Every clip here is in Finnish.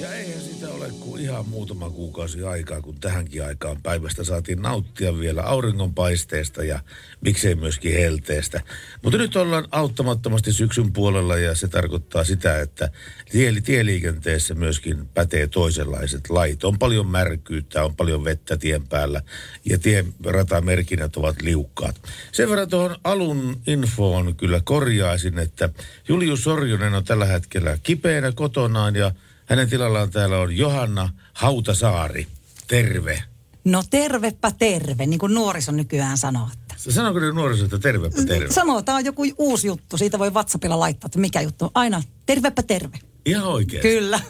Ja eihän sitä ole kuin ihan muutama kuukausi aikaa, kun tähänkin aikaan päivästä saatiin nauttia vielä auringonpaisteesta ja miksei myöskin helteestä. Mutta nyt ollaan auttamattomasti syksyn puolella ja se tarkoittaa sitä, että tie, tieliikenteessä myöskin pätee toisenlaiset lait. On paljon märkyyttä, on paljon vettä tien päällä ja tien ratamerkinnät ovat liukkaat. Sen verran tuohon alun infoon kyllä korjaisin, että Julius Sorjonen on tällä hetkellä kipeänä kotonaan ja hänen tilallaan täällä on Johanna Hautasaari. Terve. No tervepä terve, niin kuin nuoriso nykyään sanoo. Sanoiko ne nuoriso, että tervepä terve? Sanoo, tämä on joku uusi juttu. Siitä voi WhatsAppilla laittaa, että mikä juttu. Aina tervepä terve. Ihan oikein. Kyllä.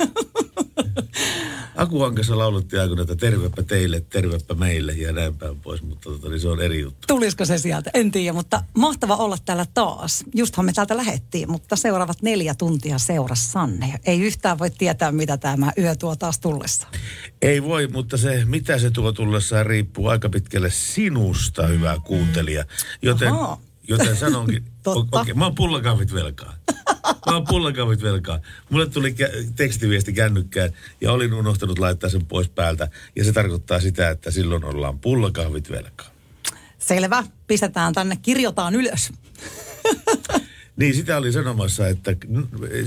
Akuankassa laulettiin aikoina, että tervepä teille, tervepä meille ja näin päin pois, mutta tota, niin se on eri juttu. Tulisiko se sieltä? En tiedä, mutta mahtava olla täällä taas. Justhan me täältä lähettiin, mutta seuraavat neljä tuntia seurassanne. Ei yhtään voi tietää, mitä tämä yö tuo taas tullessa. Ei voi, mutta se, mitä se tuo tullessaan, riippuu aika pitkälle sinusta, hyvä kuuntelija. Joten, Ahaa. Joten sanonkin, okei, mä oon pullakahvit velkaa. Mä oon pullakahvit velkaa. Mulle tuli kä- tekstiviesti kännykkään ja olin unohtanut laittaa sen pois päältä. Ja se tarkoittaa sitä, että silloin ollaan pullakahvit velkaa. Selvä. Pistetään tänne, kirjoitaan ylös. Niin, sitä oli sanomassa, että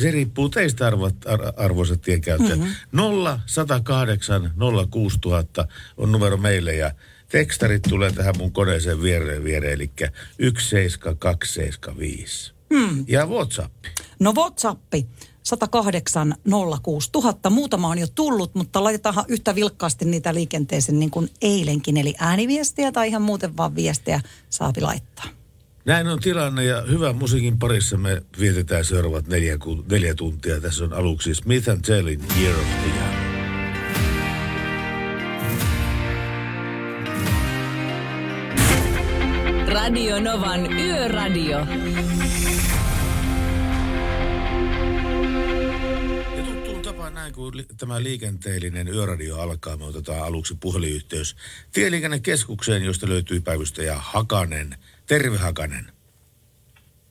se riippuu teistä arvot, ar, arvoisat tienkäyttäjät. Mm-hmm. 0 108 06000 on numero meille ja tekstarit tulee tähän mun koneeseen viereen viereen, eli 17275. Hmm. Ja WhatsApp. No WhatsAppi 108 06 000. Muutama on jo tullut, mutta laitetaan yhtä vilkkaasti niitä liikenteeseen niin kuin eilenkin. Eli ääniviestiä tai ihan muuten vaan viestejä saapi laittaa. Näin on tilanne ja hyvän musiikin parissa me vietetään seuraavat neljä, neljä tuntia. Tässä on aluksi Smith Tellin Year of the Young. Radio Novan Yöradio. Ja tuttuun tapaan näin, kun li- tämä liikenteellinen yöradio alkaa, me otetaan aluksi puhelinyhteys Tieliikennekeskukseen, josta löytyy päivystäjä Hakanen. Terve Hakanen.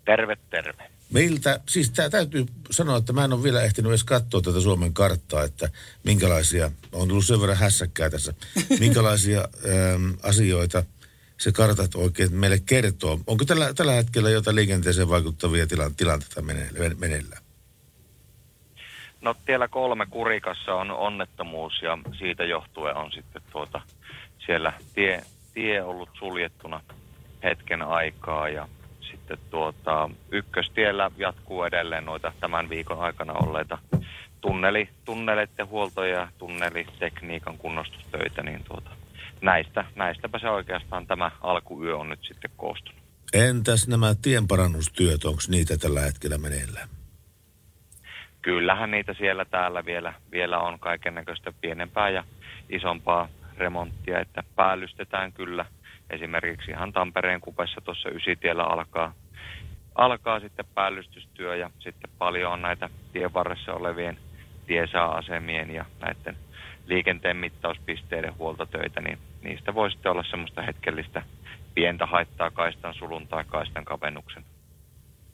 Terve, terve. Meiltä, siis tää täytyy sanoa, että mä en ole vielä ehtinyt edes katsoa tätä Suomen karttaa, että minkälaisia, on tullut sen verran hässäkkää tässä, minkälaisia äm, asioita se kartat oikein meille kertoo. Onko tällä, tällä hetkellä jotain liikenteeseen vaikuttavia tilan, tilanteita mene- meneillään? No tiellä kolme Kurikassa on onnettomuus ja siitä johtuen on sitten tuota, siellä tie, tie ollut suljettuna hetken aikaa ja sitten tuota, ykköstiellä jatkuu edelleen noita tämän viikon aikana olleita tunneli, tunneleiden huoltoja ja tunnelitekniikan kunnostustöitä, niin tuota, näistä, näistäpä se oikeastaan tämä alkuyö on nyt sitten koostunut. Entäs nämä tienparannustyöt, onko niitä tällä hetkellä meneillään? Kyllähän niitä siellä täällä vielä, vielä on kaiken näköistä pienempää ja isompaa remonttia, että päällystetään kyllä. Esimerkiksi ihan Tampereen kupessa tuossa Ysitiellä alkaa, alkaa sitten päällystystyö ja sitten paljon on näitä tien varressa olevien tiesaa-asemien ja näiden liikenteen mittauspisteiden huoltotöitä, niin niistä voi sitten olla semmoista hetkellistä pientä haittaa kaistan sulun tai kaistan kavennuksen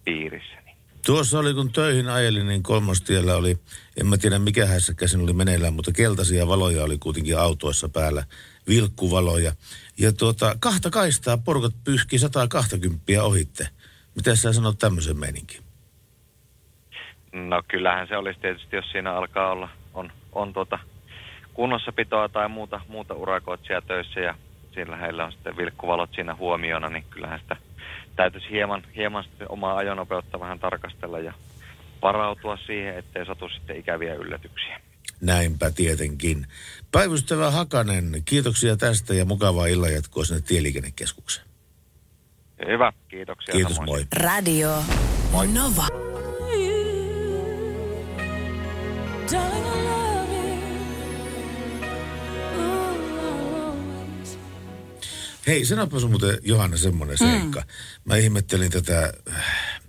piirissä. Niin Tuossa oli, kun töihin ajelin, niin kolmostiellä oli, en mä tiedä mikä hässäkkä siinä oli meneillään, mutta keltaisia valoja oli kuitenkin autoissa päällä, vilkkuvaloja. Ja tuota, kahta kaistaa porukat pyyhki 120 ohitte. Mitä sä sanot tämmöisen meininkin? No kyllähän se olisi tietysti, jos siinä alkaa olla, on, on tuota kunnossapitoa tai muuta, muuta urakoitsijaa töissä ja siellä heillä on sitten vilkkuvalot siinä huomiona, niin kyllähän sitä täytyisi hieman, hieman sitten omaa ajonopeutta vähän tarkastella ja varautua siihen, ettei satu sitten ikäviä yllätyksiä. Näinpä tietenkin. Päivystävä Hakanen, kiitoksia tästä ja mukavaa illanjatkoa sinne Tieliikennekeskukseen. Hyvä, kiitoksia. Kiitos, moi. Radio moi. Nova. Darling, Hei, sanoppa sun muuten Johanna semmoinen seikka. Mä ihmettelin tätä äh,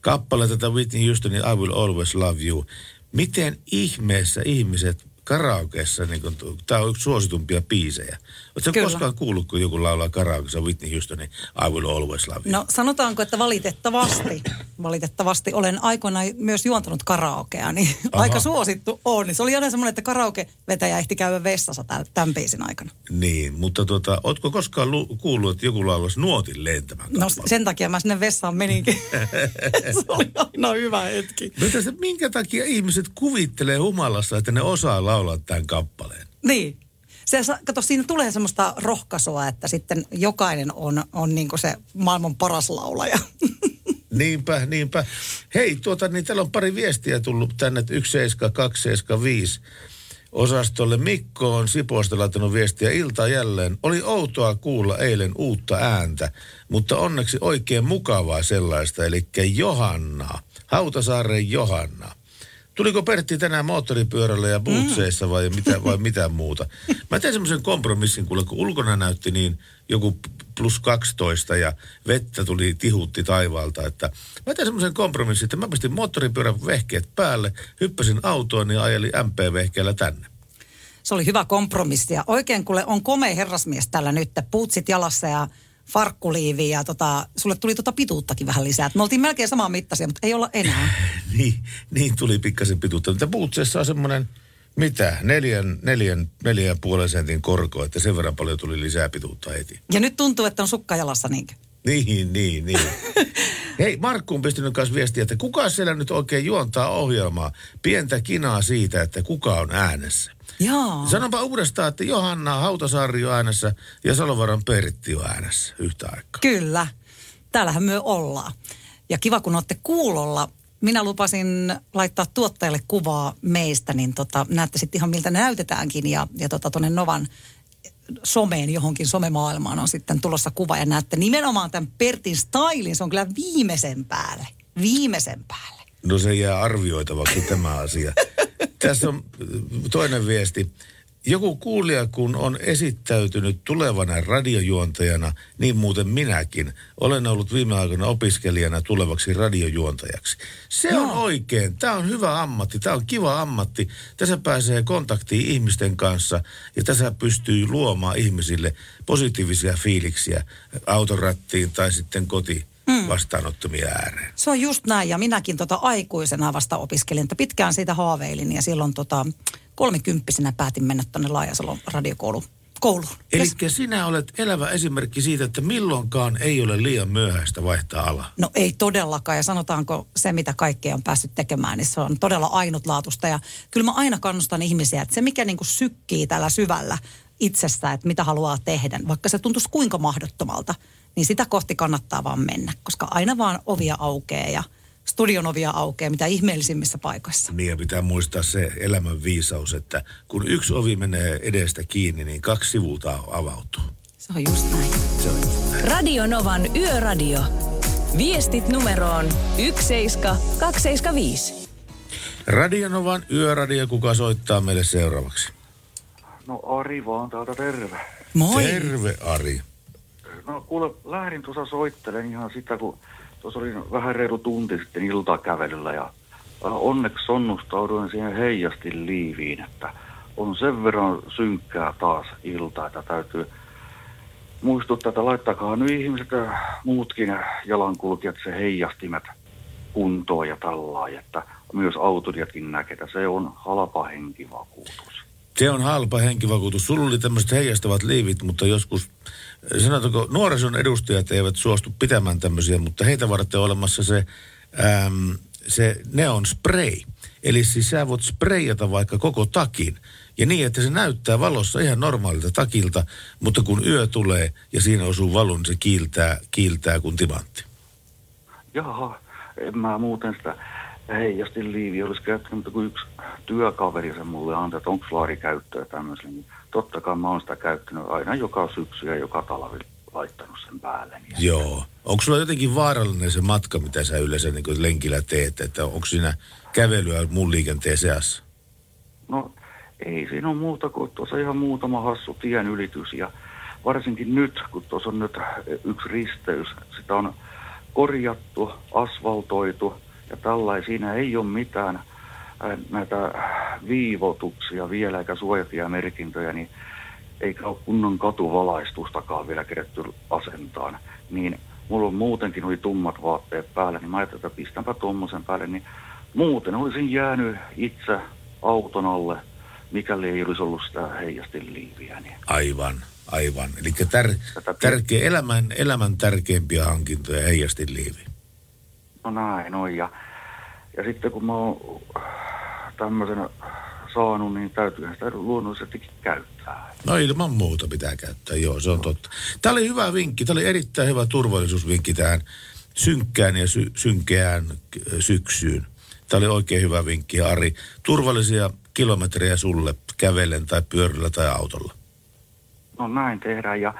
kappaletta, tätä Whitney Houstonin I Will Always Love You. Miten ihmeessä ihmiset karaokeessa, niin kun, tämä on yksi suositumpia biisejä. Oletko Kyllä. koskaan kuullut, kun joku laulaa karaokeessa Whitney Houstonin I Will Always Love You? No sanotaanko, että valitettavasti, valitettavasti olen aikoinaan myös juontanut karaokea, niin Aha. aika suosittu on. Niin Se oli aina semmoinen, että karaoke-vetäjä ehti käydä vessassa tämän, biisin aikana. Niin, mutta tuota, ootko koskaan lu- kuullut, että joku laulaisi nuotin lentämään No sen takia mä sinne vessaan meninkin. Se oli aina hyvä hetki. Mutta se, minkä takia ihmiset kuvittelee humalassa, että ne osaa laulaa tämän kappaleen? Niin. Se, kato, siinä tulee semmoista rohkaisua, että sitten jokainen on, on niin se maailman paras laulaja. Niinpä, niinpä. Hei, tuota, niin täällä on pari viestiä tullut tänne, että 17275 osastolle. Mikko on Sipoosta laittanut viestiä ilta jälleen. Oli outoa kuulla eilen uutta ääntä, mutta onneksi oikein mukavaa sellaista, eli Johanna. Hautasaaren Johanna. Tuliko Pertti tänään moottoripyörällä ja bootseissa vai mitä, vai mitä muuta? Mä tein semmoisen kompromissin, kuule, kun ulkona näytti niin joku plus 12 ja vettä tuli tihutti taivaalta, että mä tein semmoisen kompromissin, että mä pistin moottoripyörän vehkeet päälle, hyppäsin autoon ja ajelin MP-vehkeellä tänne. Se oli hyvä kompromissi ja oikein kuule on komea herrasmies tällä nyt, puutsit jalassa ja farkkuliivi ja tota, sulle tuli tota pituuttakin vähän lisää. Me oltiin melkein samaa mittaisia, mutta ei olla enää. niin, niin tuli pikkasen pituutta. Mutta bootseissa on semmoinen, mitä, neljän, neljän, neljän puolen sentin korko, että sen verran paljon tuli lisää pituutta heti. Ja nyt tuntuu, että on sukka jalassa niinkö? Niin, niin, niin. Hei, Markku on pistänyt kanssa viestiä, että kuka siellä nyt oikein juontaa ohjelmaa? Pientä kinaa siitä, että kuka on äänessä. Jaa. Sanonpa uudestaan, että Johanna Hautasaari on äänessä ja Salovaran Pertti on äänessä yhtä aikaa. Kyllä. Täällähän me ollaan. Ja kiva, kun olette kuulolla. Minä lupasin laittaa tuottajalle kuvaa meistä, niin tota, näette sitten ihan miltä näytetäänkin. Ja, ja tota, tuonne Novan someen, johonkin somemaailmaan on sitten tulossa kuva. Ja näette nimenomaan tämän Pertin stylin. Se on kyllä viimeisen päälle. Viimeisen päälle. No se jää arvioitavaksi tämä asia. Tässä on äh, toinen viesti. Joku kuulija, kun on esittäytynyt tulevana radiojuontajana, niin muuten minäkin, olen ollut viime aikoina opiskelijana tulevaksi radiojuontajaksi. Se on oikein. Tämä on hyvä ammatti. Tämä on kiva ammatti. Tässä pääsee kontaktiin ihmisten kanssa ja tässä pystyy luomaan ihmisille positiivisia fiiliksiä autorattiin tai sitten koti vastaanottomia ääreen. Se on just näin ja minäkin tota aikuisena vasta opiskelin, että pitkään siitä haaveilin ja silloin tota, kolmikymppisenä päätin mennä tuonne Laajasalon radiokouluun. Kouluun. Eli Ja- sinä olet elävä esimerkki siitä, että milloinkaan ei ole liian myöhäistä vaihtaa alaa. No ei todellakaan ja sanotaanko se, mitä kaikkea on päässyt tekemään, niin se on todella ainutlaatuista. Ja kyllä mä aina kannustan ihmisiä, että se mikä niin kuin sykkii tällä syvällä itsestä, että mitä haluaa tehdä, vaikka se tuntuisi kuinka mahdottomalta, niin sitä kohti kannattaa vaan mennä, koska aina vaan ovia aukeaa ja studion ovia aukeaa mitä ihmeellisimmissä paikoissa. Niin ja pitää muistaa se elämän viisaus, että kun yksi ovi menee edestä kiinni, niin kaksi sivulta avautuu. Se on just näin. Se on just näin. Radio Novan Yöradio. Viestit numeroon 17275. Radionovan yöradio, kuka soittaa meille seuraavaksi? No Ari vaan täältä terve. Moi. Terve Ari. No kuule, lähdin tuossa soittelen ihan sitä, kun tuossa oli vähän reilu tunti sitten iltakävelyllä ja äh, onneksi sonnustauduin siihen heijastin liiviin, että on sen verran synkkää taas ilta, että täytyy muistuttaa, että laittakaa nyt ihmiset ja muutkin jalankulkijat se heijastimet kuntoon ja tällainen, että myös autolijatkin näkee, että se on halpa henkivakuutus. Se on halpa henkivakuutus. Sulla oli tämmöiset heijastavat liivit, mutta joskus, sanotaanko, nuorison edustajat eivät suostu pitämään tämmöisiä, mutta heitä varten on olemassa se, äm, se neon spray. Eli siis sä voit sprayata vaikka koko takin. Ja niin, että se näyttää valossa ihan normaalilta takilta, mutta kun yö tulee ja siinä osuu valo, niin se kiiltää, kiiltää kuin timantti. Jaha, en mä muuten sitä heijastin liivi olisi käyttänyt, mutta kun yksi työkaveri sen mulle antoi, että onko laari käyttöä tämmöiselle, niin totta kai mä oon sitä käyttänyt aina joka syksy ja joka talvi laittanut sen päälle. Niin Joo. Onko sulla jotenkin vaarallinen se matka, mitä sä yleensä niin lenkillä teet? Että onko siinä kävelyä mun liikenteen seassa? No ei siinä ole muuta kuin tuossa ihan muutama hassu tien ylitys ja varsinkin nyt, kun tuossa on nyt yksi risteys, sitä on korjattu, asfaltoitu ja tällainen. Siinä ei ole mitään ää, näitä viivotuksia vielä eikä suojatiemerkintöjä, niin eikä ole kunnon katuvalaistustakaan vielä keretty asentaan. Niin mulla on muutenkin oli tummat vaatteet päällä, niin mä ajattelin, että pistänpä tuommoisen päälle, niin muuten olisin jäänyt itse auton alle, mikäli ei olisi ollut sitä heijastinliiviä. Niin. Aivan, aivan. Eli tär, tärkeä, elämän, elämän tärkeimpiä hankintoja heijastin liivi. No näin on. Ja, ja sitten kun mä oon tämmöisen saanut, niin täytyy sitä luonnollisestikin käyttää. No ilman muuta pitää käyttää, joo, se on totta. Tämä oli hyvä vinkki, tämä oli erittäin hyvä turvallisuusvinkki tähän synkkään ja sy- synkeään syksyyn. Tämä oli oikein hyvä vinkki, Ari. Turvallisia kilometrejä sulle kävellen tai pyörällä tai autolla. No näin tehdään ja,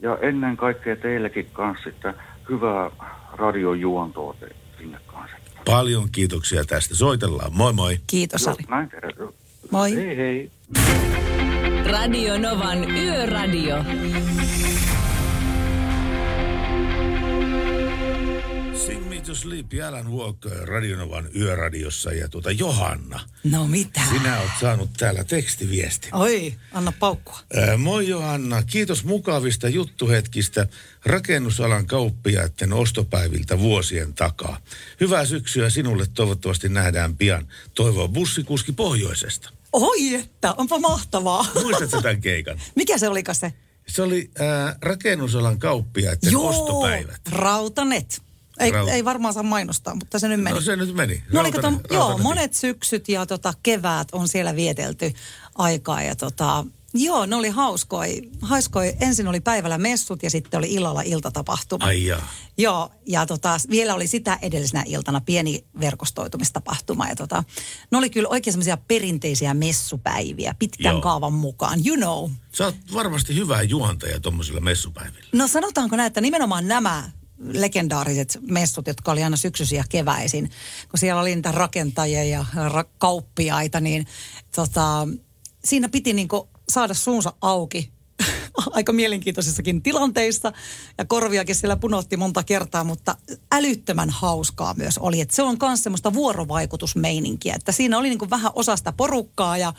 ja ennen kaikkea teillekin kanssa sitten hyvää radiojuontoa te, sinne kanssa. Paljon kiitoksia tästä. Soitellaan. Moi moi. Kiitos Ari. Moi. Hei hei. Radio Novan Yöradio. To Sleep, Alan Walker, Radionovan yöradiossa. Ja tuota Johanna, No mitä? sinä oot saanut täällä tekstiviesti. Oi, anna paukkua. Ää, Moi Johanna, kiitos mukavista juttuhetkistä rakennusalan kauppiaiden ostopäiviltä vuosien takaa. Hyvää syksyä sinulle, toivottavasti nähdään pian. Toivoo bussikuski pohjoisesta. Oi että, onpa mahtavaa. Muistatko tämän keikan? Mikä se olikaan se? Se oli ää, rakennusalan kauppiaiden ostopäivät. Rautanet. Ei, ei varmaan saa mainostaa, mutta se nyt meni. No se nyt meni. No oli kato, Rautanen- joo, monet syksyt ja tota, keväät on siellä vietelty aikaa ja tota, joo, ne oli hauskoi. hauskoi. Ensin oli päivällä messut ja sitten oli illalla iltatapahtuma. Ai jaa. Joo, ja tota, vielä oli sitä edellisenä iltana pieni verkostoitumistapahtuma. Ja tota, ne oli kyllä oikein semmoisia perinteisiä messupäiviä pitkän Joo. kaavan mukaan. You know. Sä oot varmasti hyvä juontaja tuommoisilla messupäivillä. No sanotaanko näin, että nimenomaan nämä legendaariset messut, jotka oli aina syksyisiä keväisin, kun siellä oli niitä rakentajia ja ra- kauppiaita, niin tota, siinä piti niinku saada suunsa auki aika mielenkiintoisissakin tilanteissa ja korviakin siellä punotti monta kertaa, mutta älyttömän hauskaa myös oli. Että se on myös semmoista vuorovaikutusmeininkiä, että siinä oli niinku vähän osasta porukkaa ja,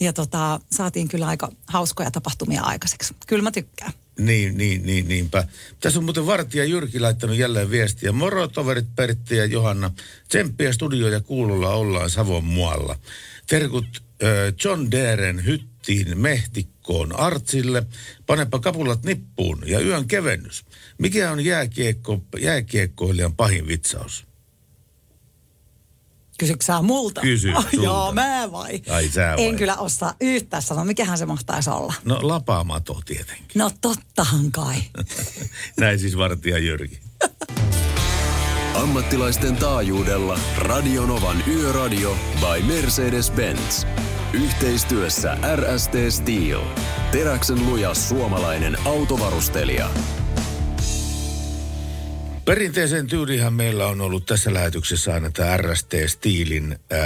ja tota, saatiin kyllä aika hauskoja tapahtumia aikaiseksi. Kyllä mä tykkään. Niin, niin, niin, niinpä. Tässä on muuten Vartija Jyrki laittanut jälleen viestiä. Moro toverit Pertti ja Johanna. Tsemppiä studio ja kuulolla ollaan Savon muualla. Terkut John Deeren hyttiin mehtikkoon Artsille. Panepa kapulat nippuun ja yön kevennys. Mikä on jääkiekko, jääkiekkoilijan pahin vitsaus? Kysyksä sä multa? Kysyn Oh, sulta. Joo, mä vai? Ai sä vai? En kyllä osaa yhtään sanoa. Mikähän se mahtaisi olla? No lapaamato tietenkin. No tottahan kai. Näin siis Vartija Jyrki. Ammattilaisten taajuudella Radionovan Yöradio by Mercedes-Benz. Yhteistyössä RST Steel. Teräksen luja suomalainen autovarustelija. Perinteisen tyylihän meillä on ollut tässä lähetyksessä aina tämä RST Steelin ää,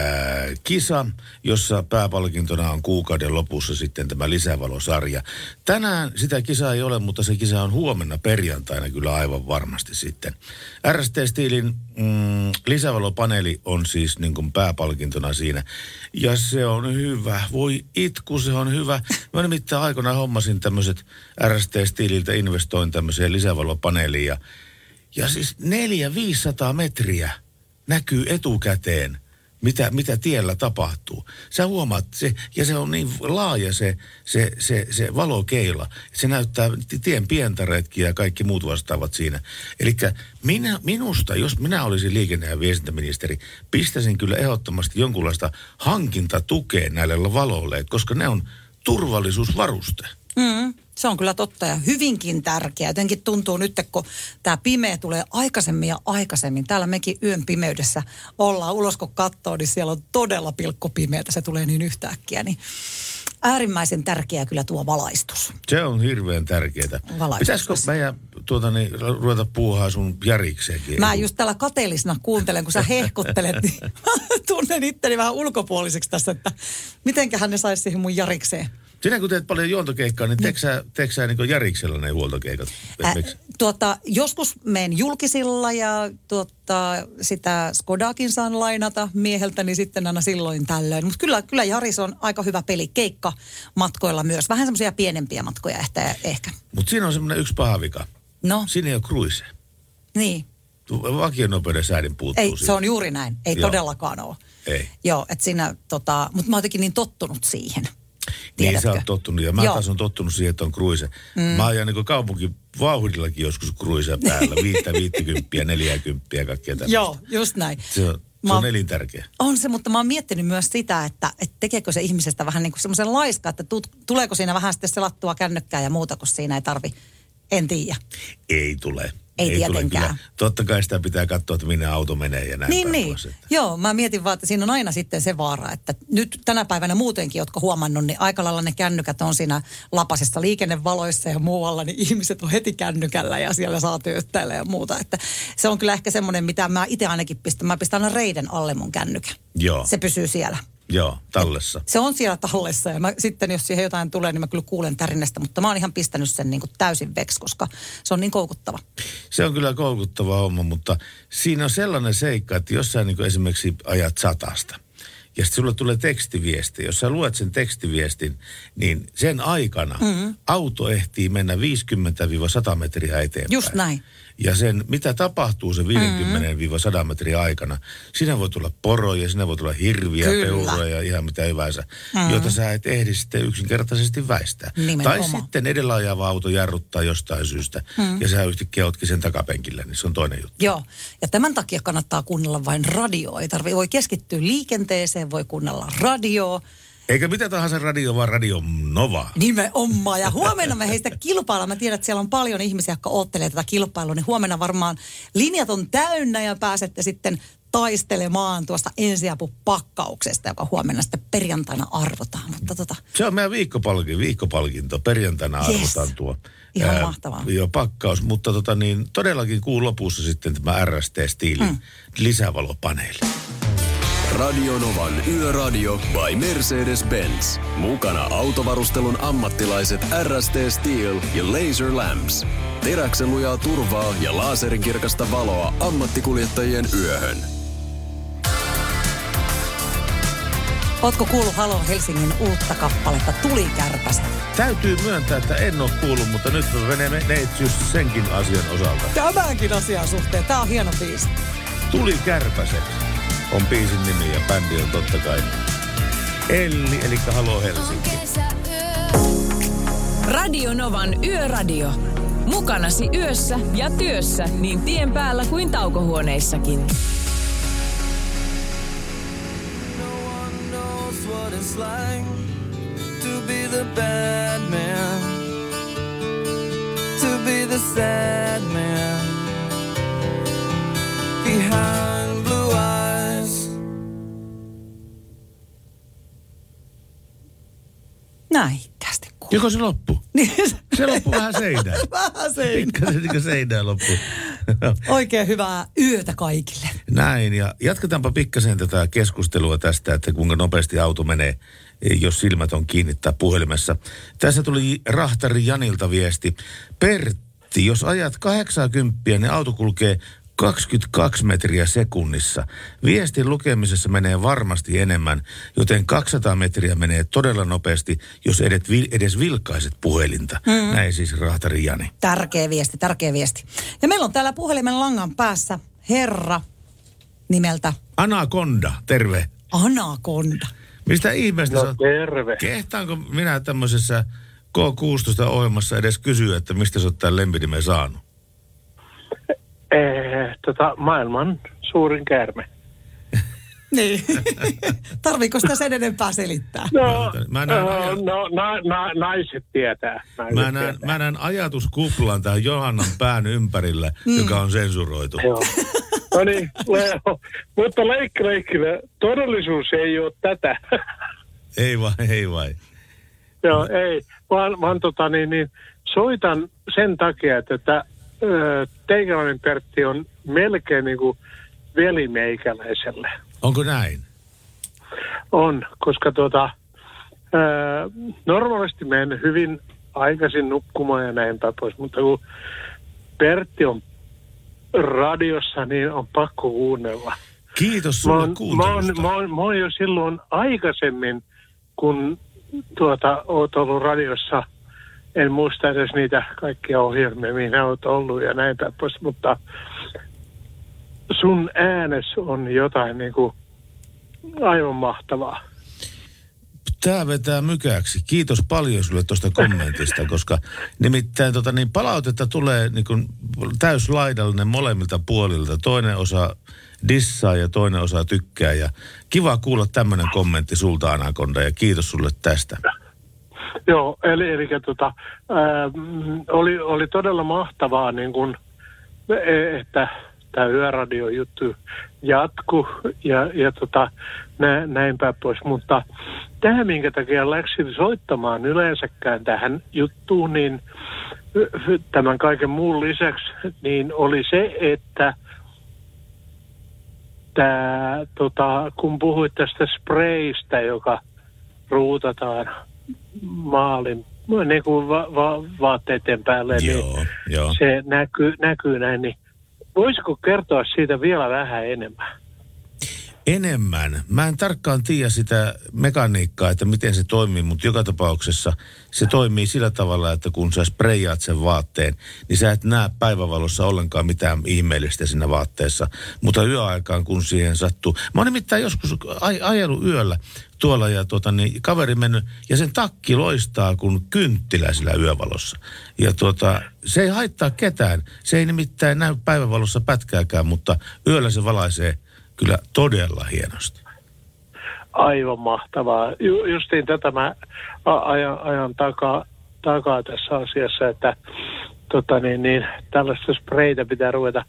kisa, jossa pääpalkintona on kuukauden lopussa sitten tämä lisävalosarja. Tänään sitä kisaa ei ole, mutta se kisa on huomenna perjantaina kyllä aivan varmasti sitten. RST Steelin mm, lisävalopaneeli on siis niin kuin pääpalkintona siinä. Ja se on hyvä. Voi itku, se on hyvä. Mä nimittäin aikoinaan hommasin tämmöiset RST Steeliltä investoin tämmöiseen lisävalopaneeliin ja ja siis 400-500 metriä näkyy etukäteen, mitä, mitä tiellä tapahtuu. Sä huomaat, se, ja se on niin laaja se, se, se, se valokeila. Se näyttää tien pientareetkin ja kaikki muut vastaavat siinä. Eli minusta, jos minä olisin liikenne- ja viestintäministeri, pistäisin kyllä ehdottomasti jonkunlaista hankintatukea näille valoille, koska ne on turvallisuusvaruste. Mm, se on kyllä totta ja hyvinkin tärkeä. Jotenkin tuntuu nyt, kun tämä pimeä tulee aikaisemmin ja aikaisemmin. Täällä mekin yön pimeydessä ollaan. Ulos kun katsoo, niin siellä on todella pilkkopimeätä. Se tulee niin yhtäkkiä. Niin äärimmäisen tärkeää kyllä tuo valaistus. Se on hirveän tärkeää. Valaistus. Pitäisikö meidän tuota, niin, ruveta puuhaa sun jarikseenkin? Mä just täällä kateellisena kuuntelen, kun sä hehkuttelet, niin tunnen itteni vähän ulkopuoliseksi tässä, että mitenköhän ne saisi siihen mun jarikseen. Sinä kun teet paljon juontokeikkaa, niin teetkö sä, teetkö sä niin jariksella ne huoltokeikat? Ä, tuota, joskus menen julkisilla ja tuota, sitä Skodaakin saan lainata mieheltä, niin sitten aina silloin tällöin. Mutta kyllä, kyllä Jaris on aika hyvä peli keikka matkoilla myös. Vähän semmoisia pienempiä matkoja ehkä. ehkä. Mutta siinä on semmoinen yksi paha vika. No, Siinä ei ole kruise. niin. Vakionopeuden säädin puuttuu Ei, siitä. se on juuri näin. Ei Joo. todellakaan ole. Ei. Joo, että siinä, tota, mutta mä oon jotenkin niin tottunut siihen. Niin Tiedätkö? sä oot tottunut, ja mä Joo. taas on tottunut siihen, että on kruise. Mm. Mä ajan niin kaupunkivauhdillakin joskus kruise päällä, viittä, viittikymppiä, neljäkymppiä, kaikkea tämmöistä. Joo, just näin. Se on, se Mä- on elintärkeä. On se, mutta mä oon miettinyt myös sitä, että, että tekeekö se ihmisestä vähän niin kuin semmoisen laiska, että tut, tuleeko siinä vähän sitten selattua kännykkää ja muuta, kun siinä ei tarvi, en tiedä. Ei tule. Ei tule tietenkään. kyllä. Totta kai sitä pitää katsoa, että minne auto menee ja näin Niin, päin niin. pois, että- Joo, mä mietin vaan, että siinä on aina sitten se vaara, että nyt tänä päivänä muutenkin, jotka huomannut, niin aika lailla ne kännykät on siinä lapasessa liikennevaloissa ja muualla, niin ihmiset on heti kännykällä ja siellä saa työttäillä ja muuta. Että se on kyllä ehkä semmoinen, mitä mä itse ainakin pistän. Mä pistän aina reiden alle mun kännykän. Joo, Se pysyy siellä. Joo, tallessa. Se on siellä tallessa ja mä, sitten jos siihen jotain tulee, niin mä kyllä kuulen tärinästä, mutta mä oon ihan pistänyt sen niin kuin täysin veksi, koska se on niin koukuttava. Se on kyllä koukuttava homma, mutta siinä on sellainen seikka, että jos sä niin esimerkiksi ajat satasta, ja sitten sulle tulee tekstiviesti. Jos sä luet sen tekstiviestin, niin sen aikana mm-hmm. auto ehtii mennä 50-100 metriä eteenpäin. Just näin. Ja sen, mitä tapahtuu se 50-100 metriä aikana, siinä voi tulla poroja, siinä voi tulla hirviä, Kyllä. peuroja ja ihan mitä hyvänsä, mm. joita sä et ehdi sitten yksinkertaisesti väistää. Nimenomaan. Tai sitten edellä ajava auto jarruttaa jostain syystä mm. ja sä yhtäkkiä ootkin sen takapenkillä, niin se on toinen juttu. Joo, ja tämän takia kannattaa kuunnella vain radioa. Ei tarvi, voi keskittyä liikenteeseen, voi kuunnella radioa. Eikä mitä tahansa radio, vaan radio Nova. Nimenomaan. Ja huomenna me heistä kilpaillaan. Mä tiedän, että siellä on paljon ihmisiä, jotka oottelee tätä kilpailua. Niin huomenna varmaan linjat on täynnä ja pääsette sitten taistelemaan tuosta ensiapupakkauksesta, joka huomenna sitten perjantaina arvotaan. Mutta tota, Se on meidän viikkopalkinto, viikkopalkinto. Perjantaina Yes. arvotaan tuo. Ihan mahtavaa. Joo, pakkaus. Mutta tota niin, todellakin kuun lopussa sitten tämä RST-stiilin Hmm. lisävalopaneeli. Radio Novan Yöradio by Mercedes-Benz. Mukana autovarustelun ammattilaiset RST Steel ja Laser Lamps. Teräksen lujaa turvaa ja laaserinkirkasta valoa ammattikuljettajien yöhön. ootko kuullut Halo Helsingin uutta kappaletta Tulikärpäset? Täytyy myöntää, että en ole kuullut, mutta nyt me menemme neitsyys senkin asian osalta. Tämänkin asian suhteen. Tää on hieno biisi. Tuli kärpäset on biisin nimi ja bändi on totta kai Elli, eli Halo Helsinki. Radio Novan Yöradio. Mukanasi yössä ja työssä niin tien päällä kuin taukohuoneissakin. knows Joko se loppu? Niin, Se loppu vähän seinään. vähän se. Pikkasen niin seinään loppu. Oikein hyvää yötä kaikille. Näin, ja jatketaanpa pikkasen tätä keskustelua tästä, että kuinka nopeasti auto menee, jos silmät on kiinnittää puhelimessa. Tässä tuli Rahtari Janilta viesti. Pertti, jos ajat 80, niin auto kulkee 22 metriä sekunnissa. Viestin lukemisessa menee varmasti enemmän, joten 200 metriä menee todella nopeasti, jos edet, vil- edes vilkaiset puhelinta. Mm. Näin siis Rahtari Jani. Tärkeä viesti, tärkeä viesti. Ja meillä on täällä puhelimen langan päässä herra nimeltä Anaconda, terve. Anaconda. Mistä ihmeestä No terve. Kehtaanko minä tämmöisessä K16-ohjelmassa edes kysyä, että mistä sä oot tämän lempinimen saanut? Eh, tota, maailman suurin käärme. Niin. Tarviiko sitä sen enempää selittää? No, Mä näen no, aja- no na, na, naiset tietää. Naiset Mä näen, tietää. mä näen ajatuskuplan tämän Johannan pään ympärillä, mm. joka on sensuroitu. Joo. No niin, Leo. mutta leikki leikkilä, todellisuus ei ole tätä. Ei vai, ei vai. Joo, ei, vaan, vaan tota, niin, niin, soitan sen takia, että, teikäläinen Pertti on melkein niin kuin veli meikäläiselle. Onko näin? On, koska tuota, ö, normaalisti menen hyvin aikaisin nukkumaan ja näin päin pois, mutta kun Pertti on radiossa, niin on pakko kuunnella. Kiitos Mä sulle oon, mä, oon, kuuntelusta. mä, oon, mä oon jo silloin aikaisemmin, kun tuota, oot ollut radiossa, en muista edes niitä kaikkia ohjelmia, mihin oot ollut ja näin pois, mutta sun äänes on jotain niin kuin aivan mahtavaa. Tämä vetää mykäksi. Kiitos paljon sulle tuosta kommentista, koska nimittäin tota, niin palautetta tulee niin kuin täyslaidallinen molemmilta puolilta. Toinen osa dissaa ja toinen osa tykkää. Ja kiva kuulla tämmöinen kommentti sulta Anakonda ja kiitos sulle tästä. Joo, eli, eli tota, ää, oli, oli todella mahtavaa, niin kun, e- että tämä yöradio-juttu jatku ja, ja tota, nä, näin päin pois. Mutta tähän, minkä takia läksin soittamaan yleensäkään tähän juttuun, niin tämän kaiken muun lisäksi, niin oli se, että tää, tota, kun puhuit tästä sprayista, joka ruutataan maalin niin kuin va- va- vaatteiden päälle, niin Joo, joo. se näkyy, näkyy näin, niin voisiko kertoa siitä vielä vähän enemmän? Enemmän. Mä en tarkkaan tiedä sitä mekaniikkaa, että miten se toimii, mutta joka tapauksessa se toimii sillä tavalla, että kun sä sprejaat sen vaatteen, niin sä et näe päivävalossa ollenkaan mitään ihmeellistä siinä vaatteessa. Mutta yöaikaan, kun siihen sattuu. Mä oon nimittäin joskus aj- ajellut yöllä tuolla ja tuota, niin kaveri mennyt ja sen takki loistaa kuin kynttilä sillä yövalossa. Ja tuota, se ei haittaa ketään. Se ei nimittäin näy päivävalossa pätkääkään, mutta yöllä se valaisee kyllä todella hienosti. Aivan mahtavaa. Ju, justiin tätä mä a- ajan, ajan takaa, takaa tässä asiassa, että tota niin, niin, tällaista spreitä pitää ruveta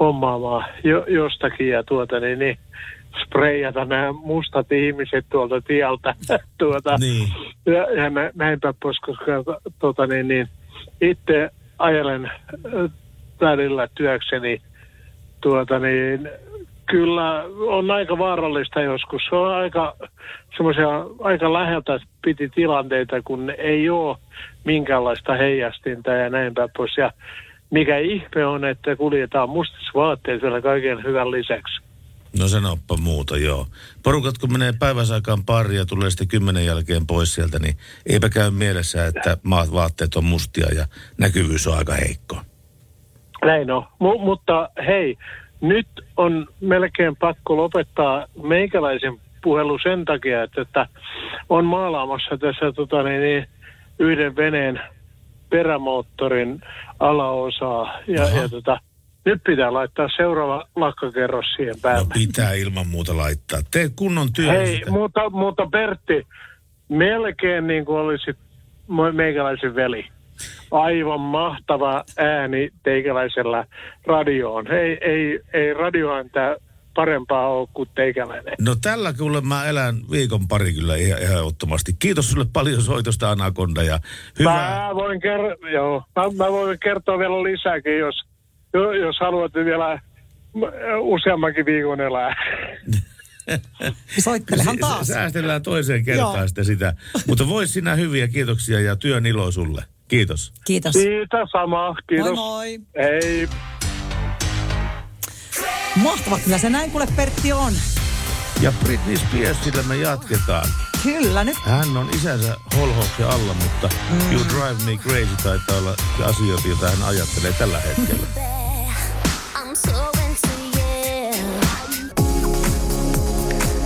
hommaamaan jo, jostakin ja tuota niin, niin sprayata nämä mustat ihmiset tuolta tieltä. tuota, Niin. ja, ja nä, näinpä pois, koska tota niin, niin, itse ajelen äh, välillä työkseni tuota niin, kyllä on aika vaarallista joskus. Se on aika semmoisia aika läheltä piti tilanteita, kun ei ole minkäänlaista heijastinta ja näin päin pois. Ja mikä ihme on, että kuljetaan mustissa vaatteissa vielä kaiken hyvän lisäksi. No sanoppa muuta, joo. Porukat kun menee päiväsaikaan pariin ja tulee sitten kymmenen jälkeen pois sieltä, niin eipä käy mielessä, että maat vaatteet on mustia ja näkyvyys on aika heikko. Näin on. M- mutta hei, nyt on melkein pakko lopettaa meikäläisen puhelu sen takia, että, että on maalaamassa tässä tota, niin, niin, yhden veneen perämoottorin alaosaa. Ja, ja tota, nyt pitää laittaa seuraava lakkakerros siihen päälle. No pitää ilman muuta laittaa. Tee kunnon työ. Hei, mutta, mutta Pertti, melkein niin kuin olisit meikäläisen veli. Aivan mahtava ääni teikäläisellä radioon. Ei, ei, ei radioääntä parempaa ole kuin teikäläinen. No tällä kyllä mä elän viikon pari kyllä ihan ehdottomasti. Kiitos sulle paljon soitosta Anakonda ja hyvää. Mä voin, ker- joo, mä, mä voin kertoa vielä lisääkin, jos, jo- jos haluat vielä useammankin viikon elää. Soittelehan taas. Säästellään toiseen kertaan Joo. sitten sitä. Mutta vois sinä hyviä kiitoksia ja työn ilo sulle. Kiitos. Kiitos. Siitä sama, kiitos. Moi moi. Hei. Mahtava, kyllä se näin kuule Pertti on. Ja Britney Spearsillä me jatketaan. Kyllä, nyt Hän on isänsä holhouksen alla, mutta mm. You Drive Me Crazy taitaa olla asioita, joita hän ajattelee tällä hetkellä.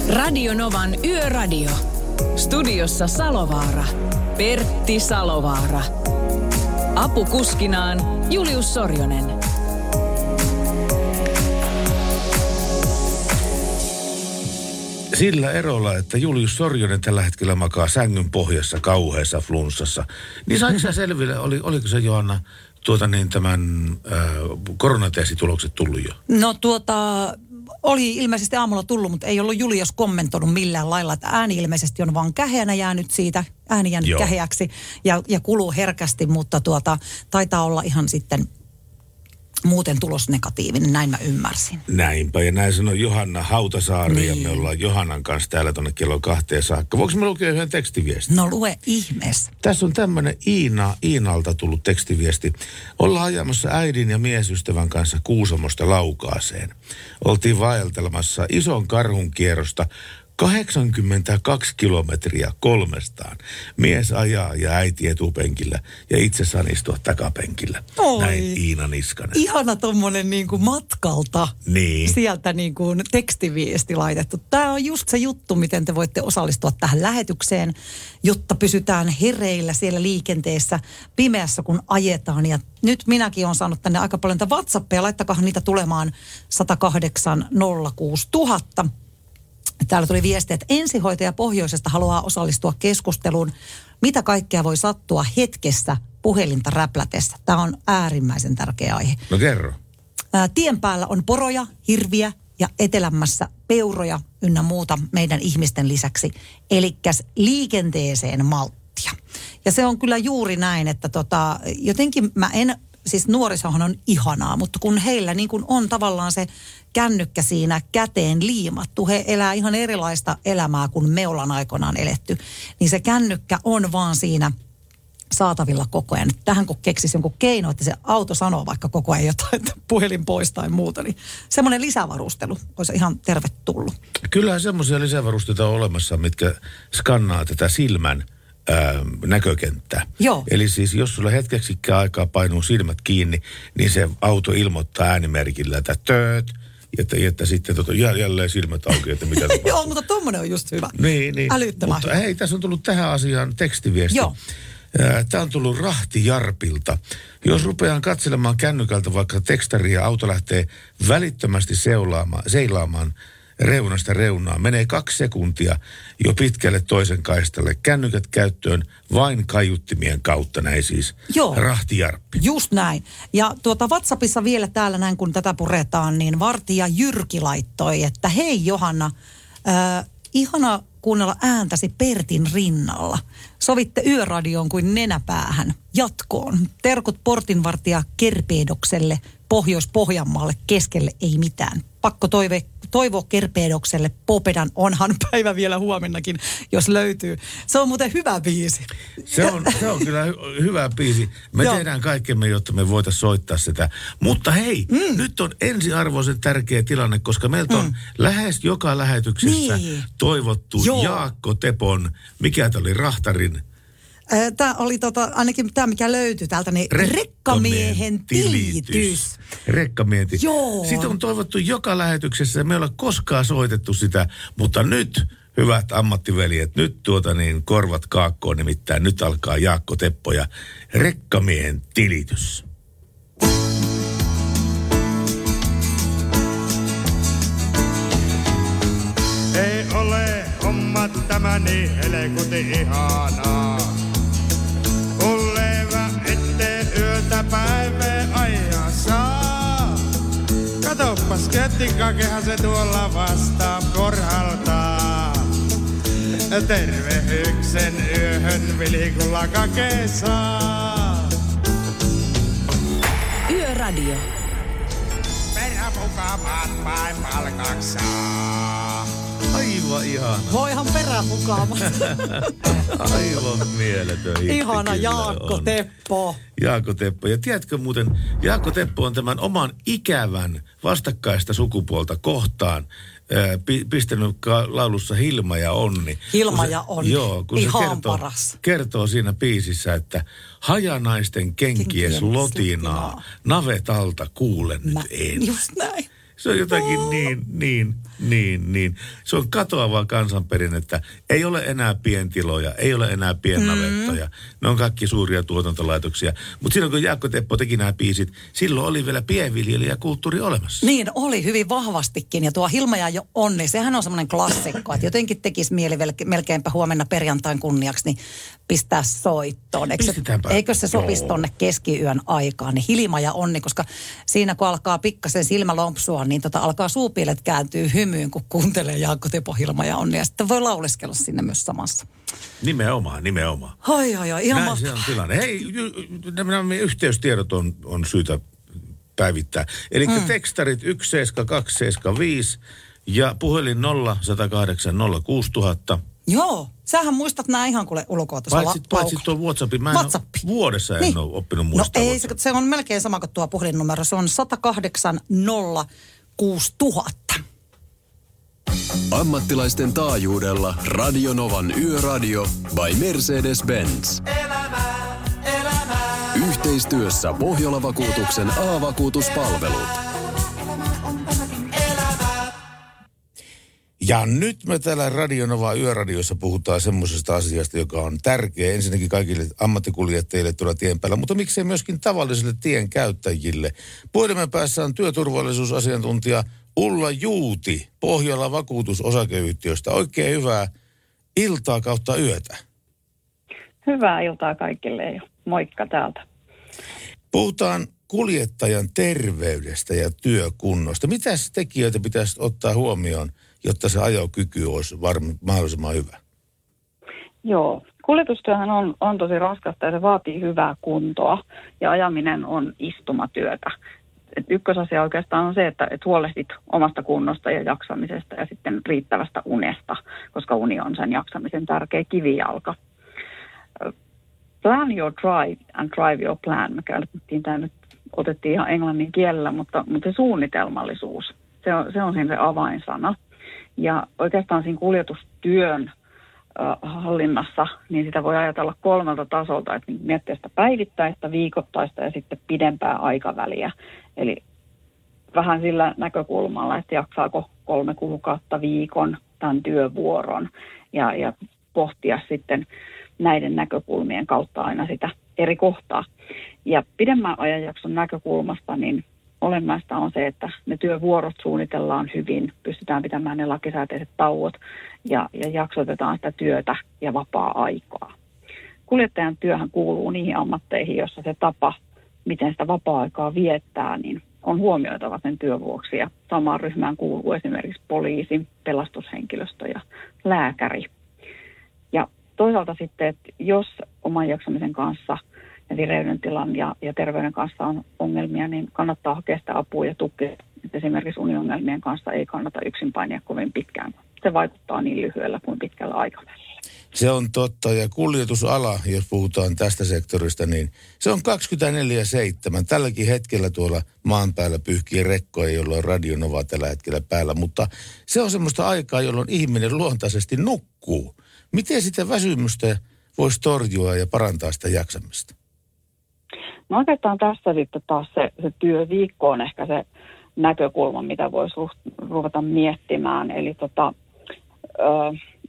Radio Novan Yöradio. Studiossa Salovaara. Pertti Salovaara. Apukuskinaan Julius Sorjonen. Sillä erolla, että Julius Sorjonen tällä hetkellä makaa sängyn pohjassa kauheassa flunssassa. Niin saiko sä selville, oli, oliko se Johanna tuota niin tämän äh, koronatestitulokset tullut jo? No tuota, oli ilmeisesti aamulla tullut, mutta ei ollut Julius kommentoinut millään lailla, että ääni ilmeisesti on vaan käheänä jäänyt siitä ääni jäänyt Joo. käheäksi ja, ja kuluu herkästi, mutta tuota, taitaa olla ihan sitten muuten tulos negatiivinen, näin mä ymmärsin. Näinpä, ja näin sanoi Johanna Hautasaari, niin. ja Niin. me ollaan Johannan kanssa täällä tuonne kello kahteen saakka. Voinko me lukea yhden tekstiviestin? No lue ihmeessä. Tässä on tämmöinen Iina, Iinalta tullut tekstiviesti. Ollaan ajamassa äidin ja miesystävän kanssa Kuusamosta Laukaaseen. Oltiin vaeltelemassa ison karhun kierrosta 82 kilometriä kolmestaan. Mies ajaa ja äiti etupenkillä ja itse saan istua takapenkillä. Oi. Näin Iina Niskanen. Ihana tommonen niin kuin matkalta Niin. sieltä niin kuin tekstiviesti laitettu. Tämä on just se juttu, miten te voitte osallistua tähän lähetykseen, jotta pysytään hereillä siellä liikenteessä pimeässä, kun ajetaan. Ja nyt minäkin olen saanut tänne aika paljon WhatsAppia. Laittakaa niitä tulemaan 108 06 000. Täällä tuli viesti, että ensihoitaja Pohjoisesta haluaa osallistua keskusteluun. Mitä kaikkea voi sattua hetkessä puhelinta räplätessä? Tämä on äärimmäisen tärkeä aihe. No kerro. Ää, tien päällä on poroja, hirviä ja etelämässä peuroja ynnä muuta meidän ihmisten lisäksi. Elikkäs liikenteeseen malttia. Ja se on kyllä juuri näin, että tota, jotenkin mä en, siis nuorisohan on ihanaa, mutta kun heillä niin kuin on tavallaan se kännykkä siinä käteen liimattu, he elää ihan erilaista elämää kuin me ollaan aikoinaan eletty, niin se kännykkä on vaan siinä saatavilla koko ajan. Tähän kun keksisi jonkun keino, että se auto sanoo vaikka koko ajan jotain, että puhelin pois tai muuta, niin semmoinen lisävarustelu olisi ihan tervetullut. Kyllähän semmoisia lisävarusteita on olemassa, mitkä skannaa tätä silmän ää, näkökenttää. Joo. Eli siis jos sulla hetkeksikään aikaa painuu silmät kiinni, niin se auto ilmoittaa äänimerkillä, että tööt, että, että sitten tota, jä- jälleen silmät auki, että mitä tapahtuu. Joo, mutta tommonen on just hyvä. Niin, niin. Älyttömän Mutta hei, tässä on tullut tähän asiaan tekstiviesti. Joo. Tämä on tullut Rahti Jarpilta. Jos rupean katselemaan kännykältä vaikka tekstaria auto lähtee välittömästi seulaamaan, seilaamaan reunasta reunaan, menee kaksi sekuntia jo pitkälle toisen kaistalle. Kännykät käyttöön vain kaiuttimien kautta, näin siis. Joo. Rahti Jarppi. Just näin. Ja tuota WhatsAppissa vielä täällä näin, kun tätä puretaan, niin Vartija Jyrki laittoi, että hei Johanna, äh, ihana kuunnella ääntäsi Pertin rinnalla. Sovitte yöradioon kuin nenäpäähän. Jatkoon. Terkut portinvartija Kerpeedokselle, Pohjois-Pohjanmaalle, keskelle ei mitään. Pakko toive, toivoa Kerpeedokselle, Popedan onhan päivä vielä huomennakin, jos löytyy. Se on muuten hyvä biisi. Se on, se on kyllä hy- hyvä biisi. Me Joo. tehdään kaikkemme, jotta me voitaisiin soittaa sitä. Mutta hei, mm. nyt on ensiarvoisen tärkeä tilanne, koska meiltä on lähes joka lähetyksessä Niin. toivottu Joo. Jaakko Tepon, mikä tämä oli, Rahtarin Tämä oli tota, ainakin tämä, mikä löytyi täältä, niin rekkamiehen tilitys. Rekkamiehen tilitys. Joo. Sitä on toivottu joka lähetyksessä ja me ei ole koskaan soitettu sitä, mutta nyt hyvät ammattiveljet, nyt tuota niin korvat kaakkoon nimittäin, nyt alkaa Jaakko Teppo ja rekkamiehen tilitys. Ei ole homma tämä niin helkuti ihanaa. Katoppas kettikkakehän se tuolla vastaan porhaltaa. Tervehyksen yöhön vilikulla kakesaa. Yöradio. Peräpukamat vain palkaksaa. Aivan ihana. Voihan peräpukaamat. Aivan mieletön hitti Ihana Jaakko on. Teppo. Jaakko Teppo. Ja tiedätkö muuten, Jaakko Teppo on tämän oman ikävän vastakkaista sukupuolta kohtaan pistänyt laulussa Hilma ja Onni. Hilma se- ja Onni. Joo, kun Ihan se kertoo, paras. kertoo siinä biisissä, että hajanaisten kenkies Kenkien lotinaa, slotinaa. navetalta kuulen Mä, nyt en. just näin. Se on jotakin niin, niin, niin, niin. Se on katoavaa kansanperinnettä. Ei ole enää pientiloja, ei ole enää piennavettoja. Mm. Ne on kaikki suuria tuotantolaitoksia. Mutta silloin kun Jaakko Teppo teki nämä biisit, silloin oli vielä pienviljelijäkulttuuri olemassa. Niin oli hyvin vahvastikin. Ja tuo Hilma ja jo Onni, sehän on semmoinen klassikko, että jotenkin tekisi mieli melkeinpä huomenna perjantain kunniaksi, niin pistää soittoon. Eikö Pistetäänpä. eikö se sopisi Joo. tonne keskiyön aikaan, niin Hilma ja Onni, koska siinä kun alkaa pikkasen silmä lompsua, niin tota alkaa suupielet kääntyy hymyä hymyyn, kun kuuntelee Jaakko Tepo Hilma ja Onni. Ja sitten voi lauleskella sinne myös samassa. Nimenomaan, nimenomaan. Ai, ai, ai, ihan Näin se on tilanne. Hei, y- y- nämä yhteystiedot on, on syytä päivittää. Eli mm. tekstarit 17275 ja puhelin 0 108 06000. Joo, sähän muistat nämä ihan kuule ulkoa tuossa Paitsi, la- paitsi tuo WhatsAppin. Mä en WhatsApp. ole, vuodessa en Niin. ole oppinut No muistaa. ei, se, se on melkein sama kuin tuo puhelinnumero. Se on 108 06000. Ammattilaisten taajuudella Radionovan Yöradio by Mercedes-Benz. Yhteistyössä Pohjola-vakuutuksen A-vakuutuspalvelut. Ja nyt me täällä Radionova Yöradiossa puhutaan semmoisesta asiasta, joka on tärkeä ensinnäkin kaikille ammattikuljettajille tuolla tien päällä, mutta miksei myöskin tavallisille tien käyttäjille. Puhelimen päässä on työturvallisuusasiantuntija Ulla Juuti Pohjola vakuutusosakeyhtiöstä. Oikein hyvää iltaa kautta yötä. Hyvää iltaa kaikille ja moikka täältä. Puhutaan kuljettajan terveydestä ja työkunnosta. Mitä tekijöitä pitäisi ottaa huomioon, jotta se ajokyky olisi varm- mahdollisimman hyvä? Joo, kuljetustyöhän on, on tosi raskasta ja se vaatii hyvää kuntoa ja ajaminen on istumatyötä. Et ykkösasia oikeastaan on se, että et huolehdit omasta kunnosta ja jaksamisesta ja sitten riittävästä unesta, koska uni on sen jaksamisen tärkeä kivijalka. Plan your drive and drive your plan. Me käytettiin tämä nyt, otettiin ihan englannin kielellä, mutta, mutta se suunnitelmallisuus, se on, se on siinä se avainsana. Ja oikeastaan siinä kuljetustyön hallinnassa, niin sitä voi ajatella kolmelta tasolta, että miettiä sitä päivittäistä, viikoittaista ja sitten pidempää aikaväliä. Eli vähän sillä näkökulmalla, että jaksaako kolme kuukautta viikon tämän työvuoron ja, ja pohtia sitten näiden näkökulmien kautta aina sitä eri kohtaa. Ja pidemmän ajanjakson näkökulmasta niin olennaista on se, että ne työvuorot suunnitellaan hyvin, pystytään pitämään ne lakisääteiset tauot ja, ja jaksotetaan sitä työtä ja vapaa-aikaa. Kuljettajan työhän kuuluu niihin ammatteihin, jossa se tapa, miten sitä vapaa-aikaa viettää, niin on huomioitava sen työn vuoksi. Ja samaan ryhmään kuuluu esimerkiksi poliisi, pelastushenkilöstö ja lääkäri. Ja toisaalta sitten, että jos oman jaksamisen kanssa ja tilan ja, ja terveyden kanssa on ongelmia, niin kannattaa hakea sitä apua ja tukea. Et esimerkiksi uniongelmien kanssa ei kannata yksin painia kovin pitkään. Se vaikuttaa niin lyhyellä kuin pitkällä aikavälillä. Se on totta ja kuljetusala, jos puhutaan tästä sektorista, niin se on 24-7. Tälläkin hetkellä tuolla maan päällä pyyhkii rekkoja, jolla on radionova tällä hetkellä päällä, mutta se on semmoista aikaa, jolloin ihminen luontaisesti nukkuu. Miten sitä väsymystä voisi torjua ja parantaa sitä jaksamista? No oikeastaan tässä sitten taas se, se työviikko on ehkä se näkökulma, mitä voisi ru- ruveta miettimään. Eli tota, ö,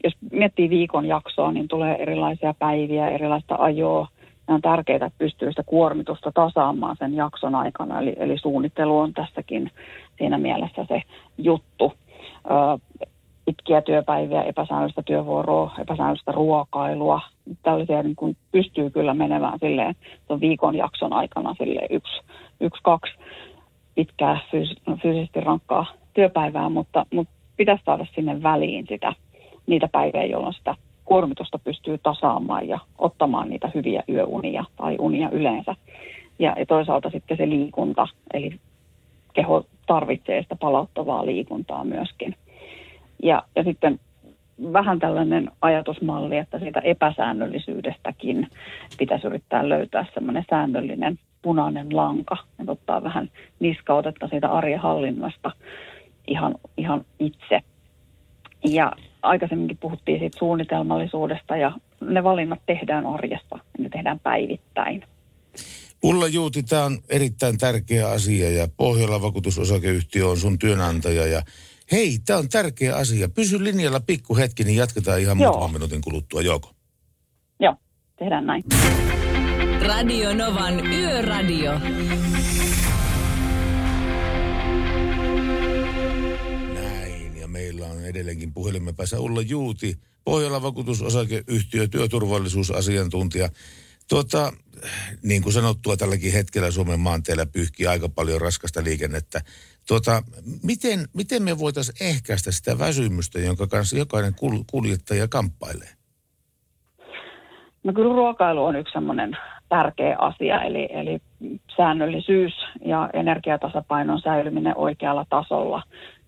jos miettii viikon jaksoa, niin tulee erilaisia päiviä, erilaista ajoa. Ja on tärkeää, että pystyy sitä kuormitusta tasaamaan sen jakson aikana. Eli, eli suunnittelu on tässäkin siinä mielessä se juttu. Ö, pitkiä työpäiviä, epäsäännöllistä työvuoroa, epäsäännöllistä ruokailua. Tällaisia niin kuin pystyy kyllä menemään silleen tuon viikon jakson aikana silleen yksi, yksi kaksi pitkää fyys- fyysisesti rankkaa työpäivää, mutta, mutta pitäisi saada sinne väliin sitä, niitä päiviä, jolloin sitä kuormitusta pystyy tasaamaan ja ottamaan niitä hyviä yöunia tai unia yleensä. Ja, ja toisaalta sitten se liikunta, eli keho tarvitsee sitä palauttavaa liikuntaa myöskin. Ja, ja sitten vähän tällainen ajatusmalli, että siitä epäsäännöllisyydestäkin pitäisi yrittää löytää semmoinen säännöllinen punainen lanka. Että ottaa vähän niskautetta siitä arjen hallinnasta ihan, ihan itse. Ja aikaisemminkin puhuttiin siitä suunnitelmallisuudesta ja ne valinnat tehdään arjessa, ne tehdään päivittäin. Ulla Juuti, tämä on erittäin tärkeä asia ja Pohjola vakuutusosakeyhtiö on sun työnantaja ja hei, tämä on tärkeä asia. Pysy linjalla pikku hetki, niin jatketaan ihan Joo. muutaman minuutin kuluttua, joko? Joo, tehdään näin. Radio Novan Yöradio. Edelleenkin puhelimen päässä Ulla Juuti, Pohjola vakuutusosakeyhtiö, työturvallisuusasiantuntija. Tuota, niin kuin sanottua, tälläkin hetkellä Suomen maanteillä pyyhkii aika paljon raskasta liikennettä. Tuota, miten, miten me voitaisiin ehkäistä sitä väsymystä, jonka kanssa jokainen kul- kuljettaja kamppailee? No kyllä ruokailu on yksi semmoinen tärkeä asia, eli, eli säännöllisyys ja energiatasapainon säilyminen oikealla tasolla.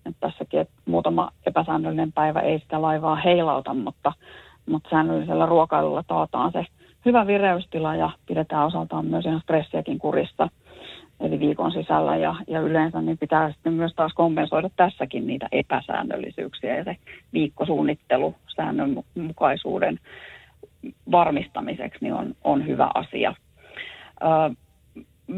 Et tässäkin että muutama epäsäännöllinen päivä ei sitä laivaa heilauta, mutta, mutta säännöllisellä ruokailulla taataan se hyvä vireystila ja pidetään osaltaan myös ihan stressiäkin kurissa eli viikon sisällä ja, ja yleensä niin pitää sitten myös taas kompensoida tässäkin niitä epäsäännöllisyyksiä ja se viikkosuunnittelu säännönmukaisuuden varmistamiseksi niin on, on hyvä asia.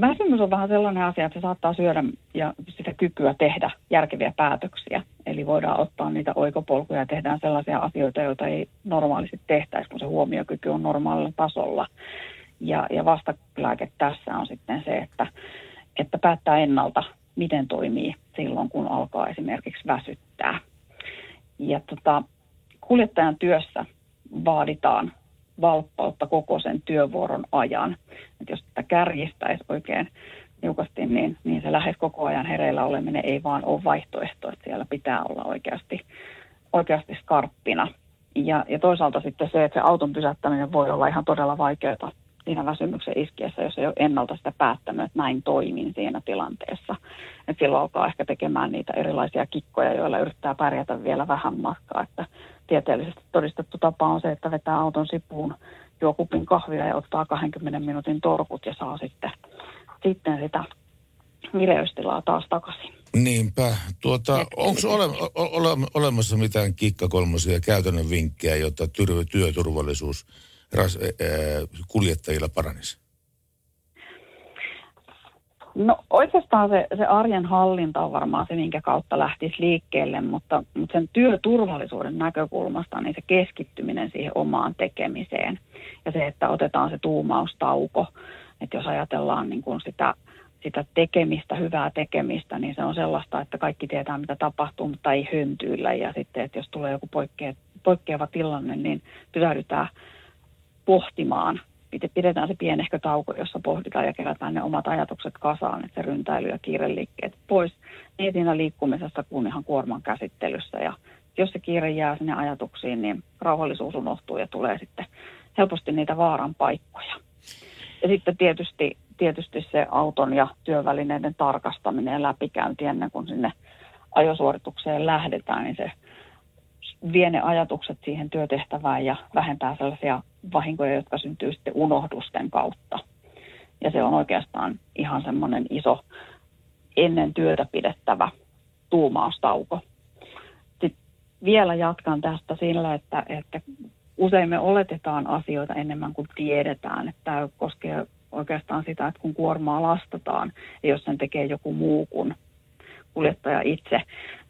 Väsymys on vähän sellainen asia, että se saattaa syödä ja sitä kykyä tehdä järkeviä päätöksiä. Eli voidaan ottaa niitä oikopolkuja ja tehdään sellaisia asioita, joita ei normaalisti tehtäisi, kun se huomiokyky on normaalilla tasolla. Ja, ja vastalääke tässä on sitten se, että, että päättää ennalta, miten toimii silloin, kun alkaa esimerkiksi väsyttää. Ja tota, kuljettajan työssä vaaditaan valppautta koko sen työvuoron ajan. Et jos tätä kärjistäisi oikein niukasti, niin, niin se lähes koko ajan hereillä oleminen ei vaan ole vaihtoehto, että siellä pitää olla oikeasti, oikeasti skarppina. Ja, ja toisaalta sitten se, että se auton pysäyttäminen voi olla ihan todella vaikeaa siinä väsymyksen iskiessä, jos ei ole ennalta sitä päättänyt, että näin toimin siinä tilanteessa. Et silloin alkaa ehkä tekemään niitä erilaisia kikkoja, joilla yrittää pärjätä vielä vähän matkaa. Että tieteellisesti todistettu tapa on se, että vetää auton sipuun, juo kupin kahvia ja ottaa 20 minuutin torkut ja saa sitten, sitten sitä vireystilaa taas takaisin. Niinpä. Tuota, onko ole, ole, olemassa mitään kikkakolmosia käytännön vinkkejä, jotta työturvallisuus ras, ää, kuljettajilla paranisi? No oikeastaan se, se arjen hallinta on varmaan se, minkä kautta lähtisi liikkeelle, mutta, mutta sen työturvallisuuden näkökulmasta niin se keskittyminen siihen omaan tekemiseen ja se, että otetaan se tuumaustauko, että jos ajatellaan niin kuin sitä, sitä tekemistä, hyvää tekemistä, niin se on sellaista, että kaikki tietää, mitä tapahtuu, mutta ei höntyillä ja sitten, että jos tulee joku poikkeava tilanne, niin pysähdytään pohtimaan pidetään se pienehkö tauko, jossa pohditaan ja kerätään ne omat ajatukset kasaan, että se ryntäily ja kiireliikkeet pois niin siinä liikkumisesta kuin ihan kuorman käsittelyssä. Ja jos se kiire jää sinne ajatuksiin, niin rauhallisuus unohtuu ja tulee sitten helposti niitä vaaran paikkoja. Ja sitten tietysti, tietysti se auton ja työvälineiden tarkastaminen ja läpikäynti ennen kuin sinne ajosuoritukseen lähdetään, niin se vie ne ajatukset siihen työtehtävään ja vähentää sellaisia vahinkoja, jotka syntyy sitten unohdusten kautta. Ja se on oikeastaan ihan semmoinen iso ennen työtä pidettävä tuumaustauko. Sitten vielä jatkan tästä sillä, että, että usein me oletetaan asioita enemmän kuin tiedetään. Että tämä koskee oikeastaan sitä, että kun kuormaa lastataan, ja jos sen tekee joku muu kuin kuljettaja itse,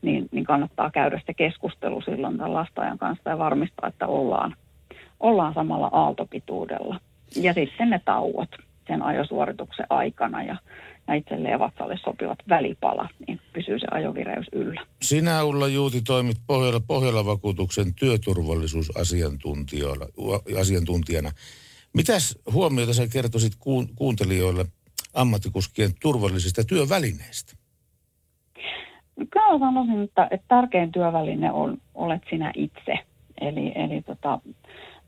niin, niin kannattaa käydä sitä keskustelu silloin tämän lastajan kanssa ja varmistaa, että ollaan, ollaan samalla aaltopituudella. Ja sitten ne tauot sen ajosuorituksen aikana ja, ja itselleen ja vatsalle sopivat välipalat, niin pysyy se ajovireys yllä. Sinä Ulla Juuti toimit Pohjola, Pohjola-vakuutuksen työturvallisuusasiantuntijana. Mitäs huomiota sä kertoisit kuuntelijoille ammattikuskien turvallisista työvälineistä? Kyllä sanoisin, että, että tärkein työväline on, olet sinä itse. Eli, eli tota,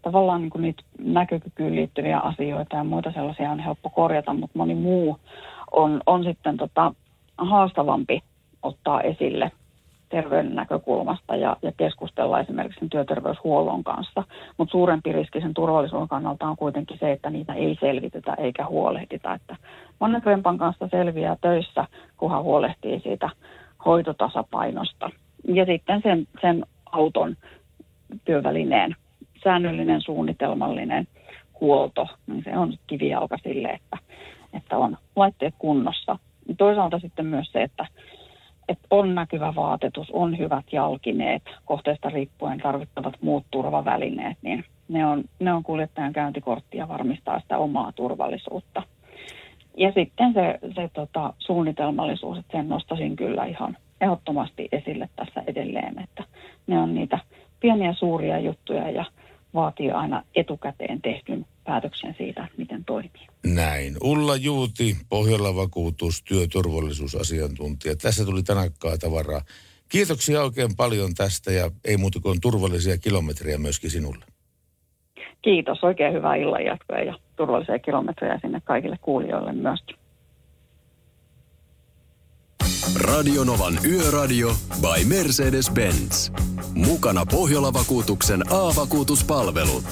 tavallaan niin kuin niitä näkökykyyn liittyviä asioita ja muita sellaisia on helppo korjata, mutta moni muu on, on sitten tota, haastavampi ottaa esille terveyden näkökulmasta ja, ja keskustella esimerkiksi sen työterveyshuollon kanssa. Mutta suurempi riski sen turvallisuuden kannalta on kuitenkin se, että niitä ei selvitetä eikä huolehdita. Että monen kanssa selviää töissä, kunhan huolehtii siitä hoitotasapainosta. Ja sitten sen, sen auton työvälineen säännöllinen suunnitelmallinen huolto, niin se on kivijalka sille, että, että on laitteet kunnossa. Toisaalta sitten myös se, että, että on näkyvä vaatetus, on hyvät jalkineet, kohteesta riippuen tarvittavat muut turvavälineet, niin ne on, ne on kuljettajan käyntikortti ja varmistaa sitä omaa turvallisuutta. Ja sitten se, se tota, suunnitelmallisuus, että sen nostasin kyllä ihan ehdottomasti esille tässä edelleen, että ne on niitä pieniä suuria juttuja ja vaatii aina etukäteen tehdyn päätöksen siitä, miten toimii. Näin. Ulla Juuti, Pohjola vakuutus, työturvallisuusasiantuntija. Tässä tuli tänakkaa tavaraa. Kiitoksia oikein paljon tästä ja ei muuta kuin turvallisia kilometrejä myöskin sinulle. Kiitos, oikein hyvää illan jatkoa ja turvallisia kilometrejä sinne kaikille kuulijoille myöskin. Radionovan Yöradio by Mercedes-Benz. Mukana Pohjola-vakuutuksen A-vakuutuspalvelut.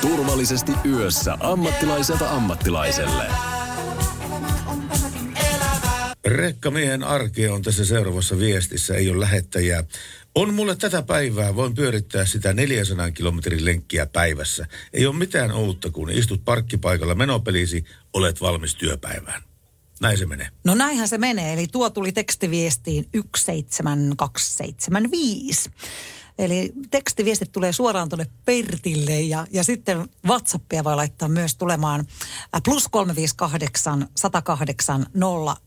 Turvallisesti yössä ammattilaiselta ammattilaiselle. Rekkamiehen arkea on tässä seuraavassa viestissä, ei ole lähettäjää. On mulle tätä päivää, voin pyörittää sitä 400 kilometrin lenkkiä päivässä. Ei ole mitään uutta, kun istut parkkipaikalla menopelisi, olet valmis työpäivään. Näin se menee. No näinhän se menee, eli tuo tuli tekstiviestiin 17275. Eli tekstiviestit tulee suoraan tuonne Pertille ja, ja sitten WhatsAppia voi laittaa myös tulemaan äh, plus 358 108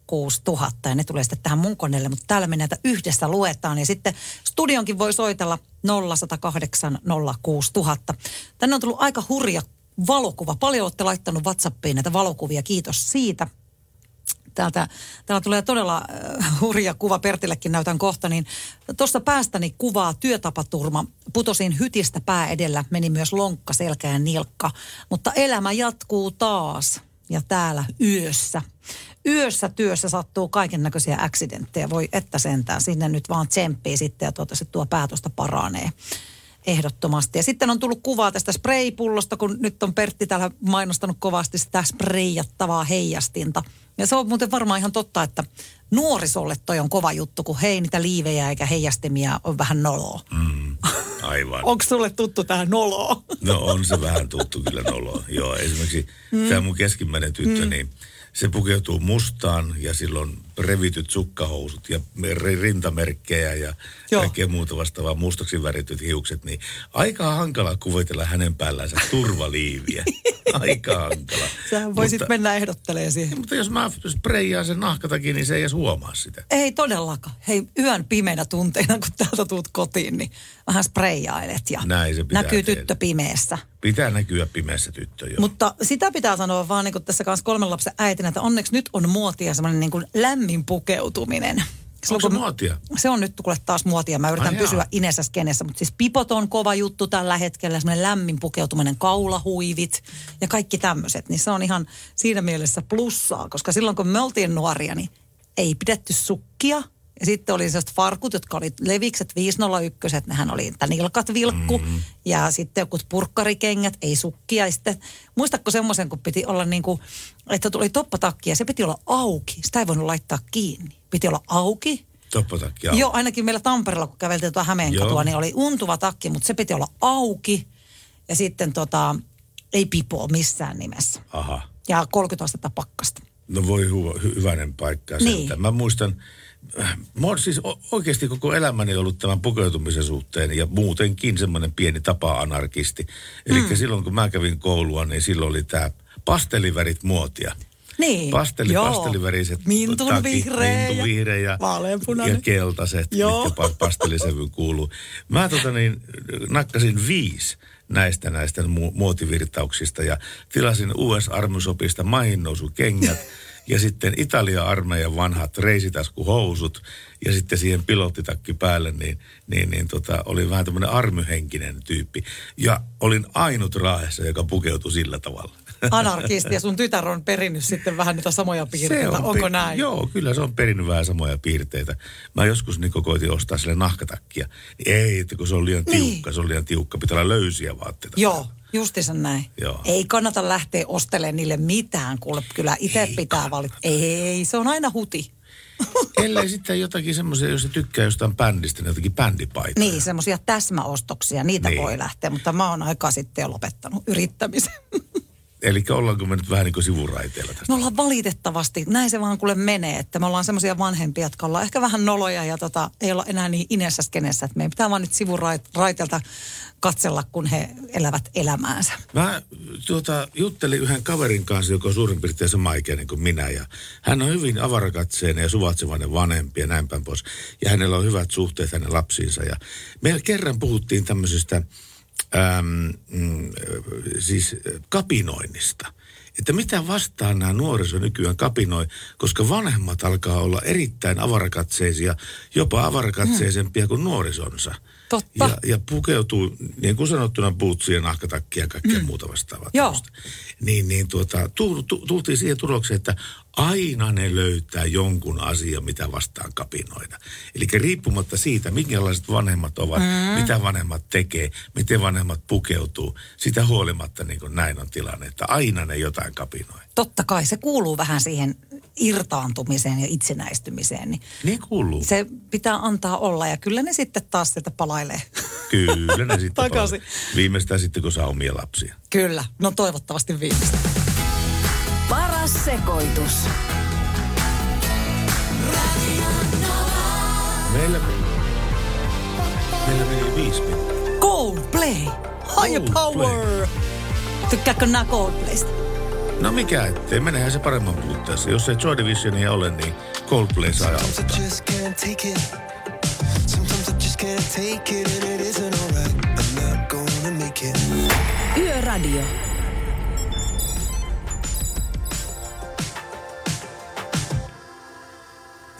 06000 ja ne tulee sitten tähän mun koneelle, mutta täällä me näitä yhdessä luetaan ja sitten studionkin voi soitella 0108 06000. Tänne on tullut aika hurja valokuva. Paljon olette laittanut WhatsAppiin näitä valokuvia, kiitos siitä täältä, täällä tulee todella äh, hurja kuva, Pertillekin näytän kohta, niin tuossa päästäni kuvaa työtapaturma. Putosin hytistä pää edellä, meni myös lonkka, selkä ja nilkka, mutta elämä jatkuu taas ja täällä yössä. Yössä työssä sattuu kaiken näköisiä accidenttejä, voi että sentään. Sinne nyt vaan tsemppii sitten ja toivottavasti tuo päätöstä paranee ehdottomasti. Ja sitten on tullut kuvaa tästä spraypullosta, kun nyt on Pertti täällä mainostanut kovasti sitä sprayattavaa heijastinta. Ja se on muuten varmaan ihan totta, että nuorisolle toi on kova juttu, kun hei niitä liivejä eikä heijastimia on vähän noloa. Mm, aivan. Onko sulle tuttu tähän noloa? No on se vähän tuttu kyllä noloa. Joo, esimerkiksi mm. tämä mun keskimmäinen tyttö, mm. niin se pukeutuu mustaan ja silloin revityt sukkahousut ja rintamerkkejä ja Joo. kaikkea muuta vastaavaa mustaksi värityt hiukset, niin aika hankala kuvitella hänen päällänsä turvaliiviä. aika hankala. Sähän voisit mutta, mennä ehdottelemaan siihen. Mutta jos mä spreijaan sen nahkatakin, niin se ei edes huomaa sitä. Ei todellakaan. Hei, yön pimeinä tunteina, kun täältä tuut kotiin, niin vähän spreijailet ja Näin se pitää näkyy tehdä. tyttö pimeässä. Pitää näkyä pimeässä tyttö, joo. Mutta sitä pitää sanoa vaan niin tässä kanssa kolmen lapsen äitinä, että onneksi nyt on muotia semmoinen niin kuin lämmin pukeutuminen. Onko se muotia? Se on nyt kuule taas muotia. Mä yritän Ai pysyä jaa. Inesä skenessä, mutta siis pipot on kova juttu tällä hetkellä. Semmoinen lämmin pukeutuminen, kaulahuivit ja kaikki tämmöiset. Niin se on ihan siinä mielessä plussaa, koska silloin kun me oltiin nuoria, niin ei pidetty sukkia. Ja sitten oli sellaiset farkut, jotka oli levikset 501, nehän oli nilkat vilkku. Mm-hmm. Ja sitten jokut purkkarikengät, ei sukkia. Ja sitten, muistatko semmoisen, kun piti olla niin kuin, että tuli toppatakki ja se piti olla auki. Sitä ei voinut laittaa kiinni. Piti olla auki. Toppatakki Joo, ainakin meillä Tampereella, kun käveltiin tuota Hämeen Joo. katua, niin oli untuva takki, mutta se piti olla auki. Ja sitten tota, ei pipoa missään nimessä. Aha. Ja 30 astetta pakkasta. No voi hy- hy- hyvänen paikka. Niin. Mä muistan, mä oon siis oikeasti koko elämäni ollut tämän pukeutumisen suhteen ja muutenkin semmoinen pieni tapa-anarkisti. Eli mm. silloin kun mä kävin koulua, niin silloin oli tämä pastelivärit muotia. Niin, Pasteli, joo. pasteliväriset Mintun takit, vihreä ja mintun vihreä ja, ja keltaiset, Joo. mitkä pa- pastelisävyyn kuuluu. Mä tota niin, nakkasin viisi näistä näistä mu- muotivirtauksista ja tilasin US-armysopista maihinnousukengät ja sitten Italia-armeijan vanhat reisitaskuhousut ja sitten siihen pilottitakki päälle, niin, niin, niin tota, oli vähän tämmöinen armyhenkinen tyyppi. Ja olin ainut raahessa, joka pukeutui sillä tavalla. Anarkisti ja sun tytär on perinnyt sitten vähän niitä samoja piirteitä. Onko pe- näin? Joo, kyllä se on perinnyt vähän samoja piirteitä. Mä joskus niin koitin ostaa sille nahkatakkia. Niin ei, että kun se on liian Niin. tiukka, se on liian tiukka. Pitää olla löysiä vaatteita. Joo, justiinsa näin. Joo. Ei kannata lähteä ostelemaan niille mitään, kuule kyllä itse pitää valita. Ei, se on aina huti. Ellei sitten jotakin semmoisia, jos se tykkää jostain bändistä, niin jotakin bändipaitoja. Niin, semmoisia täsmäostoksia, niitä Niin. voi lähteä, mutta mä oon aikaa sitten jo lopettanut yrittämisen. Eli ollaanko me nyt vähän niin kuin sivuraiteilla tästä? Me ollaan valitettavasti, näin se vaan kuule menee, että me ollaan semmoisia vanhempia, jotka ollaan ehkä vähän noloja ja tota, ei olla enää niin inessä skenessä, että meidän pitää vaan nyt sivuraiteelta katsella, kun he elävät elämäänsä. Mä tuota, juttelin yhden kaverin kanssa, joka on suurin piirtein sama ikäinen kuin minä. Ja hän on hyvin avarakatseinen ja suvaitsevainen vanhempi ja näin päin pois. Ja hänellä on hyvät suhteet hänen lapsiinsa. Ja me kerran puhuttiin tämmöisestä äm, mm, siis kapinoinnista. Että mitä vastaan nämä nuoriso nykyään kapinoi, koska vanhemmat alkaa olla erittäin avarakatseisia, jopa avarakatseisempia kuin nuorisonsa. Totta. Ja, ja pukeutuu, niin kuin sanottuna, bootsia, nahkatakkia ja kaikkea mm. muuta vastaavaa. Joo. Niin, niin tuota, tu, tu, tultiin siihen tulokseen, että aina ne löytää jonkun asian, mitä vastaan kapinoida. Eli riippumatta siitä, minkälaiset vanhemmat ovat, mm. mitä vanhemmat tekee, miten vanhemmat pukeutuu, sitä huolimatta niin kuin näin on tilanne, että aina ne jotain kapinoi. Totta kai se kuuluu vähän siihen irtaantumiseen ja itsenäistymiseen. Niin Niin kuuluu. se pitää antaa olla ja kyllä ne sitten taas sieltä palailee. Kyllä ne sitten Takaisin. palaa. Viimeistään sitten, kun saa omia lapsia. Kyllä, no toivottavasti viimeistä. Paras sekoitus. Meillä, meillä meni viisi minuuttia. Coldplay, higher Coldplay. power. Tykkääkö nää Coldplaysta? No mikä ettei, menehän se paremman puutteessa. Jos ei Joy Divisionia ole, niin Coldplay saa auttaa. Yöradio.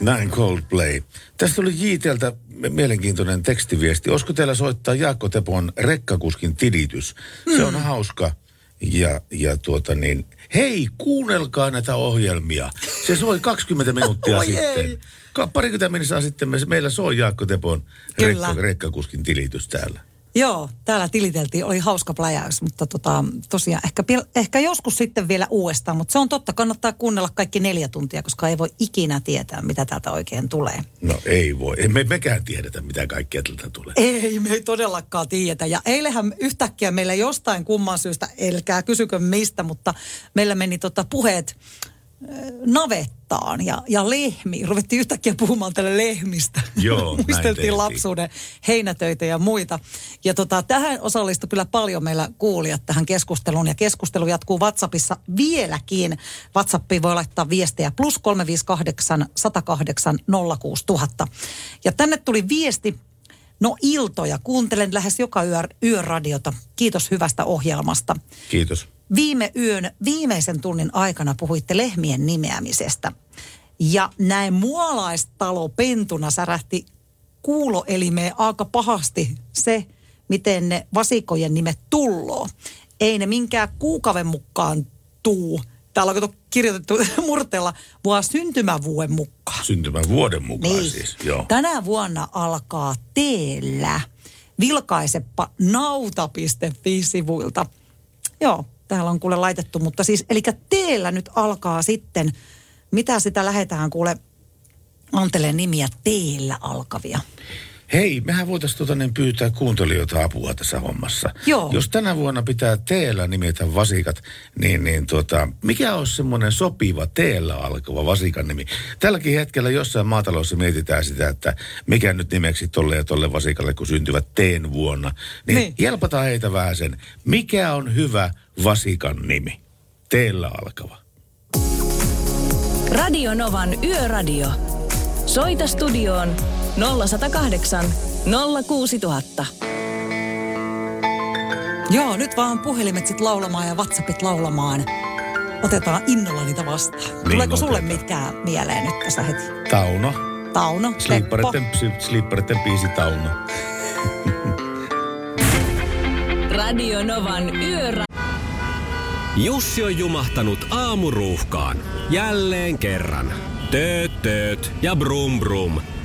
Näin Coldplay. Tästä tuli Jiiteltä mielenkiintoinen tekstiviesti. Olisiko teillä soittaa Jaakko Tepon rekkakuskin tilitys? Se on hauska. Ja, ja tuota niin, hei, kuunnelkaa näitä ohjelmia. Se soi 20 minuuttia sitten. ei. Parikymmentä minuuttia sitten me, meillä soi Jaakko Tepon rekka, rekkakuskin tilitys täällä. Joo, täällä tiliteltiin, oli hauska pläjäys, mutta tota, tosiaan ehkä, ehkä joskus sitten vielä uudestaan, mutta se on totta, kannattaa kuunnella kaikki neljä tuntia, koska ei voi ikinä tietää, mitä täältä oikein tulee. No ei voi. Emme mekään tiedetä, mitä kaikkea tältä tulee. Ei, me ei todellakaan tiedetä. Ja eilähän yhtäkkiä meillä jostain kumman syystä, elkää kysykö mistä, mutta meillä meni tota puheet navettaan ja, ja lehmiin. Ruvettiin yhtäkkiä puhumaan tälle lehmistä. Joo, Muisteltiin lapsuuden heinätöitä ja muita. Ja tota, tähän osallistui kyllä paljon meillä kuulijat tähän keskusteluun. Ja keskustelu jatkuu WhatsAppissa vieläkin. WhatsAppiin voi laittaa viestejä plus 358 108 06000. Ja tänne tuli viesti No iltoja. Kuuntelen lähes joka yö, yöradiota. Kiitos hyvästä ohjelmasta. Kiitos. Viime yön viimeisen tunnin aikana puhuitte lehmien nimeämisestä. Ja näin mualaistalo pentuna särähti kuuloelimeen aika pahasti se, miten ne vasikojen nimet tulloo. Ei ne minkään kuukaven mukaan tuu. Täällä on kirjoitettu murteella, vaan syntymävuoden mukaan. Syntymän vuoden mukaan Niin. siis. Joo. Tänä vuonna alkaa teellä. Vilkaisepa nauta.fi-sivuilta. Joo, täällä on kuule laitettu, mutta siis, eli teellä nyt alkaa sitten, mitä sitä lähetään kuule, antelee nimiä teellä alkavia. Hei, mehän voitaisiin tota, niin pyytää kuuntelijoita apua tässä hommassa. Joo. Jos tänä vuonna pitää teellä nimetä vasikat, niin, niin tota, mikä olisi semmoinen sopiva teellä alkava vasikan nimi? Tälläkin hetkellä jossain maatalossa mietitään sitä, että mikä nyt nimeksi tolle ja tolle vasikalle, kun syntyvät teen vuonna. Niin, Niin. helpota heitä vähän sen. Mikä on hyvä vasikan nimi? Teellä alkava. Radio Novan Yöradio. Soita studioon 0108 06000. Joo, nyt vaan puhelimet sit laulamaan ja WhatsAppit laulamaan. Otetaan innolla niitä vastaan. Tuleeko sulle otetaan. mitkään mieleen nyt tässä heti? Tauno. Tauno, Teppo. Slipperitten, slipperitten biisi Tauno. Radio Novan Yöradio. Jussi on jumahtanut aamuruuhkaan. Jälleen kerran. Tööt, tööt ja brum brum.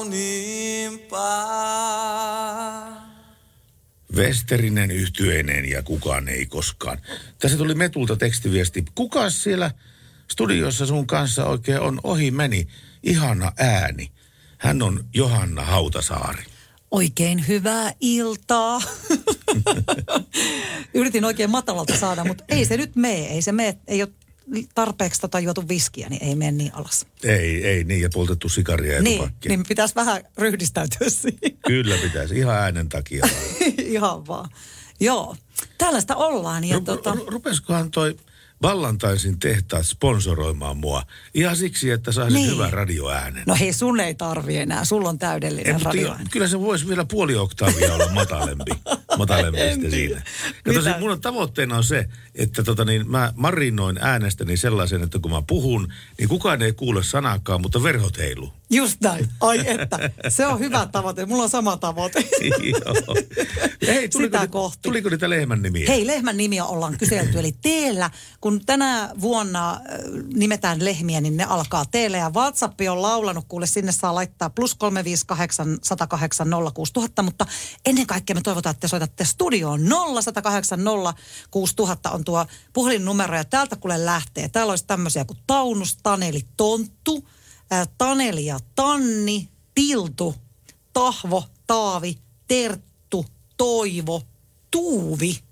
Kauniimpaa. Westerinen yhtyeinen ja kukaan ei koskaan. Tässä tuli Metulta tekstiviesti. Kuka siellä studiossa sun kanssa oikein on ohi meni? Ihana ääni. Hän on Johanna Hautasaari. Oikein hyvää iltaa. Yritin oikein matalalta saada, mutta ei se nyt mene. Ei se mene. Ei ole tarpeeksi tota juotu viskiä, niin ei mene niin alas. Ei, ei niin, ja poltettu sikaria ja Niin, tupakkia. niin pitäisi vähän ryhdistäytyä siihen. Kyllä pitäisi, ihan äänen takia. Ihan vaan. Joo, tällaista ollaan. Ja Ru- tota, ru- rupeskohan toi Vallantaisin tehtaat sponsoroimaan mua ihan siksi, että saisin Niin. hyvän radioäänen. no hei, sun ei tarvi enää. Sulla on Ei, täydellinen mutta radio. jo- kyllä se voisi vielä puoli oktaavia olla matalempi, matalempi En sitten siinä. Kato, se, mun tavoitteena on se, että tota niin, mä marinoin äänestäni sellaisen, että kun mä puhun, niin kukaan ei kuule sanakaan, mutta verhot heiluu. Just näin. Ai että. Se on hyvä tavoite. Mulla on sama tavoite. Joo. Hei, tuliko, Sitä ni- kohti. tuliko niitä lehmän nimiä? Hei, lehmän nimiä ollaan kyselty. Eli teillä, kun tänä vuonna äh, nimetään lehmiä, niin ne alkaa teille. Ja WhatsApp on laulanut, kuule sinne saa laittaa plus 358 108 06000. Mutta ennen kaikkea me toivotaan, että te soitatte studioon 0 108 06000 on tuo puhelinnumero. Ja täältä kuule lähtee. Täällä olisi tämmöisiä kuin Taunus, Taneli, Tonttu, äh, Taneli ja Tanni, Tiltu, Tahvo, Taavi, Terttu, Toivo, Tuuvi.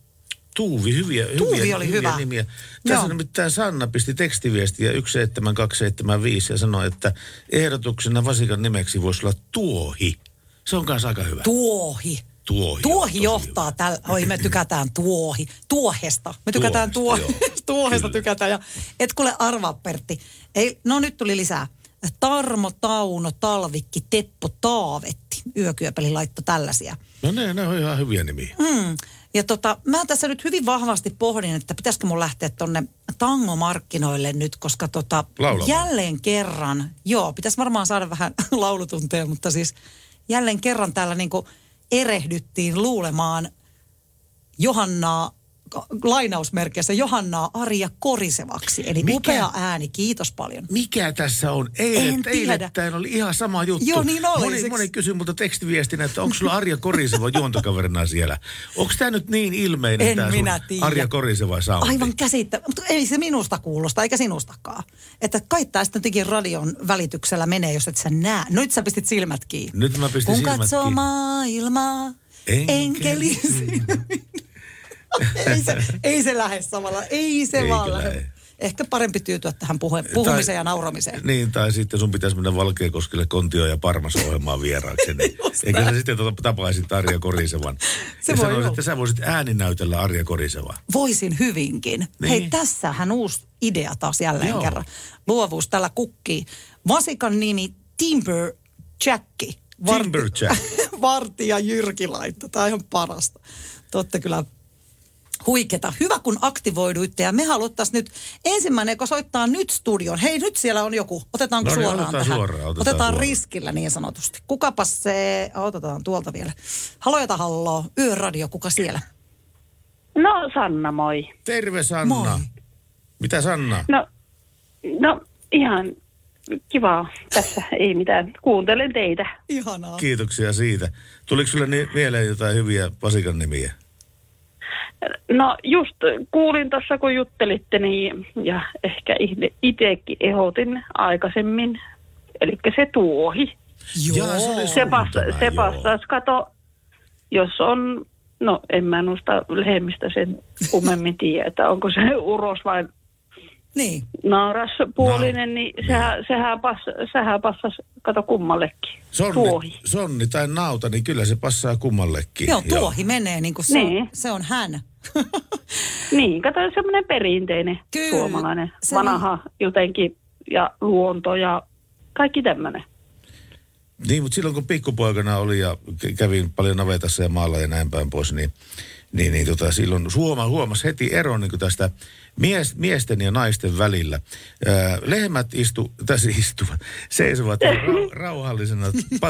Tuuvi, hyviä, Tuuvi hyviä, oli hyviä hyvä. nimiä. Tässä Joo. nimittäin Sanna pisti tekstiviestiä 17275 ja sanoi, että ehdotuksena vasikan nimeksi voisi olla Tuohi. Se on kanssa aika hyvä. Tuohi. Tuohi. Tuohi johtaa tällä. Oi, me tykätään tuohi. Tuohesta. Me tykätään Tuohesta, joo. Tuohesta Kyllä. tykätään. Ja et kuule arvaa, Pertti. Ei, no nyt tuli lisää. Tarmo, Tauno, Talvikki, Teppo, Taavetti. Yökyöpeli laitto tällaisia. No ne, ne on ihan hyviä nimiä. Mm. Ja tota, mä tässä nyt hyvin vahvasti pohdin, että pitäisikö mun lähteä tonne tangomarkkinoille nyt, koska tota, Laulamaan. jälleen kerran, joo, pitäisi varmaan saada vähän laulutunteja, mutta siis jälleen kerran täällä niinku erehdyttiin luulemaan Johannaa, lainausmerkeissä Johannaa Arja Korisevaksi. Eli Mikä? upea ääni, kiitos paljon. Mikä tässä on? Eilen, En tiedä. eilettäin oli ihan sama juttu. Joo, niin oli. Moni, moni kysyi multa tekstiviestinä, että onko sulla Arja Koriseva juontokaverina siellä. Onko tämä nyt niin ilmeinen En sun minä tiedä. Arja Koriseva soundi? Aivan käsittä, mutta ei se minusta kuulosta, eikä sinustakaan. Että kai tää sitten jotenkin radion välityksellä menee, jos et sä näe. Nyt sä pistit silmät kiinni. Nyt mä pistin Kun silmät katsoo kiinni. maailmaa, enkeli. Ei, se, ei se lähde samalla, ei se Eikö vaan lähde. lähde? Ehkä parempi tyytyä tähän puhe, puhumiseen ja nauramiseen. Niin, tai sitten sun pitäisi mennä Valkeakoskelle Kontio ja Parmas ohjelmaan vieraaksi. Niin. Eikä sä sitten tota tapaisit Arja Korisevan. Se ja voi sanoisit, että sä voisit ääninäytellä Arja Korisevaa. Voisin hyvinkin. Niin. Hei, tässähän uusi idea taas jälleen Joo. kerran. Luovuus tällä kukkii. Vasikan nimi Timber Jacki. Timberjack. Vartija Jyrki laittoi. Tämä on ihan parasta. Te olette kyllä huiketa. Hyvä kun aktivoiduitte ja me haluttaisiin nyt ensimmäinen, joka soittaa nyt studion. Hei nyt siellä on joku. Otetaanko No niin, suoraan otetaan tähän? suoraan, otetaan otetaan suoraan. riskillä niin sanotusti. Kukapas se, otetaan tuolta vielä. Halo jota halloo, Yöradio, kuka siellä? No Sanna, moi. Terve Sanna. Moi. Mitä Sanna? No, no ihan kiva tässä, ei mitään. Kuuntelen teitä. Ihanaa. Kiitoksia siitä. Tuliko sulle ni- mieleen jotain hyviä vasikan nimiä? No just kuulin tuossa, kun juttelitte, niin, ja ehkä itsekin ehdotin aikaisemmin, eli se tuohi. Jaa, se Se, tämä, se joo. passaisi, kato, jos on, no en mä noista lehmistä sen kummemmin tiedä, että onko se uros vai Niin. naaraspuolinen, niin sehän, sehän, pass, sehän passasi, kato kummallekin. Sonni, Tuohi. sonni tai nauta, niin kyllä se passaa kummallekin. Joo, tuohi menee niin kuin se, Niin. on, se on hän. Niin, kato semmoinen perinteinen Kyllä, suomalainen, se vanha jotenkin ja luonto ja kaikki tämmöinen. Niin, mutta silloin kun pikkupoikana oli ja kä- kävin paljon navetassa ja maalla ja näin päin pois, niin, niin, niin tota, silloin huoma, huomasi heti eron niin tästä mies, miesten ja naisten välillä. Ää, lehmät istu, tässä istuvat, seisovat ra, rauhallisena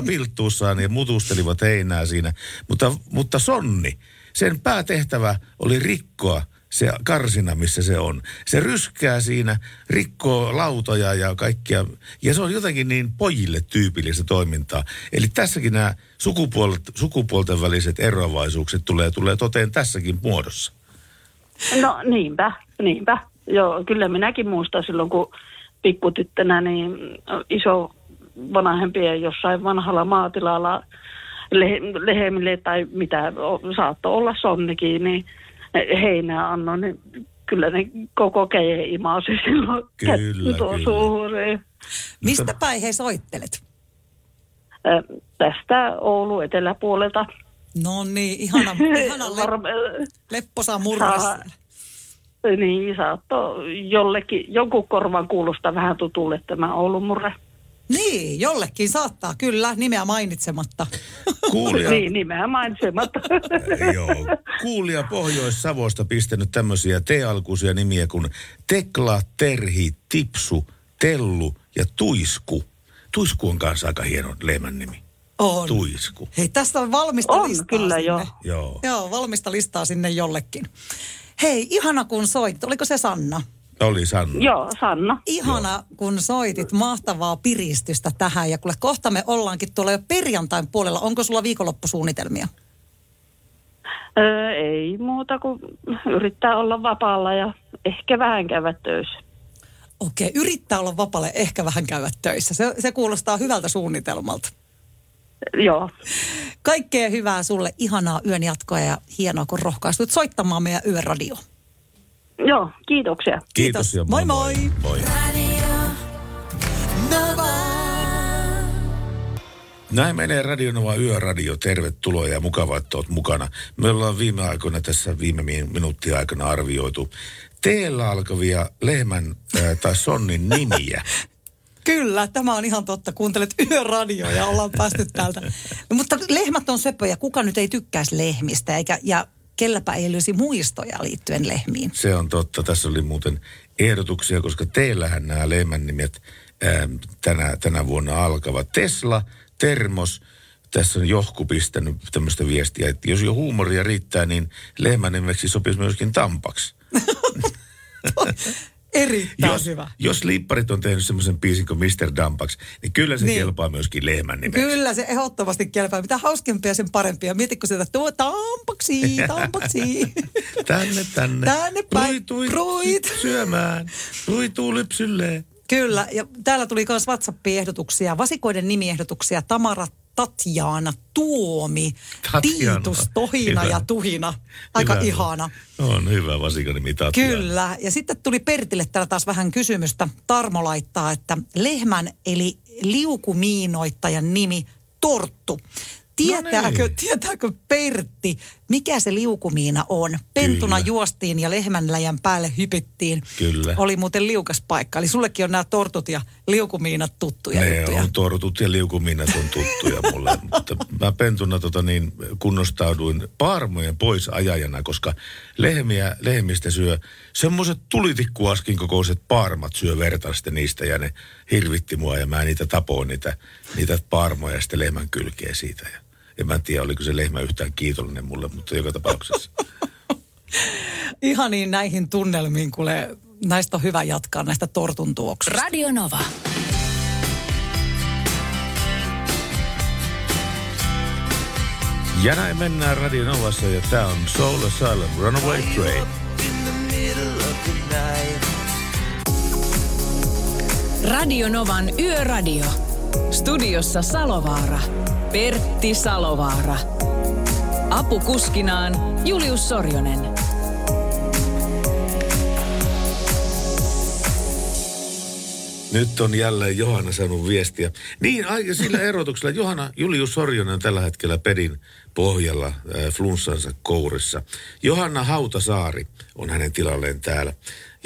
pilttuussaan ja mutustelivat heinää siinä. Mutta, mutta sonni, sen päätehtävä oli rikkoa se karsina, missä se on. Se ryskää siinä, rikkoo lautoja ja kaikkia. Ja se on jotenkin niin pojille tyypillistä toimintaa. Eli tässäkin nämä sukupuolet, sukupuolten väliset eroavaisuukset tulee, tulee toteen tässäkin muodossa. No niinpä, niinpä. Joo, kyllä minäkin muistan silloin, kun pikkutyttönä niin iso vanhempien jossain vanhalla maatilalla le- lehmille tai mitä saattoi olla sonnikin, niin heinää annoin, niin kyllä ne koko keje imasi silloin Kyllä, kyllä. suuri. Mistä päin he soittelet? Tästä Oulu eteläpuolelta. No niin, ihana, ihana le, lepposa siellä. Niin, saattoi jollekin, jonkun korvan kuulostaa vähän tutulle tämä Oulun murre. Niin, jollekin saattaa, kyllä, nimeä mainitsematta. Kuulija, Niin, nimeä mainitsematta. joo, kuulija Pohjois-Savosta pistänyt tämmöisiä T-alkuisia nimiä kuin Tekla, Terhi, Tipsu, Tellu ja Tuisku. Tuisku on kanssa aika hieno lehmän nimi. On. Tuisku. Hei, tästä on valmista On, listaa kyllä sinne. jo. Joo. Joo, valmista listaa sinne jollekin. Hei, ihana kun soit. Oliko se Sanna? Oli Sanna. Joo, Sanna. Ihana kun soitit. Mahtavaa piristystä tähän. Ja kuule, kohta me ollaankin tuolla jo perjantain puolella. Onko sulla viikonloppusuunnitelmia? Öö, ei muuta kuin yrittää olla vapaalla ja ehkä vähän käydä töissä. Okei, yrittää olla vapaalle, ehkä vähän käydä töissä. Se, se kuulostaa hyvältä suunnitelmalta. Joo. Kaikkea hyvää sulle, ihanaa yön jatkoa ja hienoa, kun rohkaistut soittamaan meidän yöradio. Joo, kiitoksia. Kiitos ja Moi moi. moi. Näin menee Radionova Yöradio. Tervetuloa ja mukava, että olet mukana. Me ollaan viime aikoina tässä viime min- minuuttien aikana arvioitu teellä alkavia lehmän äh, tai sonnin nimiä. Kyllä, tämä on ihan totta. Kuuntelet yöradioa ja ollaan päästy täältä. No, mutta lehmät on söpöjä. Kuka nyt ei tykkäisi lehmistä eikä, ja kelläpä ei olisi muistoja liittyen lehmiin. Se on totta. Tässä oli muuten ehdotuksia, koska teillähän nämä lehmän nimet ää, tänä, tänä vuonna alkavat. Tesla, Termos, tässä on Johku pistänyt tämmöistä viestiä, että jos jo huumoria riittää, niin lehmän nimeksi sopisi myöskin Tampaksi. Erittäin Jos, hyvä. jos liipparit on tehnyt semmoisen biisin kuin Mr. Dampaks, niin kyllä se Niin. kelpaa myöskin lehmän nimeksi. Kyllä se ehdottomasti kelpaa. Mitä hauskempia sen parempia. Mietitkö sieltä, tuo tampaksi, tampaksi. Tänne, tänne. Tänne päin. Tui, tui, Pruit. syömään. Tui, tuu lypsylleen. Kyllä, ja täällä tuli myös WhatsApp-ehdotuksia, vasikoiden nimiehdotuksia. Tamara, Tatjaana, Tuomi, Tatjana. Tiitus, Tohina Hyvä. ja Tuhina. Aika Hyvä. ihana. On hyvä vasikanimi Tatjana. Kyllä. Ja sitten tuli Pertille täällä taas vähän kysymystä. Tarmo laittaa, että lehmän eli liukumiinoittajan nimi Torttu. Tietääkö, niin. tietääkö Pertti, mikä se liukumiina on? Pentuna Kyllä. juostiin ja lehmänläjän päälle hypittiin. Kyllä. Oli muuten liukas paikka. Eli sullekin on nämä tortut ja liukumiinat tuttuja Ne juttuja. on tortut ja liukumiinat on tuttuja mulle, mutta mä pentuna tota niin, kunnostauduin paarmojen pois ajajana, koska lehmiä, lehmistä syö semmoiset tulitikkuaskin kokoiset paarmat syö verta sitten niistä ja ne hirvitti mua ja mä niitä tapoin niitä, niitä paarmoja ja sitten lehmän kylkeä siitä. Ja, ja mä en tiedä, oliko se lehmä yhtään kiitollinen mulle, mutta joka tapauksessa. Ihaniin näihin tunnelmiin, kuule, näistä on hyvä jatkaa, näistä tortun tuoksusta. Radio Nova. Ja näin mennään Radio Novassa ja tää on Soul Asylum Runaway Train. Radio Novan Yöradio. Studiossa Salovaara. Pertti Salovaara. Apukuskinaan Julius Sorjonen. Nyt on jälleen Johanna saanut viestiä. Niin, sillä erotuksella. Johanna Julius Sorjonen on tällä hetkellä pedin pohjalla äh, flunssansa kourissa. Johanna Hautasaari on hänen tilalleen täällä.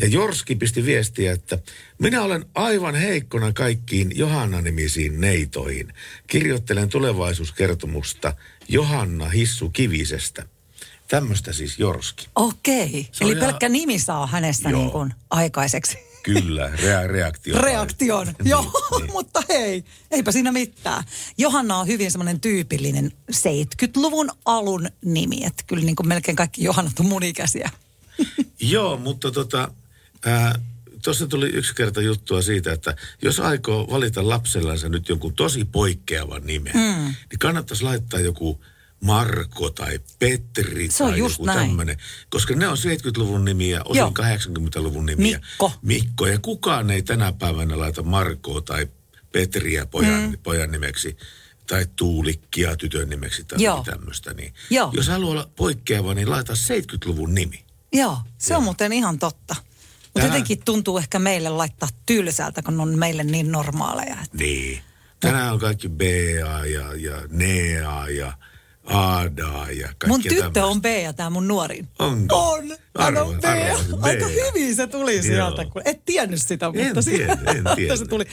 Ja Jorski pisti viestiä, että minä olen aivan heikkona kaikkiin Johanna-nimisiin neitoihin. Kirjoittelen tulevaisuuskertomusta Johanna Hissu Kivisestä. Tämmöistä siis Jorski. Okei, Se eli ihan- pelkkä nimi saa hänestä Joo. niin kuin aikaiseksi. Kyllä, rea- reaktio. Reaktion. Niin, Joo, niin. mutta hei, eipä siinä mitään. Johanna on hyvin semmoinen tyypillinen 70-luvun alun nimi. Että kyllä niin kuin melkein kaikki Johannat on mun ikäisiä. Joo, mutta tota, tuossa tuli yksi kerta juttua siitä, että jos aikoo valita lapsellansa nyt jonkun tosi poikkeavan nimen, Mm. niin kannattaisi laittaa joku Marko tai Petri Se tai joku tämmöinen. Koska ne on 70-luvun nimiä, osin Joo. 80-luvun nimiä. Mikko. Mikko. Ja kukaan ei tänä päivänä laita Markoa tai Petriä pojan, Mm. pojan nimeksi tai Tuulikkia tytön nimeksi tai Joo. tämmöistä. Niin Joo. Jos haluaa olla poikkeava, niin laita 70-luvun nimi. Joo, se on muuten ihan totta. Mutta Tähän- jotenkin tuntuu ehkä meille laittaa tylsältä, kun on meille niin normaaleja. Niin. Tänään on kaikki BA ja, ja NEA ja ADA ja kaikki Mun tyttö on B ja tämä mun nuorin. Onko? On. Hän on B. Aika hyvin se tuli Joo. sieltä, kun et tiennyt sitä, En mutta tiennyt, en tiennyt. se tuli.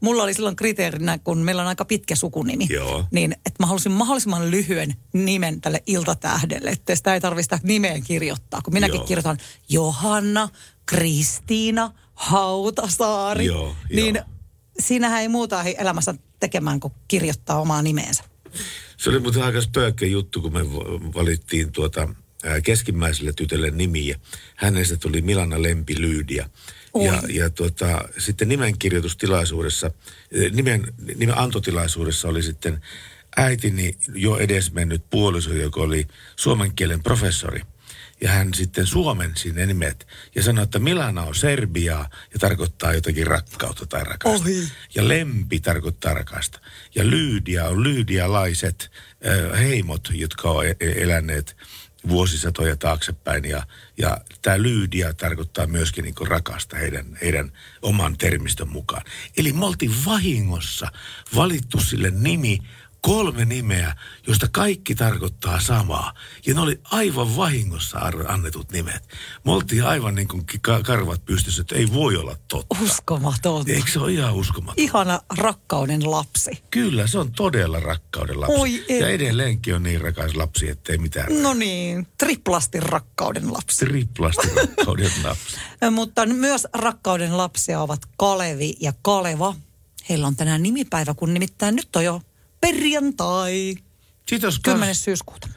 Mulla oli silloin kriteerinä, kun meillä on aika pitkä sukunimi, Joo. niin että mä halusin mahdollisimman lyhyen nimen tälle iltatähdelle, että sitä ei tarvitse sitä nimeen kirjoittaa. Kun minäkin Joo. kirjoitan Johanna, Kristiina, Hautasaari, Joo, niin joo. siinähän ei muuta elämässä tekemään kuin kirjoittaa omaa nimeensä. Se oli muuten aika spöökkä juttu, kun me va- valittiin tuota keskimmäiselle tytölle nimiä. Hänestä tuli Milana Lempi Lyydia. Oi. Ja, ja tuota, sitten nimenkirjoitustilaisuudessa, nimen, nimen antotilaisuudessa oli sitten äitini jo edesmennyt puoliso, joka oli suomen kielen professori. Ja hän sitten suomensi ne nimet ja sanoi, että Milana on Serbiaa ja tarkoittaa jotakin rakkautta tai rakasta. Ohi. Ja lempi tarkoittaa rakasta. Ja lyydia on lyydialaiset äh, heimot, jotka on e- e- eläneet vuosisatoja taaksepäin. Ja, ja tämä lyydia tarkoittaa myöskin niin rakasta heidän, heidän oman termistön mukaan. Eli me oltiin vahingossa valittu sille nimi, kolme nimeä, josta kaikki tarkoittaa samaa. Ja ne oli aivan vahingossa annetut nimet. Me oltiin aivan niin kuin ka- karvat pystyssä, että ei voi olla totta. Uskomatonta. Eikö se ole ihan uskomaton? Ihana rakkauden lapsi. Kyllä, se on todella rakkauden lapsi. Oi ei. ja edelleenkin on niin rakas lapsi, ettei mitään. No niin, triplasti rakkauden lapsi. Triplasti rakkauden lapsi. Mutta myös rakkauden lapsia ovat Kalevi ja Kaleva. Heillä on tänään nimipäivä, kun nimittäin nyt on jo perjantai. Kiitos. 10. syyskuuta.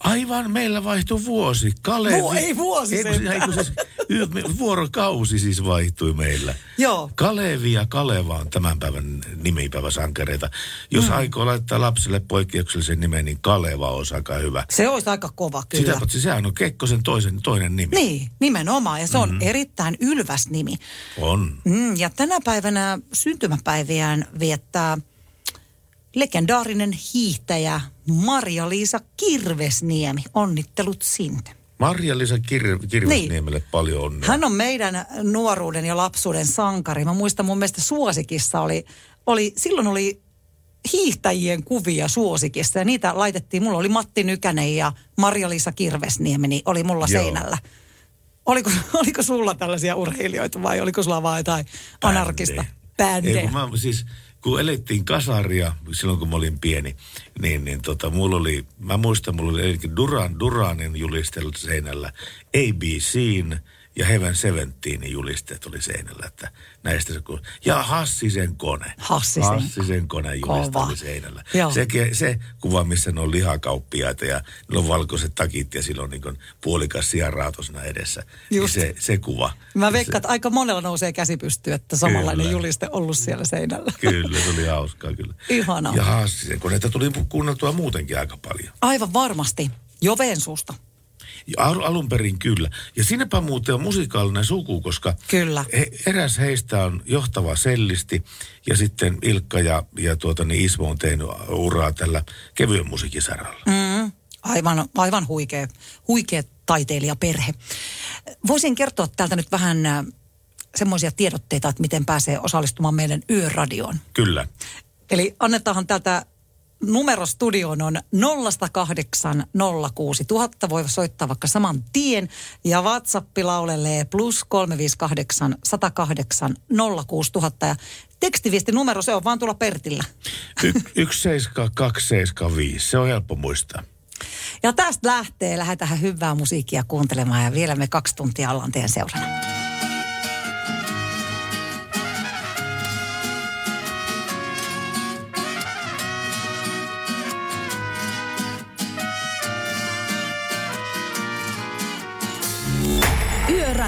Aivan, meillä vaihtui vuosi. Kalevi. Vu- ei vuosi Ei, kun, sentään. ei, kun siis, y- me- vuorokausi siis vaihtui meillä. Joo. Kalevi ja Kaleva on tämän päivän nimipäiväsankareita. Jos mm. aikoo laittaa lapselle poikkeuksellisen nimen, niin Kaleva on aika hyvä. Se olisi aika kova kyllä. Sitä paitsi sehän on Kekkosen toisen, toinen nimi. Niin, nimenomaan. Ja se on Mhm. erittäin ylväs nimi. On. Mm, ja tänä päivänä syntymäpäiviään viettää legendaarinen hiihtäjä Maria-Liisa Kirvesniemi. Onnittelut sinne. Marja-Liisa Kir- Kirvesniemelle niin. paljon onnea. Hän on meidän nuoruuden ja lapsuuden sankari. Mä muistan mun mielestä Suosikissa oli, oli silloin oli hiihtäjien kuvia Suosikissa ja niitä laitettiin. Mulla oli Matti Nykänen ja Marja-Liisa Kirvesniemi, niin oli mulla Joo. seinällä. Oliko, oliko sulla tällaisia urheilijoita vai oliko sulla vaan jotain anarkista Ei, bändejä? kun, mä, siis, kun elettiin kasaria silloin, kun mä olin pieni, niin, niin tota, mulla oli, mä muistan, mulla oli Duran Duranin julistelu seinällä, ABCn ja Heaven Seventeenin julisteet oli seinällä, että näistä se, kun- ja Hassisen kone. Hassisen. Hassisen kone juliste Kova. oli seinällä. Joo. Se, se kuva, missä ne on lihakauppiaita ja ne on valkoiset takit ja silloin niin puolikas sianraatosena edessä. Niin se, se kuva. Mä veikkaan, että aika monella nousee käsi pystyyn, että samanlainen Kyllä. juliste ollut siellä seinällä. Kyllä, se oli hauskaa kyllä. Ihanaa. Ja Hassisen koneita tuli kuunneltua muutenkin aika paljon. Aivan varmasti. Jovensuusta. Ja al- alun perin kyllä. Ja sinäpä muuten on musikaalinen suku, koska Kyllä. he, eräs heistä on johtava sellisti ja sitten Ilkka ja, ja tuota, niin Ismo on tehnyt uraa tällä kevyen musiikisaralla. Mm, aivan, aivan huikea, huikea taiteilijaperhe. Voisin kertoa täältä nyt vähän semmoisia tiedotteita, että miten pääsee osallistumaan meidän yöradioon. Kyllä. Eli annetaanhan täältä numero studioon on 0806000. Voi soittaa vaikka saman tien. Ja WhatsApp laulelee plus 358 108 06000. Ja tekstiviesti numero, se on vaan tulla Pertillä. Y- 17275, se on helppo muistaa. Ja tästä lähtee, lähdetään hyvää musiikkia kuuntelemaan ja vielä me kaksi tuntia ollaan teidän seurana.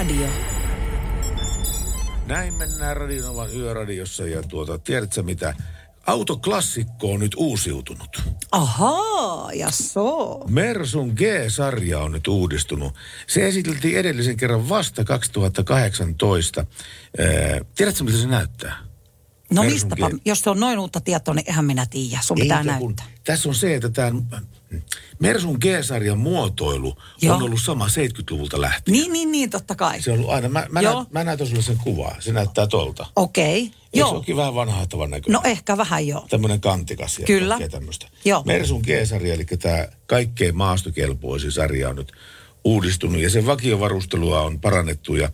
Yöradio. Näin mennään Radionovan yöradiossa ja tuota, tiedätkö mitä? Autoklassikko on nyt uusiutunut. Ahaa, ja so. Mersun G-sarja on nyt uudistunut. Se esiteltiin edellisen kerran vasta 2018. Ee, tiedätkö, miltä se näyttää? No Mersun mistäpä, G. jos se on noin uutta tietoa, niin eihän minä tiedä. Sun pitää Eikä näyttää. kun- Tässä on se, että tämä Mersun G-sarjan muotoilu Joo. on ollut sama 70-luvulta lähtien. Niin, niin, niin, totta kai. Se on ollut aina. Mä, mä, Joo. näyt, mä näytän sulle sen kuvaa. Se näyttää tolta. Okei, se joo. olekin vähän vanhahtavan näköinen? No ehkä vähän joo. Tämmöinen kantikas ja Kyllä. tämmöistä. Joo. Mersun G-sarja, eli tämä kaikkein maastokelpoisin sarja on nyt uudistunut ja sen vakiovarustelua on parannettu ja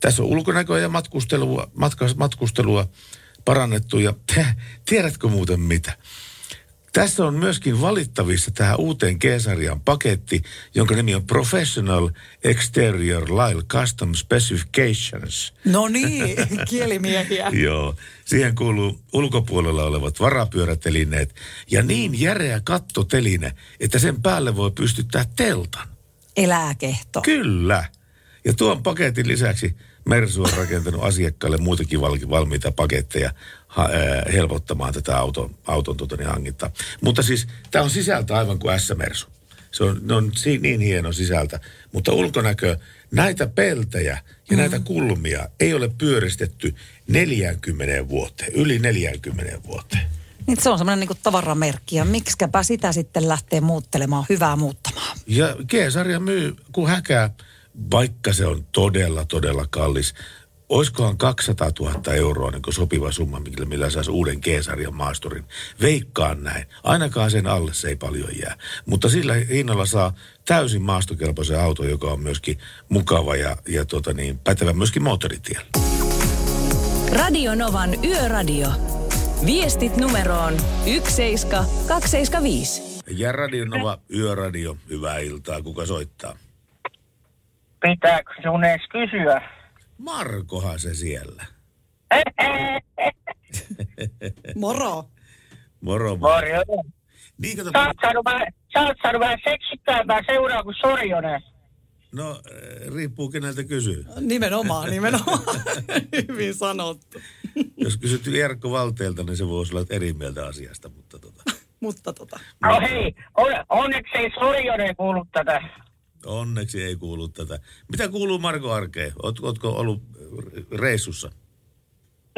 tässä on ulkonäköä ja matkustelua, matkas, matkustelua parannettu ja tiedätkö muuten mitä? Tässä on myöskin valittavissa tähän uuteen G-sarjan paketti, jonka nimi on Professional Exterior Lyle Custom Specifications. No niin, kielimiehiä. Joo. Siihen kuuluu ulkopuolella olevat varapyörätelineet ja niin järeä kattoteline, että sen päälle voi pystyttää teltan. Eläkehto. Kyllä. Ja tuon paketin lisäksi Mersu on rakentanut asiakkaille muitakin val- valmiita paketteja helpottamaan tätä auton, auton tota, niin, hankintaa. Mutta siis tämä on sisältä aivan kuin S-Mersu. Se on, ne on si- niin hieno sisältä. Mutta ulkonäkö, näitä peltejä ja mm. näitä kulmia ei ole pyöristetty 40 vuoteen, yli 40 vuoteen. Niin se on semmoinen niin tavaramerkki ja miksikäpä sitä sitten lähtee muuttelemaan, hyvää muuttamaan. Ja G-sarja myy kuin häkää, vaikka se on todella, todella kallis. Oiskohan 200 000 euroa niin sopiva summa, millä, millä saisi uuden G-sarjan maasturin. Veikkaan näin. Ainakaan sen alle se ei paljon jää. Mutta sillä hinnalla saa täysin maastokelpoisen auto, joka on myöskin mukava ja, ja tota niin, pätevä myöskin moottoritiellä. Radio Novan Yöradio. Viestit numeroon 17275. Ja Radionova Yöradio, hyvää iltaa. Kuka soittaa? Pitääkö sun edes kysyä? Markohan se siellä. Moro. Moro. Moro. Niin, kato, Sä oot saanut vähän, seksikkäämpää seuraa kuin Sorjonen. No, äh, riippuu keneltä kysyy. Nimenomaan, nimenomaan. Hyvin sanottu. Jos kysyt Jarkko Valteelta, niin se voisi olla eri mieltä asiasta, mutta tota, Mutta tota. No hei, on, onneksi ei Sorjonen kuullut tätä. Onneksi ei kuulu tätä. Mitä kuuluu Marko Arkeen? Oot, ootko ollut reissussa?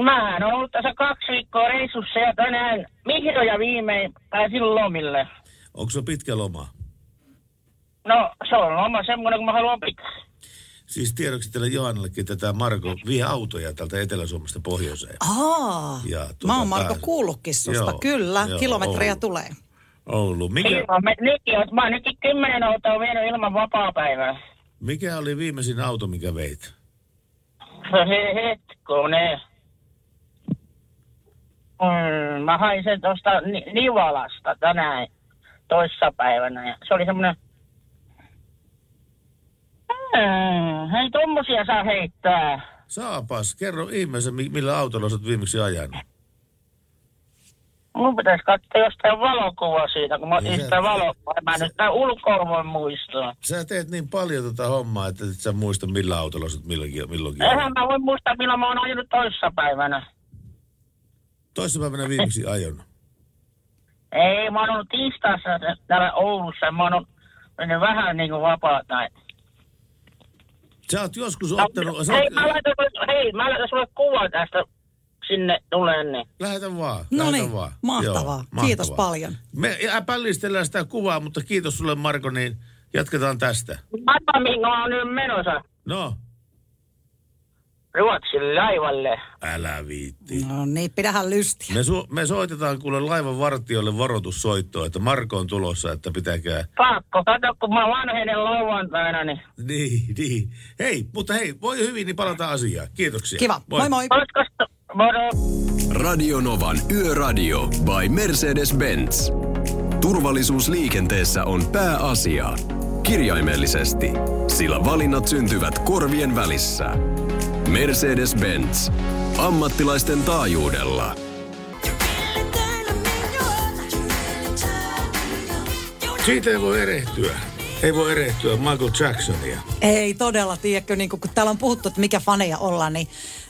Mä oon ollut tässä kaksi viikkoa reissussa ja tänään vihdoin viimein pääsin lomille. Onko se pitkä loma? No, se on loma semmoinen, kun mä haluan pitää. Siis tiedoksi tälle Johannellekin tätä Marko vie autoja täältä Etelä-Suomesta pohjoiseen. Aa, Ja tuota, mä oon Marko tää- kuullutkin susta. Joo, Kyllä, joo, kilometrejä Oulu. tulee. Oulu. Mikä, Ilman, me, nytkin, oot- mä oon nytkin kymmenen autoa vienyt ilman vapaa-päivää. mikä oli viimeisin auto, mikä veit? He, hetkone. Mm, mä hain sen tuosta Ni- Nivalasta tänään toissapäivänä. Ja se oli semmoinen... Mm, hei, tommosia saa heittää. Saapas, kerro ihmeessä, mi- millä autolla oot viimeksi ajanut. Mun pitäisi katsoa jostain valokuva siitä, kun mä Niin otin se- sitä valokuvaa. Mä nyt tää ulkoa voi muistaa. Sä teet niin paljon tätä hommaa, että et sä muista millä autolla sä oot milloinkin, milloinkin Eihän ajanut. mä voi muistaa, milloin mä oon ajanut toissapäivänä. Toissapäivänä viimeksi ajon. Ei, mä oon ollut tiistaissa täällä Oulussa. Mä oon ollut mennyt vähän niin kuin vapaata. Sä oot joskus No, ottanut... Sä hei, mä laitan, hei, mä laitan sulle kuva tästä sinne tulee, niin. Lähetä vaan. No niin, vaan. mahtavaa. Joo, Kiitos paljon. Me pällistellään sitä kuvaa, mutta kiitos sulle Marko, niin jatketaan tästä. Mä mihin oon nyt menossa. No, Ruotsin laivalle. älä viitti. No niin, pidähän lystiä. Me, su- me soitetaan kuule laivan vartijoille varoitussoittoa, että Marko on tulossa, että pitäkää... Pakko, kato kun mä vanhenen lauantaina, niin. Niin, niin. Hei, mutta hei, voi hyvin, niin palataan asiaan. Kiitoksia. Kiva. Moi moi. Olisiko Moro. Radio Novan Yöradio by Mercedes-Benz. Turvallisuus liikenteessä on pääasia. Kirjaimellisesti, sillä valinnat syntyvät korvien välissä. Mercedes-Benz. Ammattilaisten taajuudella. Siitä ei voi erehtyä. Ei voi erehtyä Michael Jacksonia. Ei todella, tiedätkö, niin kun täällä on puhuttu, että mikä faneja ollaan, niin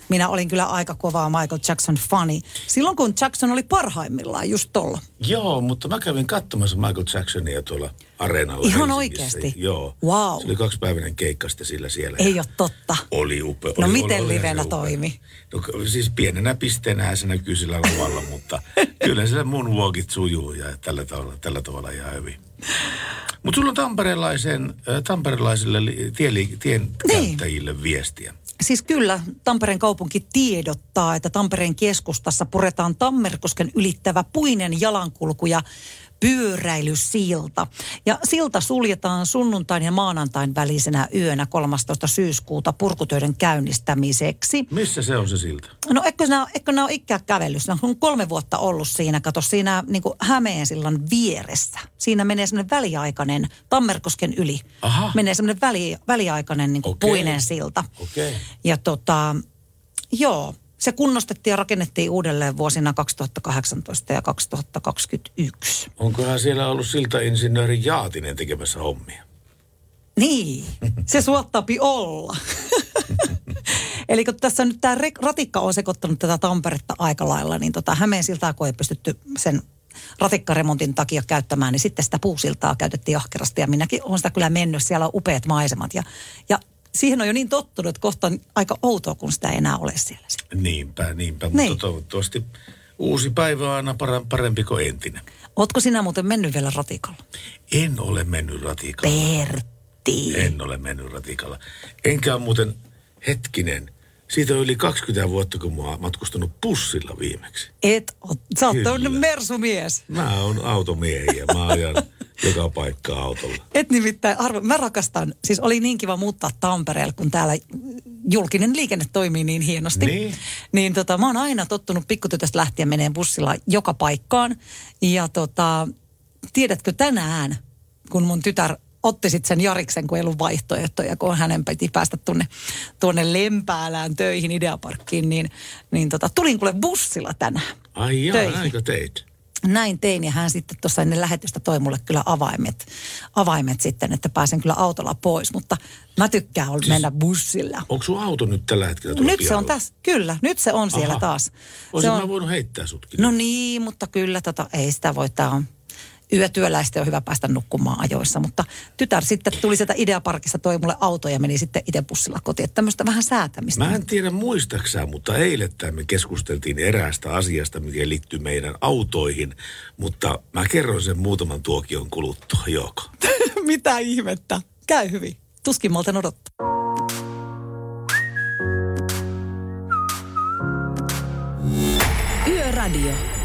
minä olin kyllä aika kovaa Michael Jackson fani. Silloin kun Jackson oli parhaimmillaan, just tolla. Joo, mutta mä kävin katsomassa Michael Jacksonia tuolla areenalla Ihan oikeasti? Joo. Wow. Se oli kaksipäiväinen keikka sitten sillä siellä. Ei ole totta. Oli upea. No oli, miten oli, livenä se toimi? No siis pienenä pisteenä se näkyy sillä lavalla, mutta kyllä sillä mun walkit sujuu ja tällä tavalla, tällä tavalla ihan hyvin. Mutta sulla on tamperelaisen, äh, tamperelaisille li- tieli, tien Niin. viestiä. Siis kyllä, Tampereen kaupunki tiedottaa, että Tampereen keskustassa puretaan Tammerkosken ylittävä puinen jalankulku ja pyöräilysilta. Ja silta suljetaan sunnuntain ja maanantain välisenä yönä 13. syyskuuta purkutöiden käynnistämiseksi. Missä se on se silta? No eikö nämä, eikö nämä ole ikään kävellyt? Ne on kolme vuotta ollut siinä. Kato siinä niin Hämeensillan vieressä. Siinä menee semmoinen väliaikainen, Tammerkosken yli. Aha. Menee semmoinen väli, väliaikainen niin Okei. puinen silta. Okay. Ja tota, joo, se kunnostettiin ja rakennettiin uudelleen vuosina 2018 ja 2021. Onkohan siellä ollut siltainsinööri Jaatinen tekemässä hommia? Niin, se suottapi olla. Eli kun tässä nyt tämä ratikka on sekoittanut tätä Tamperetta aika lailla, niin tota Hämeen siltaa, kun ei pystytty sen ratikkaremontin takia käyttämään, niin sitten sitä puusiltaa käytettiin ahkerasti. Ja minäkin olen sitä kyllä mennyt, siellä on upeat maisemat. Ja, ja siihen on jo niin tottunut, että kohta on aika outoa, kun sitä ei enää ole siellä. Niinpä, niinpä. Niin. Mutta toivottavasti uusi päivä on aina parempi kuin entinen. Ootko sinä muuten mennyt vielä ratikalla? En ole mennyt ratikalla. Pertti. En ole mennyt ratikalla. Enkä ole muuten, hetkinen, siitä on yli 20 vuotta, kun mä oon matkustanut bussilla viimeksi. Et sä oot mersumies. Mä oon automiehiä, mä ajan joka paikkaa autolla. Et nimittäin, arvo, mä rakastan, siis oli niin kiva muuttaa Tampereelle, kun täällä julkinen liikenne toimii niin hienosti. Niin. Niin tota, mä oon aina tottunut pikkutytöstä lähtien meneen bussilla joka paikkaan. Ja tota, tiedätkö tänään, kun mun tytär otti sitten sen Jariksen, kun ei ollut vaihtoehtoja, kun hänen piti päästä tuonne, tuonne Lempäälään töihin Ideaparkkiin, niin, niin tota, tulin kuule bussilla tänään. Ai jaa, Töihin. näinkö teit? Näin tein ja hän sitten tuossa ennen lähetystä toi mulle kyllä avaimet, avaimet sitten, että pääsen kyllä autolla pois, mutta mä tykkään siis, mennä bussilla. Onko sun auto nyt tällä hetkellä tuolla Nyt se on tässä, kyllä, nyt se on siellä Aha. taas. Se Olisin on, mä voinut heittää sutkin. no niin, mutta kyllä tota, ei sitä voi, tää on yötyöläisten on hyvä päästä nukkumaan ajoissa, mutta tytär sitten tuli sieltä Ideaparkista, toi mulle auto ja meni sitten itse bussilla kotiin, että tämmöistä vähän säätämistä. Mä en tiedä muistaksää, mutta eilettäin me keskusteltiin eräästä asiasta, mikä liittyy meidän autoihin, mutta mä kerron sen muutaman tuokion kuluttua, Joko. Mitä ihmettä? Käy hyvin. Tuskin malten odottaa. Yöradio.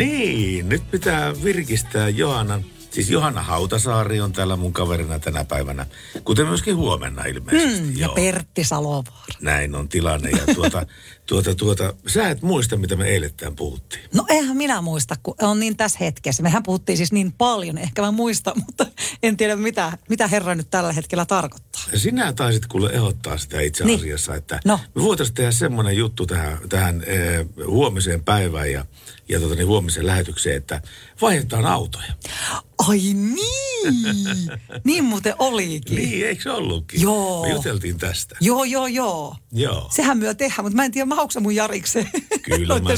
Niin, nyt pitää virkistää Johannan. Siis Johanna Hautasaari on täällä mun kaverina tänä päivänä, kuten myöskin huomenna ilmeisesti. Mm, ja Pertti Salovaara. Näin on tilanne ja tuota, tuota, tuota, sä et muista, mitä me eilettäin puhuttiin. No eihän minä muista, kun on niin tässä hetkessä. Mehän puhuttiin siis niin paljon, ehkä mä muistan, mutta en tiedä mitä, mitä herra nyt tällä hetkellä tarkoittaa. Sinä taisit kuule ehdottaa sitä itse Niin. asiassa, että No. me voitaisiin tehdä semmoinen juttu tähän, tähän eh, huomiseen päivään ja, ja tota, niin huomiseen lähetykseen, että vaihdetaan autoja. Ai niin! niin muuten olikin. Niin, eikö se ollutkin? Joo. Me juteltiin tästä. Joo, joo, joo. Joo. Sehän myö tehdään, mutta mä en tiedä, mahuuko se mun Jarikseen. Kyllä mä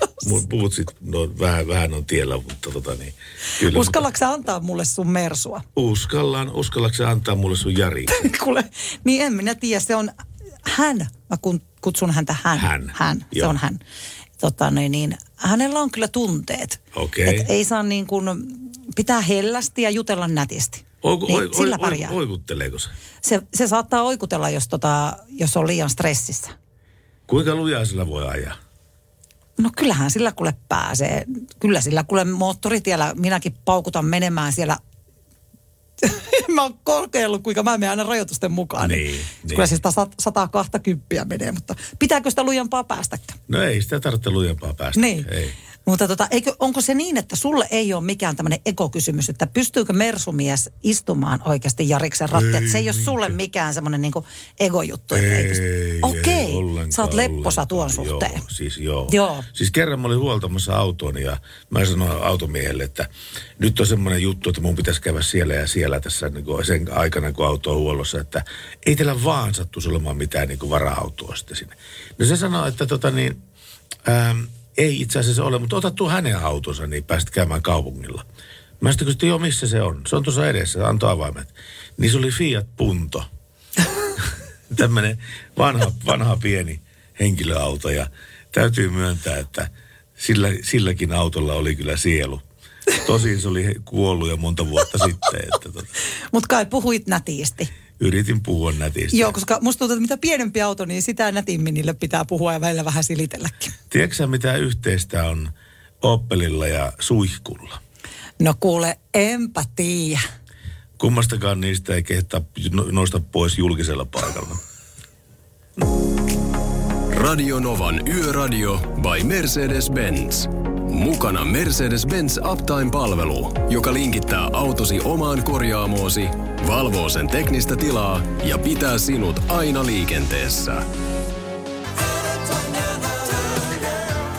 kanssa. Mun puutsit, no vähän, vähän on tiellä, mutta tota niin. Kyllä, Uskallatko sä antaa mulle sun mersua? mutta uskallaan, uskallatko antaa mulle sun Jari? Kuule, niin en minä tiedä, se on hän. Mä kun kutsun häntä hän. Hän, Hän, se joo. on hän. Tota, niin, niin, hänellä on kyllä tunteet. Okei. Et ei saa niin kuin, pitää hellästi ja jutella nätisti. Oiku, niin, oi, sillä oi, pärjää. oikutteleeko se? Se, se saattaa oikutella, jos, tota, jos on liian stressissä. Kuinka lujaa sillä voi ajaa? No kyllähän sillä kuule pääsee. Kyllä sillä kuule moottoritiellä minäkin paukutan menemään siellä. mä oon kokeillut, kuinka mä menen aina rajoitusten mukaan. Niin, Kyllä niin. se sitä sat- 120 menee, mutta pitääkö sitä lujempaa päästäkään? No ei sitä tarvitse lujempaa päästä. Niin. Ei. Mutta tota, eikö, onko se niin, että sulle ei ole mikään tämmöinen ekokysymys, että pystyykö mersumies istumaan oikeasti Jariksen rattia? Että se ei ole sulle mikään semmoinen niin egojuttu. ei Ei, Okei, ei ollenkaan, sä oot lepposa tuon suhteen. Joo, siis joo. Joo. Siis kerran mä olin huoltamassa auton ja mä sanoin automiehelle, että nyt on semmoinen juttu, että mun pitäisi käydä siellä ja siellä tässä niin kuin sen aikana, kun auto on huollossa, että ei teillä vaan sattuisi olemaan mitään niin vara-autoa sitten sinne. No se sanoi, että tota niin, ähm, ei itse asiassa ole, mutta ota tuo hänen autonsa, niin pääset käymään kaupungilla. Mä sitten kysyin, joo, missä se on? Se on tuossa edessä, antoi avaimet. Niin se oli Fiat Punto. Tämmöinen vanha, vanha pieni henkilöauto ja täytyy myöntää, että sillä, silläkin autolla oli kyllä sielu. Tosin se oli kuollut jo monta vuotta sitten, tota, Mutta kai puhuit nätiisti. Yritin puhua nätisti. Joo, koska musta tuntuu, että mitä pienempi auto, niin sitä nätimmin niille pitää puhua ja välillä vähän silitelläkin. Tiedätkö mitä yhteistä on Opelilla ja Suihkulla? No kuule, enpä tiedä. Kummastakaan niistä ei kehtaa no- nousta pois julkisella paikalla. Radio Novan Yöradio by Mercedes-Benz. Mukana Mercedes-Benz Uptime-palvelu, joka linkittää autosi omaan korjaamoosi, valvoo sen teknistä tilaa ja pitää sinut aina liikenteessä.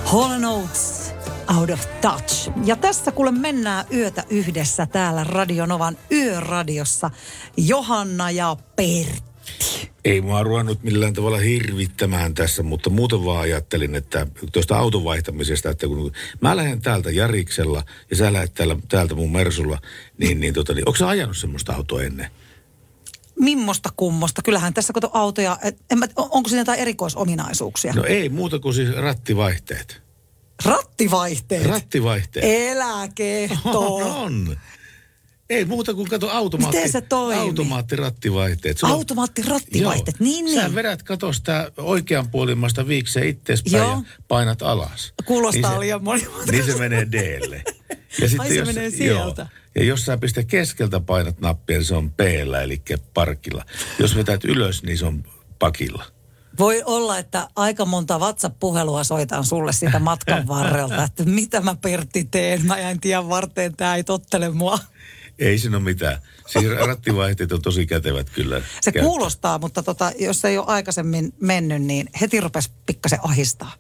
Hall Notes, Out of Touch. Ja tässä kuule mennään yötä yhdessä täällä Radionovan yöradiossa. Johanna ja Pertti. Ei mua ruvennut millään tavalla hirvittämään tässä, mutta muuten vaan ajattelin, että tuosta auton vaihtamisesta, että kun mä lähden täältä Jariksella ja sä lähdet täällä, täältä mun Mersulla, niin, niin, tota, niin onko sä ajanut semmoista autoa ennen? Mimmosta kummosta? Kyllähän tässä kato autoja, en mä, on- onko siinä jotain erikoisominaisuuksia? No ei muuta kuin siis rattivaihteet. Rattivaihteet. Rattivaihteet. On, on. Ei muuta kuin kato automaatti. Miten se toimii? Automaattirattivaihteet. Sulla Automaattirattivaihteet, niin Sä niin. vedät kato sitä oikean puolimasta viikseen itteespäin Joo. ja painat alas. Kuulostaa se- liian monimutkaisesti. Niin se menee Dlle. Ja Ai se menee sieltä. ja jos sä pistä keskeltä painat nappia, niin se on p eli parkilla. Jos vetät ylös, niin se on pakilla. Voi olla, että aika monta WhatsApp-puhelua soitan sulle siitä matkan varrelta, että mitä mä Pertti teen. Mä jäin tien varteen, tää ei tottele mua. Ei siinä ole mitään. Siis rattivaihteet on tosi kätevät kyllä. Se käyttää. kuulostaa, mutta tota, jos ei ole aikaisemmin mennyt, niin heti rupesi pikkasen ahistaa.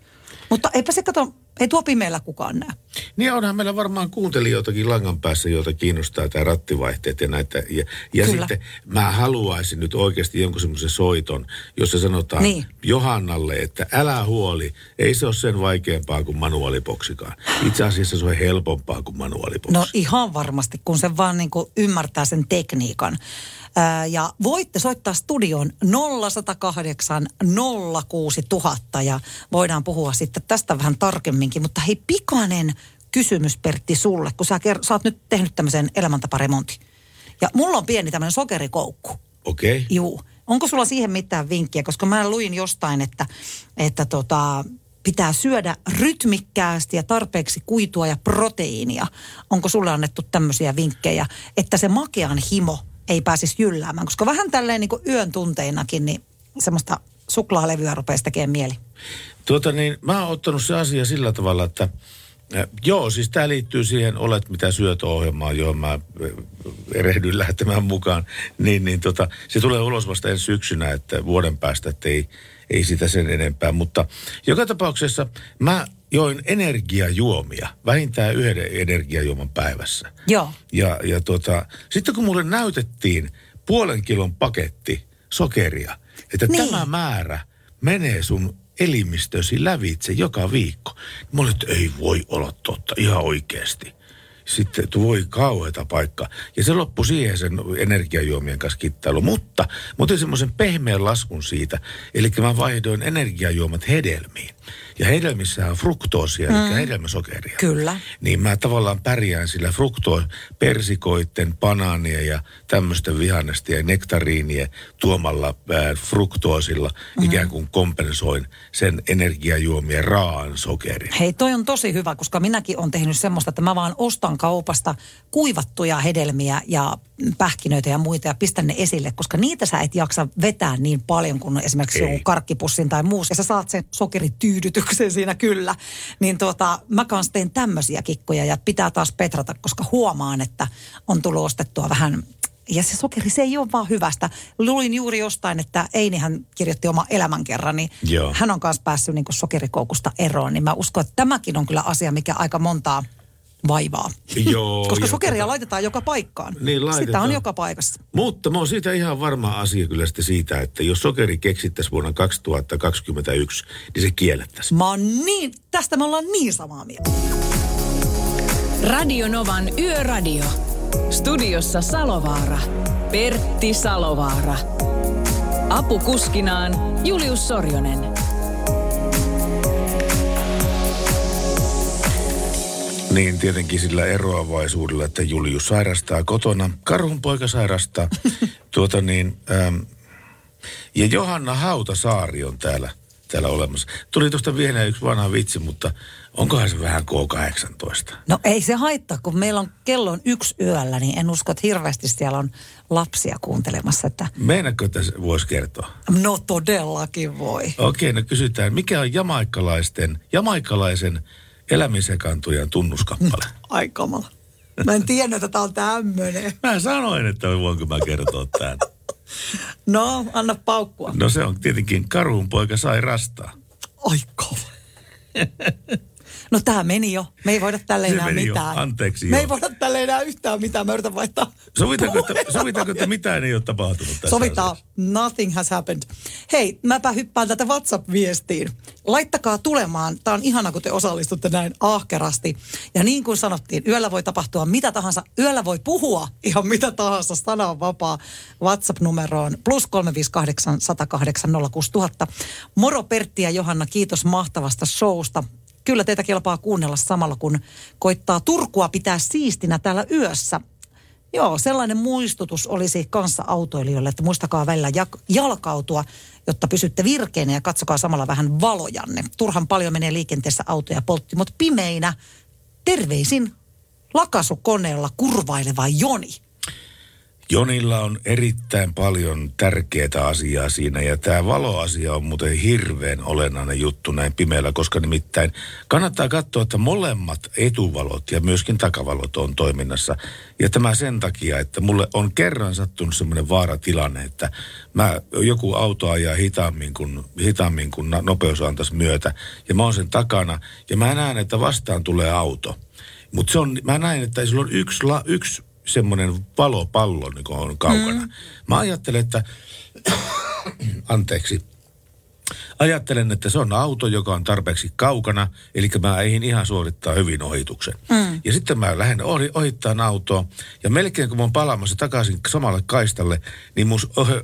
Mutta eipä se kato, ei tuo pimeällä kukaan näe. Niin onhan meillä varmaan kuuntelijoitakin langan päässä, joita kiinnostaa tämä rattivaihteet ja näitä. Ja, ja Kyllä. sitten mä haluaisin nyt oikeasti jonkun semmoisen soiton, jossa sanotaan Niin. Johannalle, että älä huoli, ei se ole sen vaikeampaa kuin manuaalipoksikaan. Itse asiassa se on helpompaa kuin manuaalipoksi. No ihan varmasti, kun se vaan niin kuin ymmärtää sen tekniikan. Ja voitte soittaa studioon 0108 06000 ja voidaan puhua sitten tästä vähän tarkemminkin. Mutta hei, pikainen kysymys Pertti sulle, kun sä, ker- sä oot nyt tehnyt tämmöisen elämäntaparemontin. Ja mulla on pieni tämmöinen sokerikoukku. Okei. Okay. Juu. Onko sulla siihen mitään vinkkiä? Koska mä luin jostain, että, että tota, pitää syödä rytmikkäästi ja tarpeeksi kuitua ja proteiinia. Onko sulle annettu tämmöisiä vinkkejä, että se makean himo ei pääsisi jylläämään? Koska vähän tälleen niin kuin yön tunteinakin, niin semmoista suklaalevyä rupeaa tekemään mieli. Tuota niin, mä oon ottanut se asia sillä tavalla, että äh, joo, siis tämä liittyy siihen Olet mitä syöt ohjelmaan, johon mä äh, erehdyin lähtemään mukaan. Niin, niin tota, se tulee ulos vasta ensi syksynä, että vuoden päästä, että ei, ei sitä sen enempää. Mutta joka tapauksessa mä join energiajuomia, vähintään yhden energiajuoman päivässä. Joo. Ja, ja tota, sitten kun mulle näytettiin puolen kilon paketti sokeria, että Niin. niin. tämä määrä menee sun elimistösi lävitse joka viikko. Mä olin, että ei voi olla totta, ihan oikeasti. Sitten voi kauheata paikka. Ja se loppui siihen sen energiajuomien kanssa kittailu. Mutta mä otin semmoisen pehmeän laskun siitä. Eli mä vaihdoin energiajuomat hedelmiin. Ja hedelmissä on fruktoosia, Mm. eli hedelmäsokeria. Kyllä. Niin mä tavallaan pärjään sillä frukto, persikoitten, banaanien ja tämmöisten vihannesta ja nektariinien tuomalla ää, fruktoosilla Mhm. ikään kuin kompensoin sen energiajuomien raan sokerin. Hei, toi on tosi hyvä, koska minäkin olen tehnyt semmoista, että mä vaan ostan kaupasta kuivattuja hedelmiä ja pähkinöitä ja muita ja pistä ne esille, koska niitä sä et jaksa vetää niin paljon kuin esimerkiksi Ei. joku karkkipussin tai muu. Ja sä saat sen sokerityydytyksen siinä kyllä. Niin tuota, mä kanssa teen tämmöisiä kikkoja ja pitää taas petrata, koska huomaan, että on tullut ostettua vähän ja se sokeri, se ei ole vaan hyvästä. Luin juuri jostain, että Einihän kirjoitti oma elämänkerran, niin Joo. hän on kanssa päässyt niin sokerikoukusta eroon. Niin mä uskon, että tämäkin on kyllä asia, mikä aika montaa vaivaa. Joo. Koska sokeria tota- laitetaan joka paikkaan. Niin, Sitä laitetaan. on joka paikassa. Mutta mä oon siitä ihan varma asia kyllä siitä, että jos sokeri keksittäisiin vuonna 2021, niin se kiellettäisiin. Mä oon niin, tästä me ollaan niin samaa mieltä. Radio Novan Yöradio. Studiossa Salovaara. Pertti Salovaara. Apukuskinaan Julius Sorjonen. Niin tietenkin sillä eroavaisuudella, että Julius sairastaa kotona, Karhun poika sairastaa. tuota niin, ähm, ja Johanna Hautasaari on täällä, täällä olemassa. Tuli tuosta vielä yksi vanha vitsi, mutta onkohan se vähän K18? No ei se haittaa, kun meillä on kello on yksi yöllä, niin en usko, että hirveästi siellä on lapsia kuuntelemassa. Että Meinaatko, että voisi kertoa? no todellakin voi. Okei, no kysytään, mikä on jamaikkalaisten, jamaikkalaisen elämisekantujan tunnuskappale? Ai kamala. Mä en tiennyt, että tää on tämmönen. Mä sanoin, että voinko mä kertoa tämän. No, anna paukkua. No se on tietenkin karhun poika sai rastaa. Ai. No tää meni jo. Me ei voida tälle enää meni jo. mitään. Anteeksi Me jo. ei voida tälle enää yhtään mitään. Mä yritän vaihtaa. Sovitaanko, että, sovitaanko, että mitään ei ole tapahtunut tässä Sovitaan. asiassa? Nothing has happened. Hei, mäpä hyppään tätä WhatsApp-viestiin. Laittakaa tulemaan. Tämä on ihana, kun te osallistutte näin ahkerasti. Ja niin kuin sanottiin, yöllä voi tapahtua mitä tahansa. Yöllä voi puhua ihan mitä tahansa. Sana on vapaa. WhatsApp-numeroon plus 358 108 06000. Moro Pertti ja Johanna, kiitos mahtavasta showsta. Kyllä teitä kelpaa kuunnella samalla, kun koittaa Turkua pitää siistinä täällä yössä. Joo, sellainen muistutus olisi kanssa autoilijoille, että muistakaa välillä jalkautua, jotta pysytte virkeinä ja katsokaa samalla vähän valojanne. Turhan paljon menee liikenteessä autoja polttimot pimeinä. Terveisin lakasukoneella kurvaileva Joni. Jonilla on erittäin paljon tärkeää asiaa siinä ja tämä valoasia on muuten hirveän olennainen juttu näin pimeällä, koska nimittäin kannattaa katsoa, että molemmat etuvalot ja myöskin takavalot on toiminnassa. Ja tämä sen takia, että mulle on kerran sattunut semmoinen vaaratilanne, että mä, joku auto ajaa hitaammin kuin, hitaammin kuin nopeus antaisi myötä ja mä oon sen takana ja mä näen, että vastaan tulee auto. Mutta se on, mä näin, että sillä on yksi, la, yksi semmoinen valopallo, niin on kaukana. Mm. Mä ajattelen, että, anteeksi, ajattelen, että se on auto, joka on tarpeeksi kaukana, eli mä eihin ihan suorittaa hyvin ohituksen. Mm. Ja sitten mä lähden ohi, ohittaan autoa, ja melkein kun mä oon palaamassa takaisin samalle kaistalle, niin mun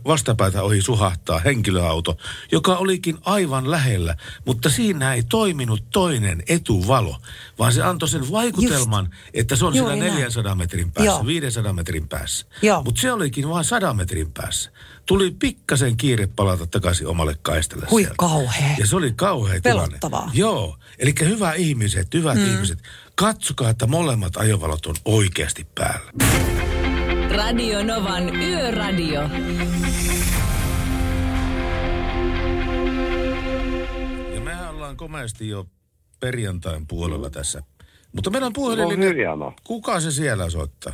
vastapäätä ohi suhahtaa henkilöauto, joka olikin aivan lähellä, mutta siinä ei toiminut toinen etuvalo, vaan se antoi sen vaikutelman, Just. että se on Juuri siellä näin. 400 metrin päässä, Joo. 500 metrin päässä. Mutta se olikin vain 100 metrin päässä. Tuli pikkasen kiire palata takaisin omalle kaistalle Hui sieltä. kauhea. Ja se oli kauhea tilanne. Pelottavaa. Joo. Eli hyvä ihmiset, hyvät Mm. ihmiset, katsokaa, että molemmat ajovalot on oikeasti päällä. Radio Novan Yöradio. Ja mehän ollaan komeasti jo perjantain puolella tässä. Mutta meillä on No. Kuka se siellä soittaa?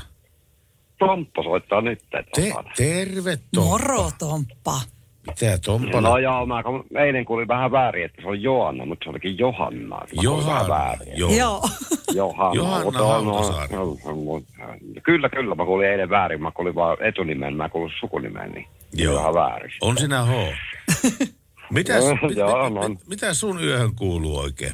Tomppa soittaa nyt. Te, terve Tomppa. Moro Tomppa. Mitä Tomppa? No joo, mä eilen kuulin vähän väärin, että se on Joanna, mutta se olikin Johanna. Mä Johanna, vähän väärin. joo. Joo. Johanna. Johanna on- Hautasaari. on- on- on- Kyllä, kyllä. Mä kuulin eilen väärin. Mä kuulin vaan etunimen, mä kuulin sukunimen, niin Joo. vähän väärin. On sinä H. Mitäs, Joo, mit, joo, mit, no. mit, mitä sun yöhön kuuluu oikein?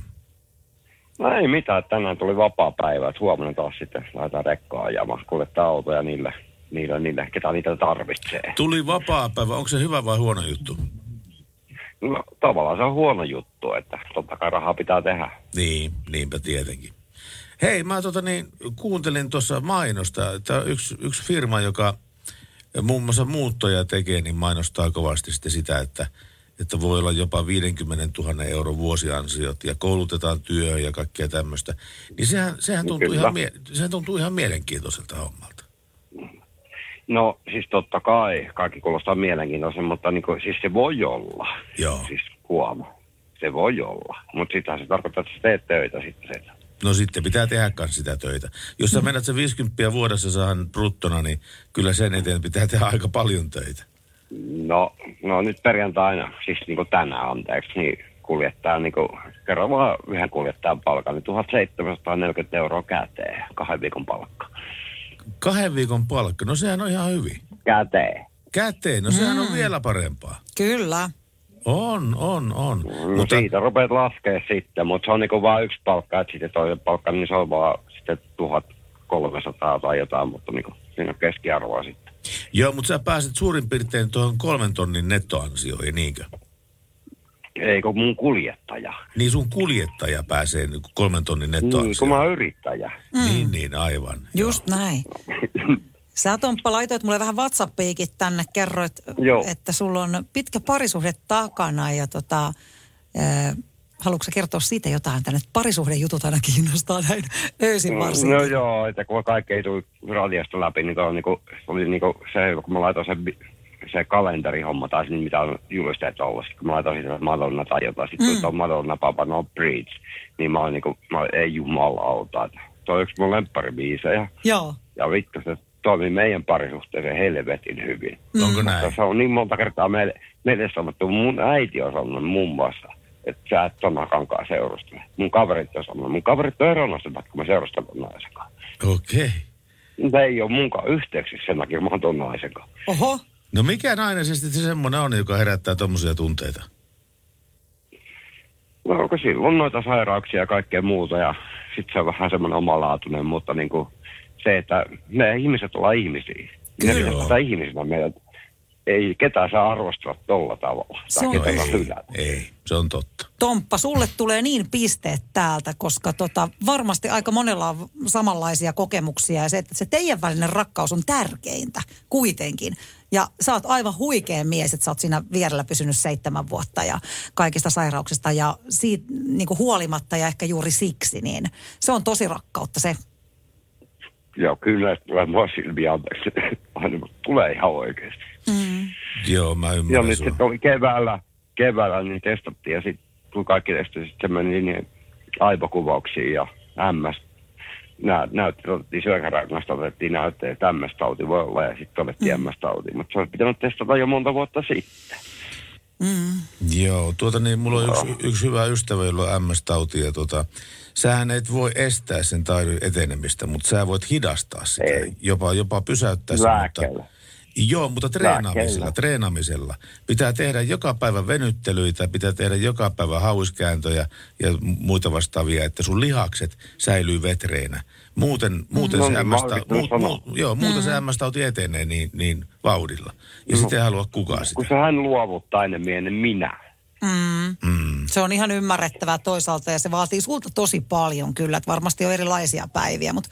No ei mitään, tänään tuli vapaa päivä, että huomenna taas sitten laitetaan rekkaa ajamaan, kuljettaa autoja niille, niille, niille, ketä niitä tarvitsee. Tuli vapaa päivä. Onko se hyvä vai huono juttu? No tavallaan se on huono juttu, että totta kai rahaa pitää tehdä. Niin, niinpä tietenkin. Hei, mä tota niin, kuuntelin tuossa mainosta, että yksi, yksi firma, joka muun muassa muuttoja tekee, niin mainostaa kovasti sitten sitä, että, että voi olla jopa 50 000 euron vuosiansiot ja koulutetaan työhön ja kaikkea tämmöistä. Niin sehän, sehän, tuntuu Kyllä. ihan, mie- sehän tuntuu ihan mielenkiintoiselta hommalta. No siis totta kai, kaikki kuulostaa mielenkiintoisen, mutta niin kuin, siis se voi olla. Joo. Siis huoma. Se voi olla. Mutta sitähän se tarkoittaa, että sä teet töitä sitten sen. No sitten pitää tehdä myös sitä töitä. Jos sä menet se 50 vuodessa saahan bruttona, niin kyllä sen eteen pitää tehdä aika paljon töitä. No, no nyt perjantaina, siis niin kuin tänään anteeksi, niin kuljettaa niin kuin, kerran vaan yhden kuljettajan palkan, niin 1740 euroa käteen, kahden viikon palkka. Kahden viikon palkka, no sehän on ihan hyvin. Käteen. Käteen, no sehän on vielä parempaa. Kyllä. On, on, on. No mutta... siitä rupeat laskea sitten, mutta se on niinku vaan yksi palkka, että sitten toinen palkka, niin se on vaan sitten 1300 tai jotain, mutta niinku, siinä on keskiarvoa sitten. Joo, mutta sä pääset suurin piirtein tuohon kolmen tonnin nettoansioihin, niinkö? Eikö mun kuljettaja? Niin sun kuljettaja pääsee niin kolmen tonnin Niin, nettoansioihin. kun mä oon yrittäjä. Mm. Niin, niin, aivan. Just näin. Sä Tomppa laitoit mulle vähän WhatsAppiikin tänne, kerroit, Joo. että sulla on pitkä parisuhde takana ja tota, äh, haluatko kertoa siitä jotain tänne? Parisuhdejutut aina kiinnostaa näin öisin varsinkin. No joo, että kun kaikki ei tule radiosta läpi, niin, on niinku, oli niinku se, kun mä laitoin sen, se kalenterihomma tai niin mitä on julisteet ollut, sit kun mä laitoin sitä Madonna tai jotain, sitten mm. tuon Madonna Papa No Breeds, niin mä oon niinku, mä, oon, ei jumalauta, että se on yksi mun lempparibiisejä. Joo. Ja vittu, se toimii meidän parisuhteeseen helvetin hyvin. Onko Mutta näin? Se on niin monta kertaa meille, meille sanottu, mun äiti on sanonut muun muassa, että sä et tonna kankaa seurustele. Mun kaverit on sanonut, mun kaverit on eronnut sen takia, kun mä seurustelen ton naisen kanssa. Okei. Mutta ei ole munkaan yhteyksissä sen takia, kun mä oon ton naisen kanssa. Oho. No mikä nainen se sitten semmoinen on, joka herättää tommosia tunteita? No onko silloin noita sairauksia ja kaikkea muuta ja sitten se on vähän semmoinen omalaatuinen, mutta niin kuin se, että me ihmiset ollaan ihmisiä. Kyllä. pitää ihmisinä meidät, ei ketään saa arvostella tolla tavalla. Se on- ei, hylätä. ei, se on totta. Tomppa, sulle tulee niin pisteet täältä, koska tota, varmasti aika monella on samanlaisia kokemuksia ja se, että se teidän välinen rakkaus on tärkeintä kuitenkin. Ja sä oot aivan huikea mies, että sä oot siinä vierellä pysynyt seitsemän vuotta ja kaikista sairauksista ja siitä niin kuin huolimatta ja ehkä juuri siksi, niin se on tosi rakkautta se. Joo, kyllä että tulee mua silmiä anteeksi. Tulee ihan oikeasti. Mm. Joo, mä ymmärrän nyt sua. sitten oli keväällä, keväällä niin testattiin ja sitten kun kaikki testasi, sitten se meni niin aivokuvauksiin ja MS. Nä, näytti, otettiin syökärangasta, otettiin näytteet, että MS-tauti voi olla ja sitten otettiin mm. MS-tauti. Mutta se olisi pitänyt testata jo monta vuotta sitten. Mm. Joo, tuota niin, mulla on yksi, yksi hyvä ystävä, jolla on MS-tauti ja tota, sähän et voi estää sen taidon etenemistä, mutta sä voit hidastaa sitä. Ei. Jopa, jopa pysäyttää sen. Mutta, joo, mutta treenaamisella, treenaamisella. Pitää tehdä joka päivä venyttelyitä, pitää tehdä joka päivä hauiskääntöjä ja muita vastaavia, että sun lihakset säilyy vetreenä. Muuten, muuten No se niin, muut, sanon. muut, joo, muuten se MS-tauti etenee niin, niin vauhdilla. Ja No. sitten ei halua kukaan sitä. Kun se hän luovuttaa ennen miehen minä. Mm. Mm. Se on ihan ymmärrettävää toisaalta ja se vaatii sulta tosi paljon kyllä, että varmasti on erilaisia päiviä, mutta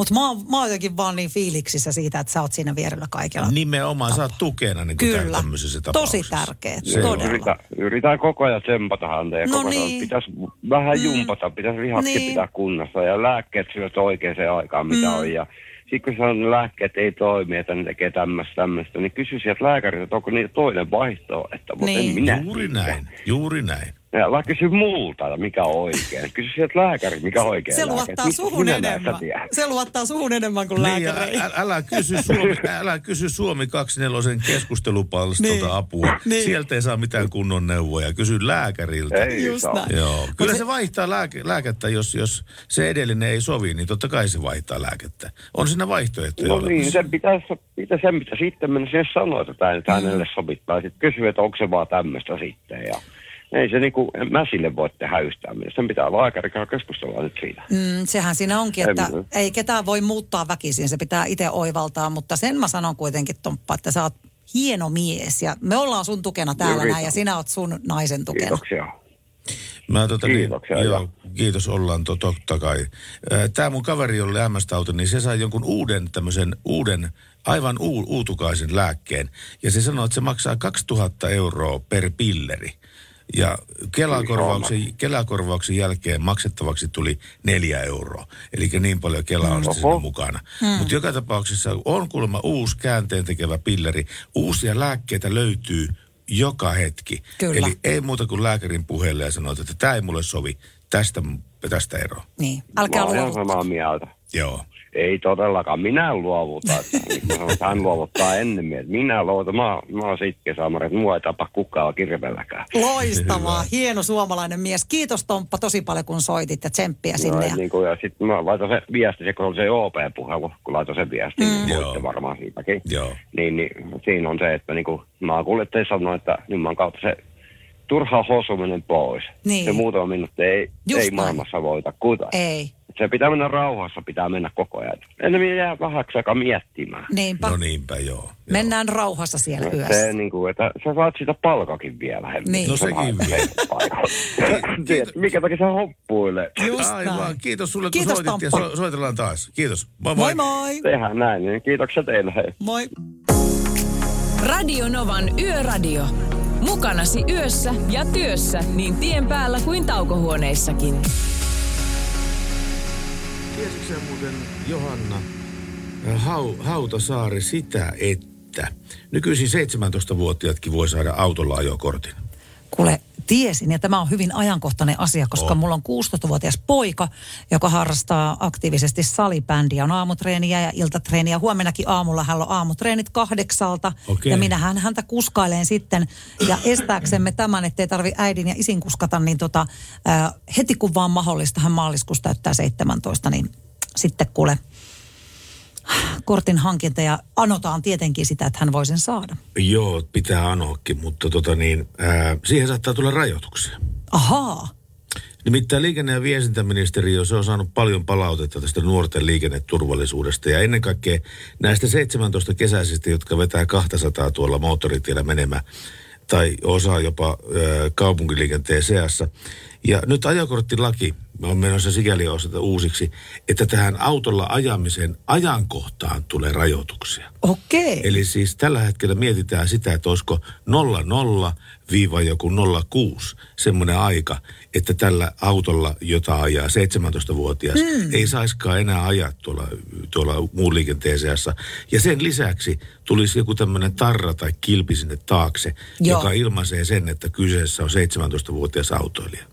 mut mä, mä oon jotenkin vaan niin fiiliksissä siitä, että sä oot siinä vierellä kaikella. Nimenomaan, sä oot tukena niin kuin Kyllä, tämmöisessä tosi tärkeä, Se todella. Yritä, yritän koko ajan tsempata häntä ja No koko ajan niin. pitäisi vähän Mm. jumpata, pitäisi lihakki Niin. pitää kunnossa ja lääkkeet syöt oikeaan aikaan, mitä Mm. on. Ja sitten kun että lääkkeet ei toimi, että ne tekee tämmöistä, tämmöistä, niin kysy sieltä lääkäriltä, että onko niitä toinen vaihtoehto, mutta Niin. en minä. Juuri näin, juuri näin. Ja älä kysy multa, mikä on oikein. Kysy sieltä lääkäri, mikä on oikein Se luottaa Mit- suhun enemmän. Se luottaa suhun enemmän kuin Niin, ja lääkäreihin. ä- älä kysy Suomi, älä kysy Suomi 24 keskustelupalstolta Niin. apua. Niin. Sieltä ei saa mitään kunnon neuvoja. Kysy lääkäriltä. Ei Just näin. Joo. Kyllä se vaihtaa lääke, lääkettä, jos, jos se edellinen ei sovi, niin totta kai se vaihtaa lääkettä. On siinä vaihtoehtoja No olemassa. niin, sen pitäisi, mitä sen pitäisi sitten mennä sinne sanoa, että tämä nyt hänelle sovittaa. Sitten kysyä, että onko se vaan tämmöistä sitten. Ja ei se niinku, en mä sille voi tehdä yhtään mitään. Sen pitää lääkäri kanssa keskustella nyt siitä. Mm, sehän siinä onkin, että En- ei ketään voi muuttaa väkisin, se pitää itse oivaltaa, mutta sen mä sanon kuitenkin Tomppa, että sä oot hieno mies ja me ollaan sun tukena täällä näin ja sinä oot sun naisen tukena. Kiitoksia. Mä, tota, Kiitoksia, Niin, joo, kiitos ollaan to, totta kai. Tämä mun kaveri, jolle MS-tauti, niin se sai jonkun uuden tämmöisen uuden, aivan uu, uutukaisen lääkkeen. Ja se sanoi, että se maksaa 2000 euroa per pilleri. Ja Kelakorvauksen, Kelakorvauksen jälkeen maksettavaksi tuli neljä euroa. Eli niin paljon Kela on sitten siinä mukana. Mm. Mutta joka tapauksessa on kuulemma uusi käänteen tekevä pilleri. Uusia lääkkeitä löytyy joka hetki. Kyllä. Eli ei muuta kuin lääkärin puheelle ja sanoit, että tämä ei mulle sovi. Tästä, tästä eroa. Niin, älkää ihan luovuttaa. samaa mieltä. Joo. Ei todellakaan. Minä luovuta. Niin että hän luovuttaa ennemmin. Että minä luovutan. Mä, mä oon sitkeä saamari, että mua ei tapa kukaan kirveelläkään. Loistavaa, hieno suomalainen mies. Kiitos Tomppa tosi paljon kun soitit ja tsemppiä sinne. No, ja... niin kuin, ja sitten mä laitan se viesti, se kun oli se OP-puhelu, kun laitan sen viestin, Mm. mm. niin varmaan siitäkin. Joo. Niin, niin siinä on se, että niin kuin maakuljettaja sanoi, että Jumman kautta se turha hosuminen pois. Niin. Se muutama minuutti ei, Just ei näin. maailmassa voita kuta. Ei. Se pitää mennä rauhassa, pitää mennä koko ajan. Ennemmin jää vähäksi aikaa miettimään. Niinpä. No niinpä, joo. Mennään rauhassa siellä No, yössä. se niin kuin, että sä saat sitä palkakin vielä. Niin. No sekin vielä. paikalla. Tiedät, Mikä takia sä hoppuilee? Just Aivan. näin. Kiitos sulle, kun Kiitos, soitit ja so, soitellaan taas. Kiitos. Moi Moi moi. moi. Tehdään näin, niin kiitoksia teille. Hei. Moi. Radio Novan Yöradio. Mukanasi yössä ja työssä niin tien päällä kuin taukohuoneissakin. Tiesitkö muuten, Johanna Hau, Hautasaari, sitä, että nykyisin 17-vuotiaatkin voi saada autolla ajokortin? Kuule, tiesin, ja tämä on hyvin ajankohtainen asia, koska On. mulla on 16-vuotias poika, joka harrastaa aktiivisesti salibändiä. On aamutreeniä ja iltatreeniä. Huomennakin aamulla hän on aamutreenit kahdeksalta. Okei. Ja minähän häntä kuskailen sitten. Ja estääksemme tämän, ettei tarvi äidin ja isin kuskata, niin tota, ää, heti kun vaan mahdollista, hän maaliskuussa täyttää 17, niin sitten kuule kortin hankinta ja anotaan tietenkin sitä, että hän voi sen saada. Joo, pitää anoakin, mutta tota niin, ää, siihen saattaa tulla rajoituksia. Ahaa. Nimittäin liikenne- ja viestintäministeriö, se on saanut paljon palautetta tästä nuorten liikenneturvallisuudesta. Ja ennen kaikkea näistä 17 kesäisistä, jotka vetää 200 tuolla moottoritiellä menemään, tai osa jopa ö, kaupunkiliikenteen seassa. Ja nyt ajokorttilaki on menossa sikäli osata uusiksi, että tähän autolla ajamisen ajankohtaan tulee rajoituksia. Okei. Eli siis tällä hetkellä mietitään sitä, että olisiko 00 viiva joku 06 semmoinen aika, että tällä autolla, jota ajaa 17-vuotias, Hmm. ei saiskaan enää ajaa tuolla, tuolla muun liikenteen seassa. Ja sen lisäksi tulisi joku tämmöinen tarra tai kilpi sinne taakse, Joo. joka ilmaisee sen, että kyseessä on 17-vuotias autoilija.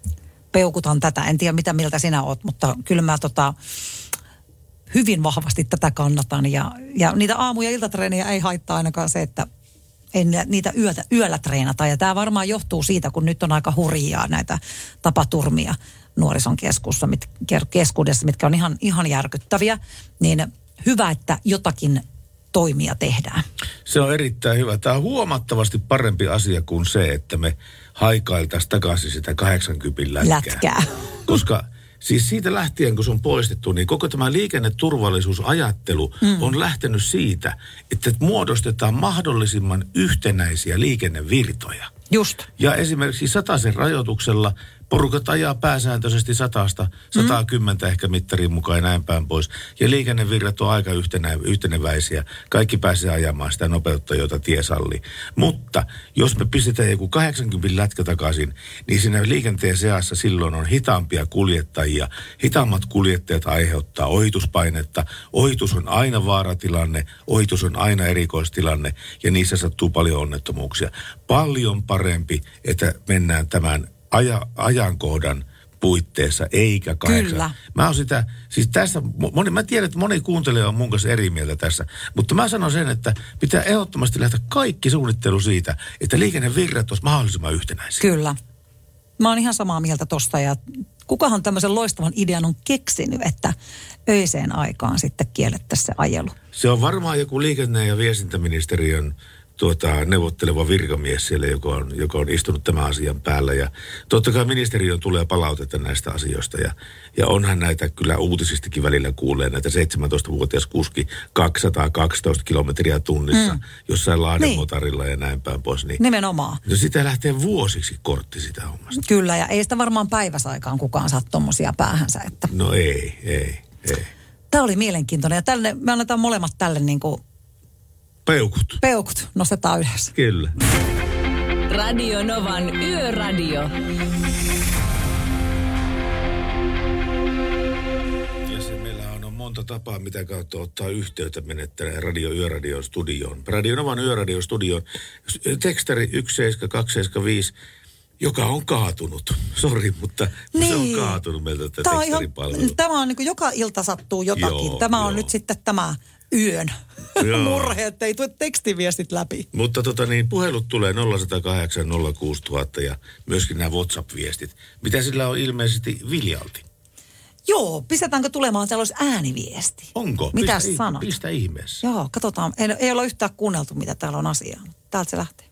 Peukutan tätä. En tiedä, mitä mieltä sinä oot, mutta kyllä mä tota, hyvin vahvasti tätä kannatan. Ja, ja niitä aamu- ja iltatreeniä ei haittaa ainakaan se, että ei niitä- yötä, yöllä treenata. Ja tämä varmaan johtuu siitä, kun nyt on aika hurjaa näitä tapaturmia nuorison keskuudessa, mit, keskuudessa, mitkä on ihan, ihan järkyttäviä. Niin hyvä, että jotakin toimia tehdään. Se on erittäin hyvä. Tämä on huomattavasti parempi asia kuin se, että me haikailtaisiin takaisin sitä 80 lätkää. Lätkää. Koska siis siitä lähtien, kun se on poistettu, niin koko tämä liikenneturvallisuusajattelu mm. on lähtenyt siitä, että muodostetaan mahdollisimman yhtenäisiä liikennevirtoja. Just. Ja esimerkiksi sataisen rajoituksella porukat ajaa pääsääntöisesti satasta, 110 mm. ehkä mittarin mukaan ja näin päin pois. Ja liikennevirrat on aika yhtenä, yhteneväisiä. Kaikki pääsee ajamaan sitä nopeutta, jota tie sallii. Mutta jos me pistetään joku 80 lätkä takaisin, niin siinä liikenteen seassa silloin on hitaampia kuljettajia. Hitaammat kuljettajat aiheuttaa ohituspainetta. Ohitus on aina vaaratilanne, ohitus on aina erikoistilanne ja niissä sattuu paljon onnettomuuksia. Paljon parempi, että mennään tämän aja, ajankohdan puitteissa, eikä kahdeksan. Kyllä. Mä oon sitä, siis tässä, moni, mä tiedän, että moni kuuntelija on mun kanssa eri mieltä tässä, mutta mä sanon sen, että pitää ehdottomasti lähteä kaikki suunnittelu siitä, että liikennevirrat olisi mahdollisimman yhtenäisiä. Kyllä. Mä oon ihan samaa mieltä tosta ja kukahan tämmöisen loistavan idean on keksinyt, että öiseen aikaan sitten kiellettäisiin se ajelu. Se on varmaan joku liikenne- ja viestintäministeriön tuota, neuvotteleva virkamies siellä, joka on, joka on istunut tämän asian päällä. Ja totta kai ministeriön tulee palautetta näistä asioista. Ja, ja onhan näitä kyllä uutisistakin välillä kuulee näitä 17-vuotias kuski 212 kilometriä tunnissa Mm. jossain laademotarilla ja näin päin pois. Niin, Nimenomaan. no sitä lähtee vuosiksi kortti sitä hommasta. Kyllä, ja ei sitä varmaan päiväsaikaan kukaan saa tommosia päähänsä. Että. No ei, ei, ei. Tämä oli mielenkiintoinen ja tälle, me annetaan molemmat tälle niin kuin Peukut. peukut, nostetaan ylös. Kyllä. Radio Novan Yöradio. Ja se meillä on monta tapaa, mitä kautta ottaa yhteyttä menettäneen Radio Yöradion studioon. Radio Novan Yöradion studioon. Tekstari 17275, joka on kaatunut. Sori, mutta niin. se on Niin. kaatunut meiltä tämä Tämä on, ihan, tämä on niin kuin joka ilta sattuu jotakin. Joo, tämä on joo. nyt sitten tämä yön Joo. murhe, että ei tule tekstiviestit läpi. Mutta tota niin, puhelut tulee 0108 06000 ja myöskin nämä WhatsApp-viestit. Mitä sillä on ilmeisesti Viljalti? Joo, pistetäänkö tulemaan, olisi ääniviesti. Onko? Mitäs pistä, sanot? Pistä ihmeessä. Joo, katsotaan. Ei, ei olla yhtään kuunneltu, mitä täällä on asiaa. Täältä se lähtee.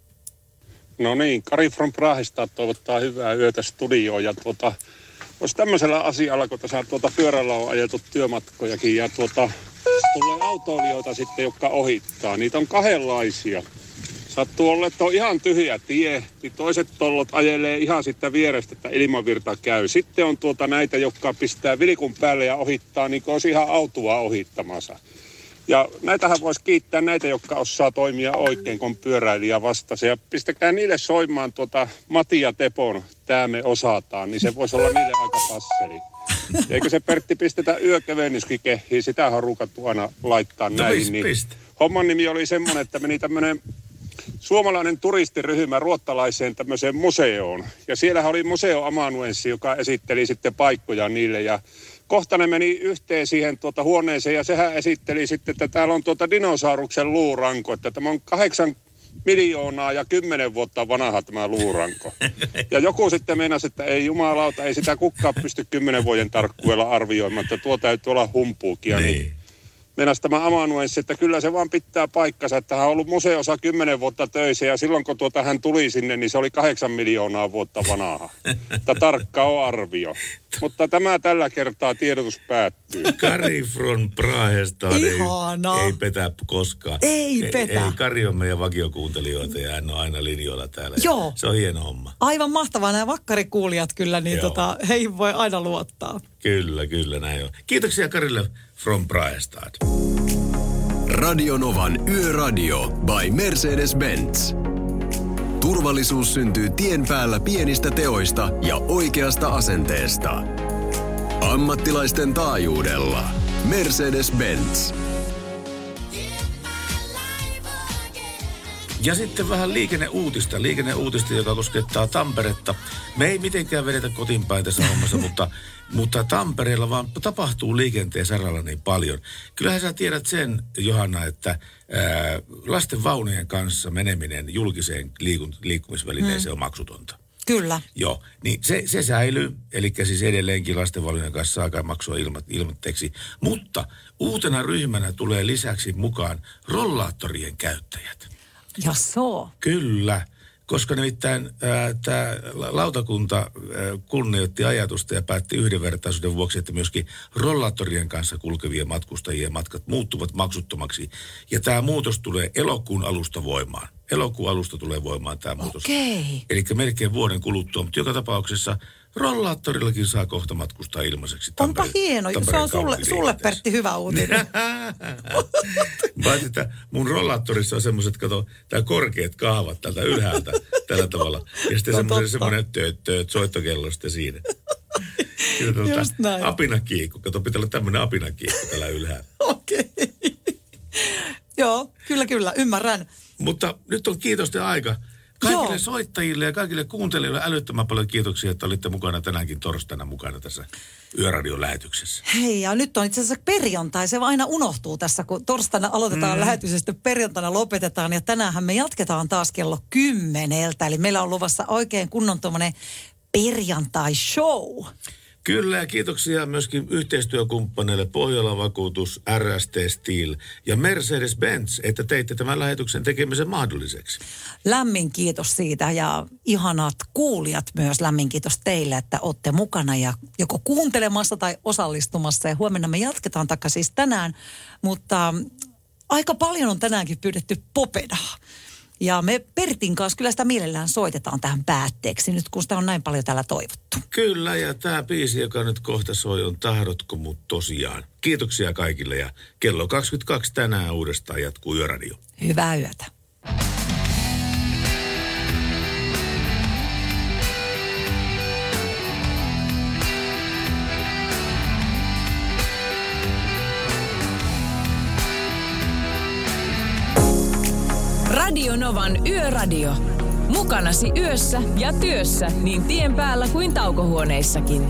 No niin, Kari from Prahista toivottaa hyvää yötä studioon ja tuota, olisi tämmöisellä asialla, kun tässä tuota pyörällä on ajettu työmatkojakin ja tuota, tulee autoilijoita sitten, jotka ohittaa. Niitä on kahdenlaisia. Sattuu olla, että on ihan tyhjä tie, niin toiset tollot ajelee ihan sitten vierestä, että ilmavirta käy. Sitten on tuota näitä, jotka pistää vilikun päälle ja ohittaa, niin kuin olisi ihan autoa ohittamassa. Ja näitähän voisi kiittää näitä, jotka osaa toimia oikein, kun pyöräilijä vastasi. Ja pistäkää niille soimaan tuota Mati ja Tepon, tämä me osataan, niin se voisi olla niille aika passeli. Eikö se Pertti pistetä yökevennyskin kehiin, sitä on ruukattu aina laittaa No näihin. niin homman nimi oli semmoinen, että meni tämmöinen suomalainen turistiryhmä ruottalaiseen tämmöiseen museoon. Ja siellähän oli museo amanuenssi, joka esitteli sitten paikkoja niille. Ja kohta ne meni yhteen siihen tuota huoneeseen ja sehän esitteli sitten, että täällä on tuota dinosauruksen luuranko, että tämä on kahdeksan miljoonaa ja kymmenen vuotta vanha tämä luuranko. Ja joku sitten meinasi, että ei jumalauta, ei sitä kukaan pysty kymmenen vuoden tarkkuudella arvioimaan, että tuo täytyy olla humpuukia. Niin. Meinas tämä amanuenssi, että kyllä se vaan pitää paikkansa, että hän on ollut museossa kymmenen vuotta töissä ja silloin kun tuota hän tuli sinne, niin se oli kahdeksan miljoonaa vuotta vanha. Että tarkka on arvio. Mutta tämä tällä kertaa tiedotus päättyy. Kari from Prahesta ei, ei petä koskaan. Ei petä. Ei, Kari on meidän vakiokuuntelijoita ja hän on aina linjoilla täällä. Joo. Se on hieno homma. Aivan mahtavaa nämä vakkarikuulijat kyllä, niin Joo. tota, heihin voi aina luottaa. Kyllä, kyllä näin on. Kiitoksia Karille from Prahestad. Radio Novan Yöradio by Mercedes-Benz. Turvallisuus syntyy tien päällä pienistä teoista ja oikeasta asenteesta. Ammattilaisten taajuudella. Mercedes-Benz. Ja sitten vähän liikenneuutista, liikenneuutista, joka koskettaa Tamperetta. Me ei mitenkään vedetä kotiinpäin tässä hommassa, mutta, mutta Tampereella vaan tapahtuu liikenteen saralla niin paljon. Kyllähän sä tiedät sen, Johanna, että ää, lasten vaunujen kanssa meneminen julkiseen liikun, liikkumisvälineeseen Mm. on maksutonta. Kyllä. Joo, niin se, se säilyy, eli siis edelleenkin lastenvalinnan kanssa saa maksua ilma, ilmatteeksi. Mutta uutena ryhmänä tulee lisäksi mukaan rollaattorien käyttäjät. Ja so. Kyllä, koska nimittäin tämä lautakunta ää, kunnioitti ajatusta ja päätti yhdenvertaisuuden vuoksi, että myöskin rollaattorien kanssa kulkevien matkustajien matkat muuttuvat maksuttomaksi. Ja tämä muutos tulee elokuun alusta voimaan. Elokuun alusta tulee voimaan tämä muutos. Okei. Eli melkein vuoden kuluttua, mutta joka tapauksessa rollaattorillakin saa kohta matkustaa ilmaiseksi. Onpa Tampere- hieno. Se Tampereen on sulle, sulle Pertti hyvä uutinen. Paitsi, että mun rollaattorissa on semmoiset, kato, tää korkeat kaavat tältä ylhäältä tällä tavalla. Ja sitten No semmoinen, semmoinen tööt, tööt, soittokello sitten siinä. Kyllä tuota, apinakiikku. Kato, pitää olla tämmöinen apinakiikku tällä ylhäällä. Joo, kyllä, kyllä, ymmärrän. Mutta nyt on kiitosten aika. Kaikille Joo. soittajille ja kaikille kuuntelijoille älyttömän paljon kiitoksia, että olitte mukana tänäänkin torstaina mukana tässä Yöradion lähetyksessä. Hei, ja nyt on itse asiassa perjantai. Se aina unohtuu tässä, kun torstaina aloitetaan mm. lähetys ja sitten perjantaina lopetetaan. Ja tänäänhän me jatketaan taas kello kymmeneltä. Eli meillä on luvassa oikein kunnon tuommoinen perjantai-show. Kyllä ja kiitoksia myöskin yhteistyökumppaneille Pohjola Vakuutus, RST Steel ja Mercedes-Benz, että teitte tämän lähetyksen tekemisen mahdolliseksi. Lämmin kiitos siitä ja ihanat kuulijat myös lämmin kiitos teille, että olette mukana ja joko kuuntelemassa tai osallistumassa. Ja huomenna me jatketaan takas siis tänään, mutta aika paljon on tänäänkin pyydetty popedaa. Ja me Pertin kanssa kyllä sitä mielellään soitetaan tähän päätteeksi, nyt kun sitä on näin paljon täällä toivottu. Kyllä, ja tämä biisi, joka nyt kohta soi, on Tahdotko mut tosiaan. Kiitoksia kaikille ja kello 22 tänään uudestaan jatkuu Yöradio. Hyvää yötä. Radio Novan Yöradio. Mukanasi yössä ja työssä niin tien päällä kuin taukohuoneissakin.